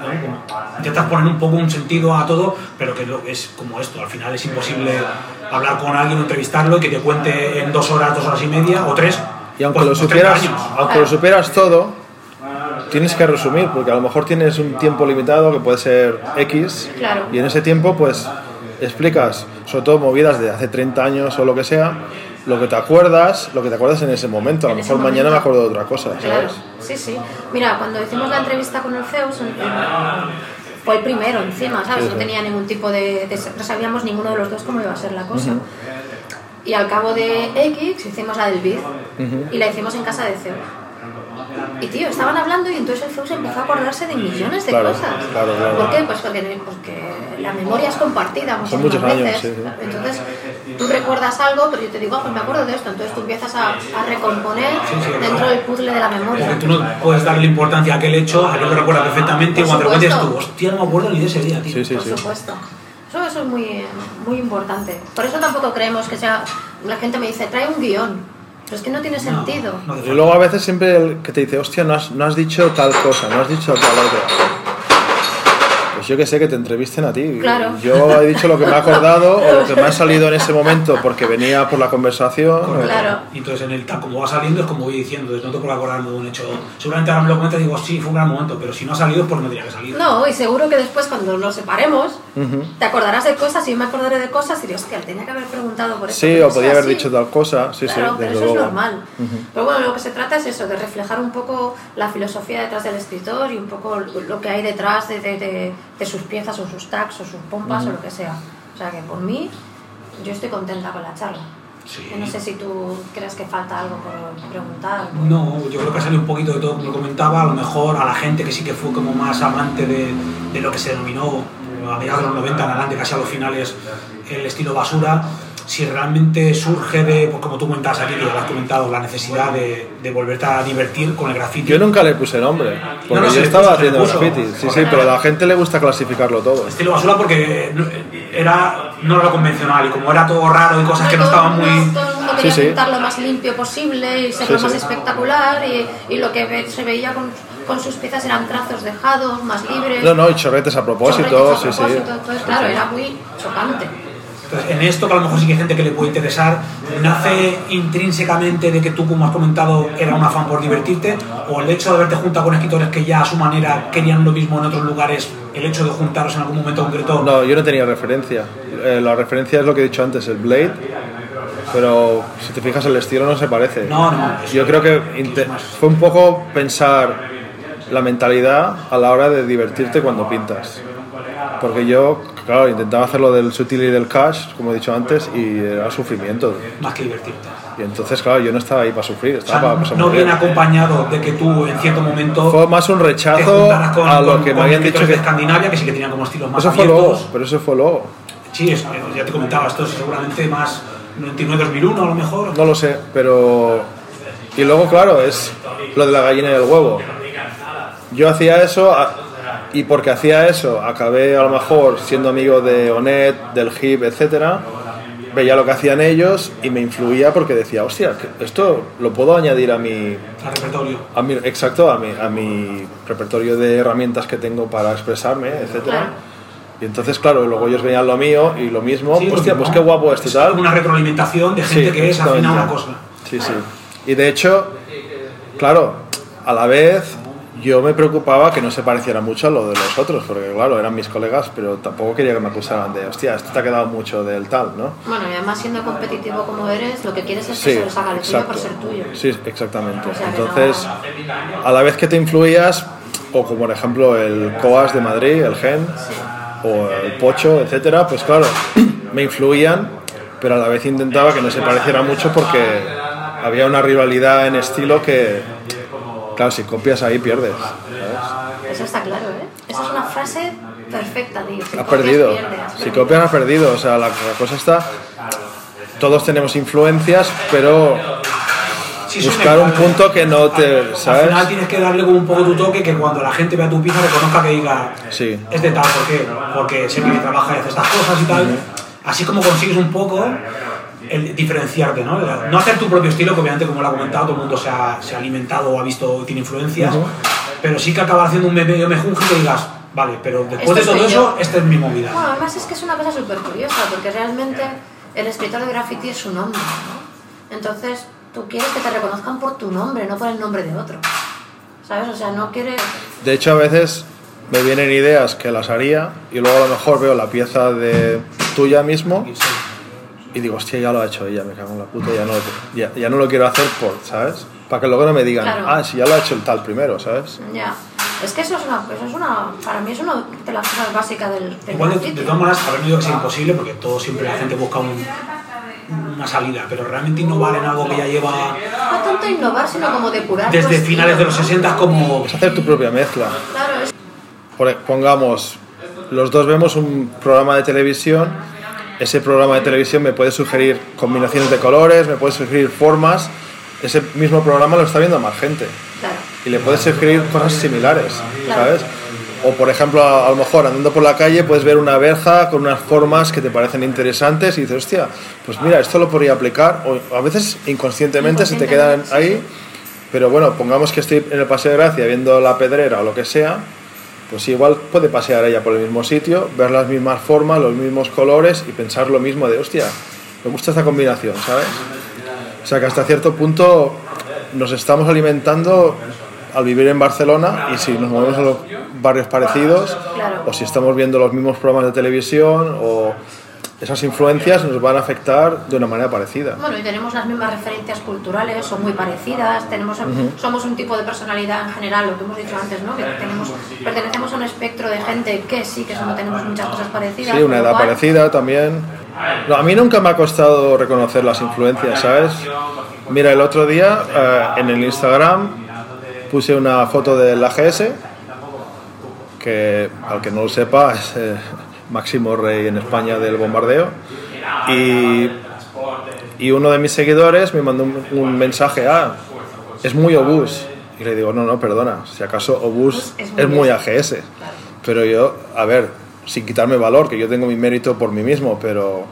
A: Intentas poner un poco un sentido a todo, pero que es como esto. Al final es imposible hablar con alguien entrevistarlo y que te cuente en dos horas, dos horas y media o tres.
C: Y aunque
A: pues,
C: lo
A: 30
C: supieras, aunque lo supieras todo, tienes que resumir, porque a lo mejor tienes un tiempo limitado que puede ser X,
B: Claro.
C: y en ese tiempo pues explicas, sobre todo movidas de hace 30 años o lo que sea, lo que te acuerdas, lo que te acuerdas en ese momento. A lo mejor mañana me acuerdo de otra cosa,
B: Claro,
C: ¿sabes?
B: sí, sí. Mira, cuando hicimos la entrevista con el Zeus, fue el primero encima, ¿sabes?
C: Sí,
B: No tenía ningún tipo de, de- No sabíamos ninguno de los dos cómo iba a ser la cosa. Y al cabo de X hicimos la del BID y la hicimos en casa de Zeus. Y tío, estaban hablando y entonces el Zeus empezó a acordarse de millones de
C: Claro,
B: cosas.
C: claro, claro.
B: ¿Por qué? Pues porque, porque la memoria es compartida muchas
C: muchos años,
B: veces.
C: sí, sí.
B: Entonces tú recuerdas algo, pero yo te digo, ah, pues me acuerdo de esto. Entonces tú empiezas a, a recomponer dentro del puzzle de la memoria.
A: Porque tú no puedes darle importancia a aquel hecho, a que lo recuerdas perfectamente, y cuando te cuentes tú, hostia, no me acuerdo ni de ese día, tío.
C: Sí, sí,
B: Por
C: sí.
B: supuesto. Eso, eso es muy, muy importante. Por eso tampoco creemos que sea... La gente me dice, trae un guion. Pero es que no tiene sentido.
A: No
C: Y luego a veces siempre el que te dice, hostia, no has, no has dicho tal cosa, no has dicho tal otra. Pues yo que sé, que te entrevisten a ti.
B: Claro.
C: Yo he dicho lo que me ha acordado o lo que me ha salido en ese momento porque venía por la conversación.
B: Claro.
A: Y entonces, en el tal como va saliendo, es como voy diciendo, no te puedo acordarme de un hecho. Seguramente ahora me lo comentas y digo, sí, fue un gran momento, pero si no ha salido es porque no tenía que salir.
B: No, y seguro que después cuando nos separemos, te acordarás de cosas y yo me acordaré de cosas y diré, hostia, tenía que haber preguntado por eso.
C: Sí, o podía
B: es
C: haber
B: así.
C: dicho tal cosa. Sí,
B: claro,
C: sí,
B: pero
C: desde
B: eso es
C: luego.
B: normal. Pero bueno, lo que se trata es eso, de reflejar un poco la filosofía detrás del escritor y un poco lo que hay detrás de, de- de- de sus piezas o sus tags o sus pompas o lo que sea. O sea que por mí, yo estoy contenta con la charla.
A: Sí.
B: No sé si tú crees que falta algo por preguntar.
A: No, yo creo que ha salido un poquito de todo, como comentaba, a lo mejor a la gente que sí que fue como más amante de, de lo que se denominó a mediados de los 90 en adelante, casi a los finales, el estilo basura, si realmente surge de, pues como tú comentabas aquí, lo has comentado, la necesidad de, de volverte a divertir con el graffiti.
C: Yo nunca le puse nombre, porque
A: No, no,
C: yo estaba haciendo graffiti. Sí, sí, pero a la gente le gusta clasificarlo todo.
A: Estilo basura porque era no era lo convencional y como era todo raro y cosas que no estaban muy...
B: todo el mundo quería
C: Sí, sí.
B: pintar lo más limpio posible y ser
C: Sí,
B: lo más
C: sí.
B: espectacular y, y lo que ve- se veía con, con sus piezas eran trazos dejados, más libres.
C: No, no, y chorretes a propósito,
B: chorretes
C: sí,
B: a
C: sí.
B: propósito, Entonces, claro, era muy chocante.
A: Entonces, en esto, que a lo mejor sí que hay gente que le puede interesar, ¿nace intrínsecamente de que tú, como has comentado, era un afán por divertirte? ¿O el hecho de haberte juntado con escritores que ya a su manera querían lo mismo en otros lugares, el hecho de juntaros en algún momento concreto?
C: No, yo no tenía referencia. Eh, la referencia es lo que he dicho antes, el Blade. Pero si te fijas, el estilo no se parece.
A: No, no,
C: Yo creo que fue un poco pensar la mentalidad a la hora de divertirte cuando pintas. Porque yo, claro, intentaba hacerlo del sutil y del cash, como he dicho antes, y era sufrimiento.
A: Más que divertirte.
C: Y entonces, claro, yo no estaba ahí para sufrir,
A: O sea,
C: estaba para pasar
A: no
C: bien.
A: acompañado de que tú en cierto momento
C: Fue más un rechazo
A: con,
C: a lo
A: con-
C: que me habían dicho que...
A: de Escandinavia, que sí que tenían como estilos más
C: Eso fue
A: abiertos.
C: luego, pero eso fue luego.
A: Sí, es- ya te comentaba, esto es seguramente más 99-2001 a lo mejor.
C: No lo sé, pero... Y luego, claro, es lo de la gallina y el huevo. Yo hacía eso a- Y porque hacía eso, acabé a lo mejor siendo amigo de Onet, del HIP, etcétera. Veía lo que hacían ellos y me influía porque decía, hostia, esto lo puedo añadir a mi,
A: Al repertorio.
C: a mi exacto, a mi, a mi repertorio de herramientas que tengo para expresarme, etcétera.
B: Claro.
C: Y entonces, claro, luego ellos veían lo mío y lo mismo,
A: Sí,
C: hostia, pues qué guapo esto
A: Es
C: tal.
A: una retroalimentación de gente que es afín a una cosa.
C: Sí, sí. Y de hecho, claro, a la vez yo me preocupaba que no se pareciera mucho a lo de los otros, porque claro, eran mis colegas, pero tampoco quería que me acusaran de, hostia, esto te ha quedado mucho del tal, ¿no?
B: Bueno, y además siendo competitivo como eres, lo que quieres es que
C: Sí,
B: se les haga el tuyo por ser tuyo.
C: Sí, exactamente.
B: O sea
C: Entonces, a la vez que te influías, o como por ejemplo el COAS de Madrid, el GEN, o el Pocho, etcétera, pues claro, me influían, pero a la vez intentaba que no se pareciera mucho porque había una rivalidad en estilo que, claro, si copias ahí pierdes. ¿sabes?
B: Eso está claro, ¿eh? Esa es una frase perfecta, tío. Si
C: Has
B: copias,
C: perdido.
B: pierdes.
C: Si copias, has perdido. O sea, la, la cosa está. Todos tenemos influencias, pero
A: Sí,
C: buscar un punto que no te.
A: Al
C: ¿Sabes?
A: final tienes que darle como un poco tu toque que cuando la gente vea tu pieza reconozca que diga
C: Sí.
A: es de tal, ¿por qué? Porque sé que trabaja y hace estas cosas y tal. Así como consigues un poco el diferenciarte, ¿no? No hacer tu propio estilo, que obviamente, como lo ha comentado, todo el mundo se ha, se ha alimentado o ha visto, tiene influencias, pero sí que acabar haciendo un medio mejunje que digas, vale, pero después de todo eso, esta es mi movida.
B: Bueno, además es que es una cosa súper curiosa, porque realmente el escritor de graffiti es su nombre, ¿no? Entonces, tú quieres que te reconozcan por tu nombre, no por el nombre de otro. ¿Sabes? O sea, no quieres...
C: De hecho, a veces me vienen ideas que las haría y luego a lo mejor veo la pieza de tuya mismo
A: Sí.
C: Y digo, hostia, ya lo ha hecho ella, me cago en la puta, ya no, lo- ya, ya no lo quiero hacer por, ¿sabes? Para que luego no me digan,
B: Claro.
C: ah, si ya lo ha hecho el tal primero, ¿sabes?
B: Ya. Es que eso es una, eso es una para mí es una de las cosas básicas del, del
A: Igual, de, de todas maneras, habrá digo que es imposible porque todo siempre la gente busca un- una salida, pero realmente innovar en algo que ya lleva
B: No tanto innovar, sino como depurar.
A: desde
B: estilo,
A: finales de los
B: ¿no?
A: 60 como...
C: Es hacer tu propia mezcla.
B: Claro, es
C: Por- pongamos, los dos vemos un programa de televisión, ese programa de televisión me puede sugerir combinaciones de colores, me puede sugerir formas, ese mismo programa lo está viendo más gente
B: claro.
C: y le puede sugerir cosas similares,
B: Claro.
C: ¿sabes? O por ejemplo, a, a lo mejor andando por la calle puedes ver una verja con unas formas que te parecen interesantes y dices, hostia, pues mira, esto lo podría aplicar, o a veces inconscientemente se te quedan ahí, pero bueno, pongamos que estoy en el Paseo de Gracia viendo la pedrera o lo que sea, pues igual puede pasear ella por el mismo sitio, ver las mismas formas, los mismos colores y pensar lo mismo de, hostia, me gusta esta combinación, ¿sabes? O sea que hasta cierto punto nos estamos alimentando al vivir en Barcelona y si nos movemos a los barrios parecidos
B: Claro.
C: o si estamos viendo los mismos programas de televisión o esas influencias nos van a afectar de una manera parecida.
B: Bueno, y tenemos las mismas referencias culturales, son muy parecidas, tenemos, somos un tipo de personalidad en general, lo que hemos dicho antes, ¿no? Que tenemos, pertenecemos a un espectro de gente que sí, que somos, tenemos muchas cosas parecidas.
C: Sí, una edad
B: cual-
C: parecida también. No, a mí nunca me ha costado reconocer las influencias, ¿sabes? Mira, el otro día eh, en el Instagram puse una foto del AGS, que al que no lo sepa es eh, máximo rey en España del bombardeo, y, y uno de mis seguidores me mandó un, un mensaje, ah, es muy obús. Y le digo, no, no, perdona, si acaso obús
B: Es muy
C: es muy. AGS. Pero yo, a ver, sin quitarme valor, que yo tengo mi mérito por mí mismo, pero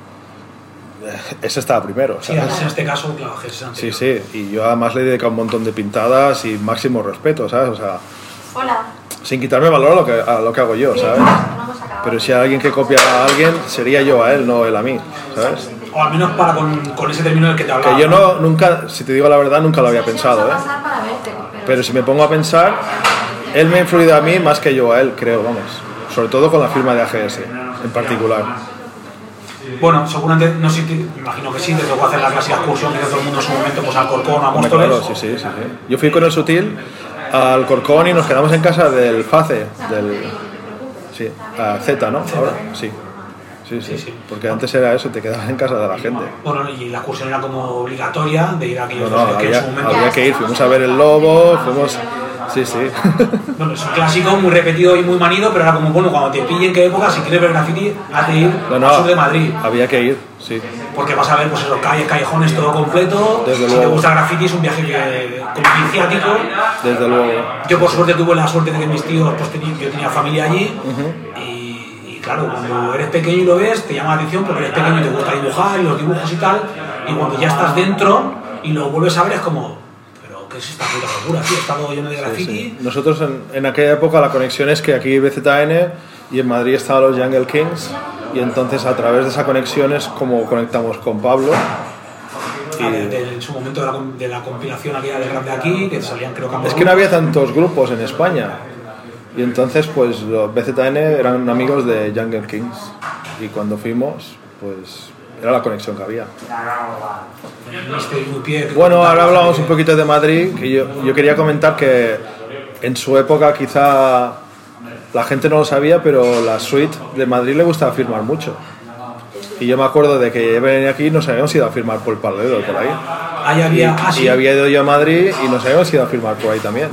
C: eh, ese estaba primero,
A: Sí,
C: ¿sabes?
A: en este caso, claro, es
C: Sí, sí, y yo además le he dedicado un montón de pintadas y máximo respeto, ¿sabes? O sea,
B: Hola.
C: sin quitarme valor a lo que, a lo que hago yo, ¿sabes?
B: Vamos a acabar.
C: Pero si hay alguien que copia a alguien, sería yo a él, no él a mí, ¿sabes?
A: O al menos para con, con ese término del que te hablaba.
C: Que yo no, nunca, si te digo la verdad, nunca lo había pensado, ¿eh?
B: pero-
C: si me pongo a pensar, él me ha influido a mí más que yo a él, creo, vamos. Sobre todo con la firma de AGS, en particular.
A: Bueno, seguramente, no sé, te- imagino que sí, te tocó hacer la clásica excursión que hizo todo el mundo en su momento, pues al Corcón, a Móstoles.
C: claro, sí, sí, sí, sí. Yo fui con el Sutil al Corcón y nos quedamos en casa del FACE, del... Sí, a Z, ¿no? Ahora, sí. Sí, sí,
A: Sí, sí.
C: Porque antes era eso, te quedabas en casa de la gente.
A: Bueno, y la excursión era como obligatoria de ir a
C: No,
A: aquellos
C: no,
A: que en
C: había,
A: su momento...
C: había que ir. Fuimos a ver el lobo, fuimos Sí, sí.
A: Bueno, es un clásico muy repetido y muy manido, pero era como, bueno, cuando te pillen qué época, si quieres ver graffiti, has de ir
C: No, no,
A: al sur de Madrid.
C: Había que ir, sí.
A: Porque vas a ver, pues esos calles, callejones, todo completo.
C: Desde
A: si te
C: luego.
A: gusta el graffiti, es un viaje que, como iniciático.
C: Desde luego.
A: Yo, por suerte, tuve la suerte de que mis tíos, pues teni- yo tenía familia allí. y, y claro, cuando eres pequeño y lo ves, te llama la atención porque eres pequeño y te gusta dibujar y los dibujos y tal. Y cuando ya estás dentro y lo vuelves a ver, es como, pero ¿qué es esta puta locura, tío? Está todo lleno de
C: Sí,
A: graffiti.
C: sí. Nosotros en, en aquella época la conexión es que aquí BZN y en Madrid estaban los Jungle Kings y entonces a través de esa conexión es como conectamos con Pablo.
A: Ah, de, de- en su momento de la, de la compilación aquella de rap de aquí, que salían creo que
C: Es que no había tantos grupos en España y entonces pues los BZN eran amigos de Jungle Kings y cuando fuimos pues era la conexión que había. Bueno, ahora hablamos un poquito de Madrid, que yo, yo quería comentar que en su época quizá la gente no lo sabía, pero la suite de Madrid le gustaba firmar mucho. Y yo me acuerdo de que venía aquí y nos habíamos ido a firmar por el paralelo, por ahí.
A: Ahí había, ah, sí,
C: Y había ido yo a Madrid y nos habíamos ido a firmar por ahí también.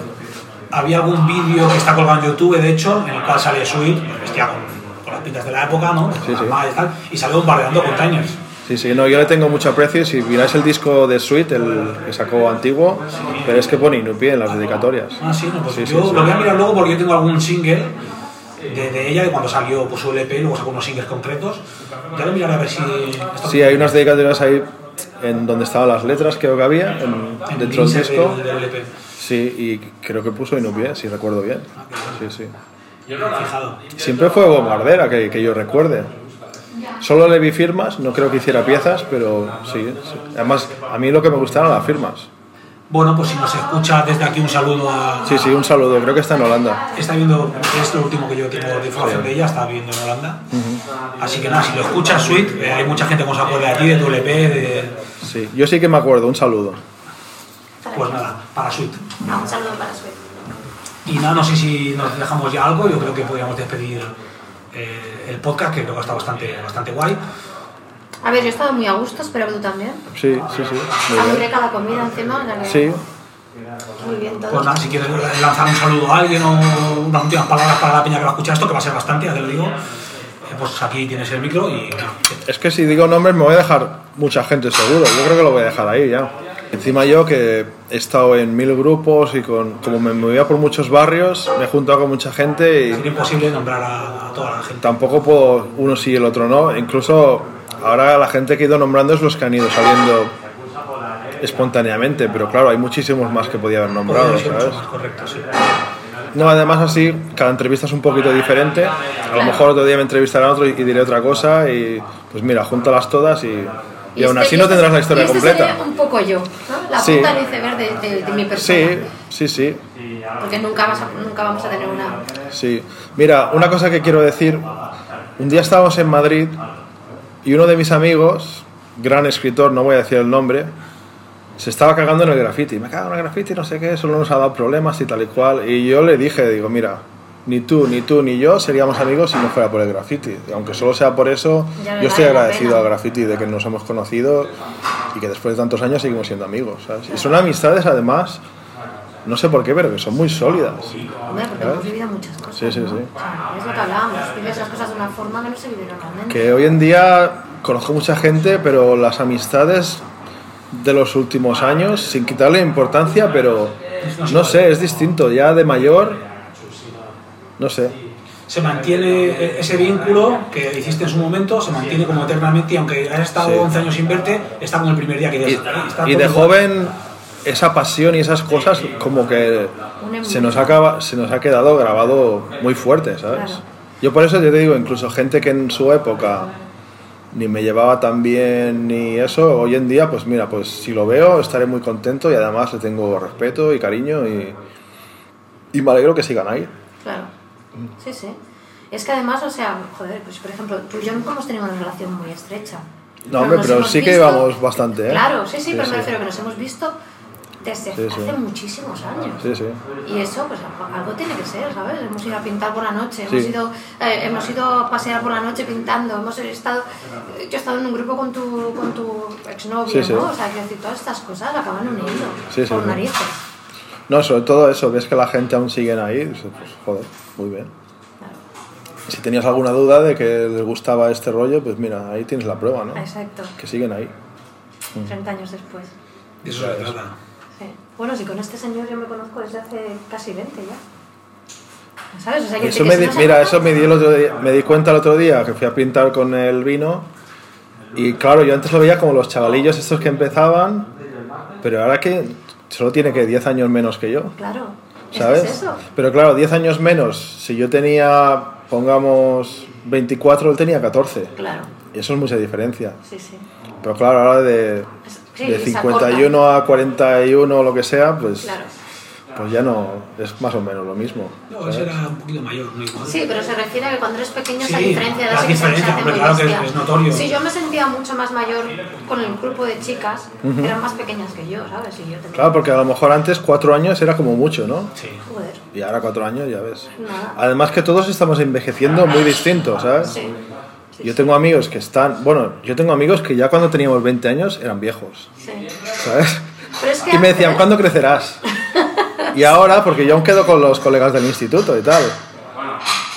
A: había algún vídeo que está colgado en YouTube, de hecho, en el cual sale Sweet, pues, vestida con, con las pintas de la época, ¿no?
C: Sí, sí.
A: Armada y tal, y sale bombardeando containers.
C: Sí, sí, no, yo le tengo mucho aprecio. Si miráis el disco de Suite, el que sacó antiguo, pero es que pone Inupié en las dedicatorias.
A: Ah, sí, no, pues
C: Sí, sí,
A: yo
C: sí.
A: lo voy a mirar luego porque yo tengo algún single de, de ella, de cuando salió pues, su LP, luego sacó unos singles concretos. Ya lo miraré a ver si...
C: Sí, hay unas dedicatorias ahí en donde estaban las letras, creo que había, en-
A: en
C: dentro del disco.
A: del- del LP.
C: Sí, y creo que puso Inupié, si recuerdo bien. Sí, sí.
A: Yo no me he fijado.
C: Siempre fue bombardera, que, que yo recuerde. Solo le vi firmas, no creo que hiciera piezas, pero sí, sí. Además, a mí lo que me gustaron las firmas.
A: Bueno, pues si nos escucha desde aquí un saludo a...
C: Sí, sí, un saludo, creo que está en Holanda.
A: Está viendo, es lo último que yo tengo de información de ella, está viviendo en Holanda. Así que nada, si lo escuchas, Sweet, eh, hay mucha gente que nos acuerda de ti, de tu LP, de...
C: Sí, yo sí que me acuerdo, un saludo.
A: Pues nada, para Sweet.
B: Ah, un saludo para Suecia.
A: Y nada, no sé si nos dejamos ya algo, yo creo que podríamos despedir eh, el podcast, que creo que está bastante, bastante guay.
B: A ver, yo he estado muy a gusto, espero que tú también.
C: Sí, sí, sí.
B: Rica la comida encima. que-
C: Sí,
B: Muy bien todo.
A: Pues nada, si quieres lanzar un saludo a alguien o unas últimas palabras para la peña que va a escuchar esto, que va a ser bastante, ya te lo digo, eh, pues aquí tienes el micro y nada,
C: es que si digo nombres me voy a dejar mucha gente seguro. Yo creo que lo voy a dejar ahí ya. Encima yo que he estado en mil grupos y con, como me movía por muchos barrios, me he juntado con mucha gente y
A: sería imposible nombrar a, a toda la gente.
C: tampoco puedo uno sí y el otro no. Incluso ahora la gente que he ido nombrando es los que han ido saliendo espontáneamente, pero claro, hay muchísimos más que podía haber nombrado, ¿sabes?
A: correcto, sí.
C: No, además así, cada entrevista es un poquito diferente. A lo mejor otro día me entrevistarán otro y, y diré otra cosa y pues mira, júntalas todas y, y aún así no tendrás la historia
B: y este
C: completa.
B: sería un poco yo, ¿no? La
C: Sí.
B: punta del iceberg de, de- de mi persona.
C: Sí, sí, sí,
B: Porque nunca, vas a- nunca vamos a tener una...
C: sí. Mira, una cosa que quiero decir, un día estábamos en Madrid y uno de mis amigos, gran escritor, no voy a decir el nombre, se estaba cagando en el graffiti. Me cago en el graffiti, no sé qué, solo nos ha dado problemas y tal y cual. Y yo le dije, digo, mira, ni tú, ni tú, ni yo seríamos amigos si no fuera por el graffiti. Y aunque solo sea por eso,
B: Ya
C: yo estoy agradecido al graffiti de que nos hemos conocido y que después de tantos años seguimos siendo amigos. ¿sabes? Y son amistades, además, no sé por qué, pero que son muy sólidas.
B: Hombre, porque hemos vivido muchas cosas.
C: Sí, sí, sí.
B: O sea, es lo que hablábamos, vives las cosas de una forma que no se vive normalmente.
C: Que hoy en día conozco mucha gente, pero las amistades de los últimos años, sin quitarle importancia, pero no sé, es distinto. Ya de mayor, no sé.
A: Se mantiene ese vínculo que hiciste en su momento, se mantiene como eternamente y aunque hayas estado
C: Sí.
A: 11 años sin verte, está como el primer día que
C: Y,
A: ya está
C: y de
A: igual.
C: joven, esa pasión y esas cosas, como que se nos, acaba, se nos ha quedado grabado muy fuerte, ¿sabes?
B: Claro.
C: Yo por eso te digo, incluso gente que en su época ni me llevaba tan bien ni eso, hoy en día, pues mira, pues si lo veo estaré muy contento y además le tengo respeto y cariño y, y me alegro que sigan ahí.
B: Claro. Sí, sí. Es que además, o sea, joder, pues por ejemplo, tú y yo nunca hemos tenido una relación muy estrecha.
C: No, hombre, pero
B: hemos
C: sí que
B: visto-
C: íbamos bastante, ¿eh?
B: Claro, sí, sí,
C: Sí,
B: pero
C: sí.
B: me refiero que nos hemos visto desde
C: Sí,
B: hace muchísimos años.
C: Sí, sí.
B: Y eso, pues algo- algo tiene que ser, ¿sabes? Hemos ido a pintar por la noche, hemos, ido, eh, hemos ido a pasear por la noche pintando, hemos estado... Yo he estado en un grupo con tu, con tu exnovio. ¿no? O sea, decir, todas estas cosas acaban uniendo por
C: sí.
B: narices.
C: No, sobre todo eso, ves que la gente aún siguen ahí, dices, pues joder, muy bien. Si tenías alguna duda de que les gustaba este rollo, pues mira, ahí tienes la prueba, ¿no?
B: Exacto.
C: Que siguen ahí.
B: 30 años después.
A: De eso se trata.
B: Sí. Bueno, si con este señor yo me conozco desde hace casi 20 ya. ¿Sabes? O sea, que
C: Eso me di- mira, eso me di el otro día, me di cuenta el otro día que fui a pintar con el vino y claro, yo antes lo veía como los chavalillos estos que empezaban, pero ahora que solo tiene que 10 años menos que yo,
B: Claro.
C: ¿sabes?
B: Es eso.
C: Pero claro, 10 años menos, si yo tenía, pongamos, 24, él tenía 14.
B: Claro.
C: Y eso es mucha diferencia.
B: Sí, sí.
C: Pero claro, ahora de,
B: Sí,
C: de
B: se
C: 51 a 41 o lo que sea, pues,
B: Claro.
C: Pues ya no es más o menos lo mismo.
A: No, ese
C: ¿sabes?
A: era un poquito mayor, no igual.
B: Sí, pero se refiere a que cuando eres pequeño esa
A: Sí,
B: diferencia de
A: la diferencia, hombre, claro que
B: bestia.
A: es notorio.
B: Sí, yo me sentía mucho más mayor con el grupo de chicas que eran más pequeñas que yo, ¿sabes? Y yo tenía...
C: Claro, porque a lo mejor antes 4 años era como mucho, ¿no?
A: Sí.
B: Joder,
C: Y ahora 4 años ya ves.
B: nada.
C: Además que todos estamos envejeciendo muy distintos, ¿sabes?
B: Sí. sí,
C: Yo tengo amigos que están, bueno, yo tengo amigos que ya cuando teníamos 20 años eran viejos,
B: sí.
C: ¿sabes?
B: Pero es que
C: Y me decían, ¿cuándo crecerás? Y ahora, porque yo aún quedo con los colegas del instituto y tal.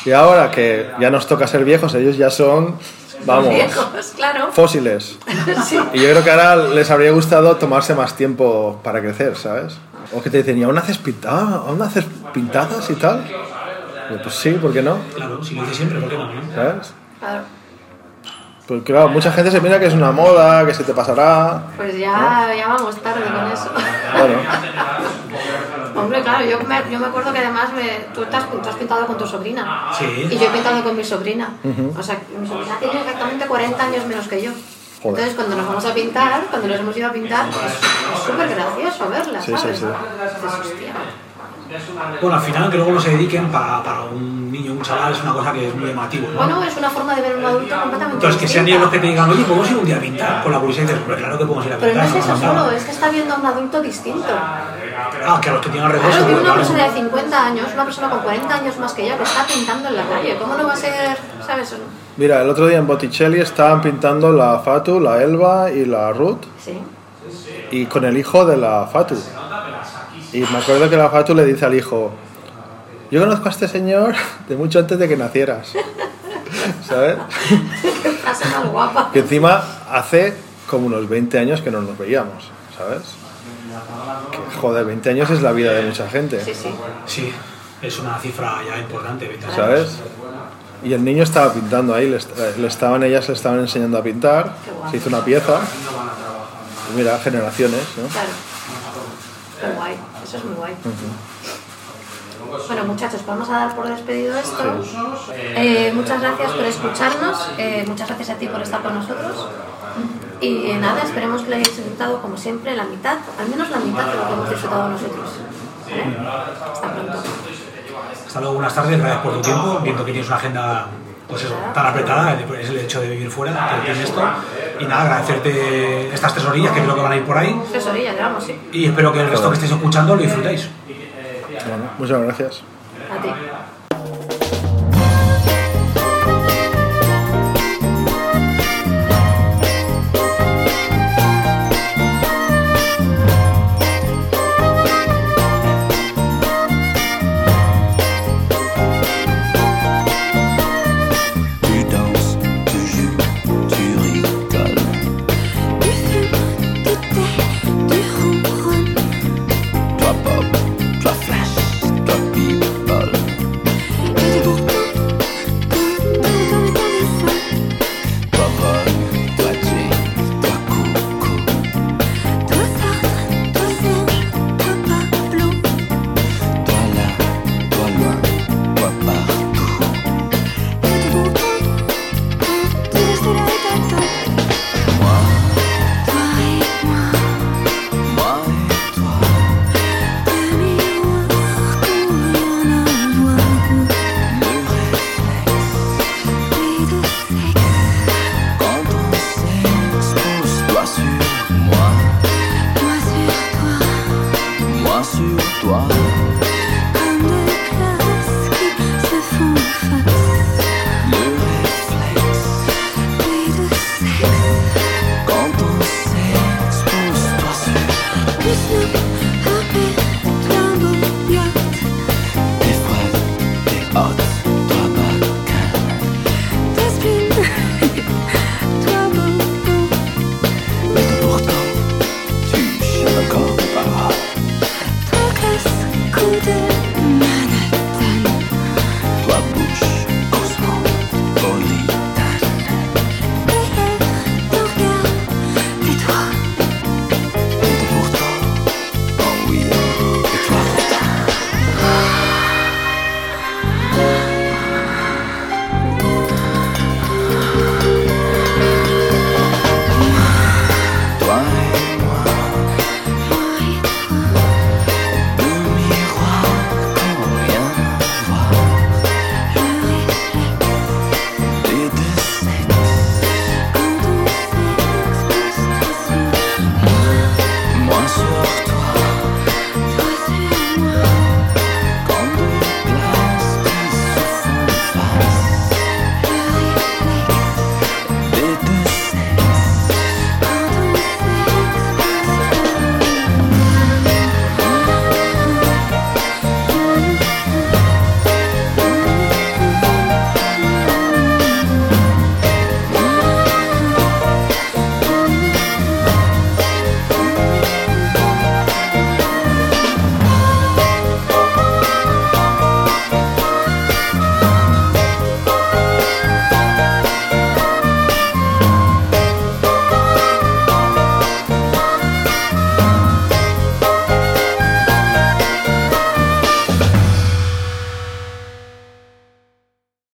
C: Y ahora que ya nos toca ser viejos, ellos ya son, vamos,
B: Viejos, claro.
C: fósiles.
B: Sí.
C: Y yo creo que ahora les habría gustado tomarse más tiempo para crecer, ¿sabes? O que te dicen, ¿y aún haces, pinta ¿aún haces pintadas y tal? Y yo, Pues sí, ¿por qué no?
A: Claro, si lo hice siempre, ¿por qué no? no?
C: ¿Sabes?
B: Claro.
C: Pues claro, mucha gente se mira que es una moda, que se te pasará.
B: Pues ya, ya vamos tarde con eso.
C: Bueno,
B: Hombre, claro, yo me, yo me acuerdo que además me- tú, te has, tú has pintado con tu sobrina.
A: Sí.
B: Y yo he pintado con mi sobrina. O sea, mi sobrina tiene exactamente 40 años menos que yo.
C: Joder.
B: Entonces, cuando nos vamos a pintar, cuando nos hemos ido a pintar, es es súper gracioso verla,
C: Sí, sí,
B: ¿sabes?
C: sí.
B: Hostia.
A: Bueno, al final que luego no se dediquen para, para un niño, un chaval, es una cosa que es muy llamativo, ¿no?
B: Bueno, es una forma de ver a un adulto completamente
A: Entonces, que sean ellos los que te digan, oye, ¿podemos ir un día a pintar? Con la curiosidad dices, "Hombre, claro que podemos ir a
B: Pero no
A: pintar.
B: es eso
A: nos han dado".
B: solo, es que está viendo a un adulto distinto.
A: Ah, que a los que tienen alrededor
B: Claro que una
A: claro.
B: persona de 50 años, una persona con 40 años más que yo, que está pintando en la calle, ¿cómo no va a ser, sabes?
C: mira, el otro día en Botticelli estaban pintando la Fatu, la Elba y la Ruth,
B: Sí.
C: y con el hijo de la Fatu. Y me acuerdo que la Fatu le dice al hijo, yo conozco a este señor de mucho antes de que nacieras. ¿Sabes?
B: Qué frase más guapa.
C: Que encima hace como unos 20 años que no nos veíamos, ¿sabes? Que, joder, 20 años es la vida de mucha gente,
B: Sí, sí.
A: Sí, es una cifra ya importante. 20 años.
C: ¿sabes? Y el niño estaba pintando ahí, le, est- le estaban, ellas le estaban enseñando a pintar, se hizo una pieza, y mira, generaciones, ¿no?
B: Claro. Qué guay. Eso es muy guay. Bueno, muchachos, vamos a dar por despedido esto. Eh, muchas gracias por escucharnos. eh, muchas gracias a ti por estar con nosotros. Y eh, nada, esperemos que lo hayáis disfrutado como siempre, la mitad, al menos la mitad de lo que hemos disfrutado nosotros. ¿Vale? Hasta pronto.
A: Hasta luego, buenas tardes, gracias por tu tiempo. Viendo que tienes una agenda pues eso, tan apretada, es el hecho de vivir fuera, que tienes esto. Y nada, agradecerte estas tres orillas que creo que van a ir por ahí.
B: Tres orillas, llevamos, sí.
A: Y espero que el resto que estéis escuchando lo disfrutéis.
C: Bueno, muchas gracias.
B: A ti.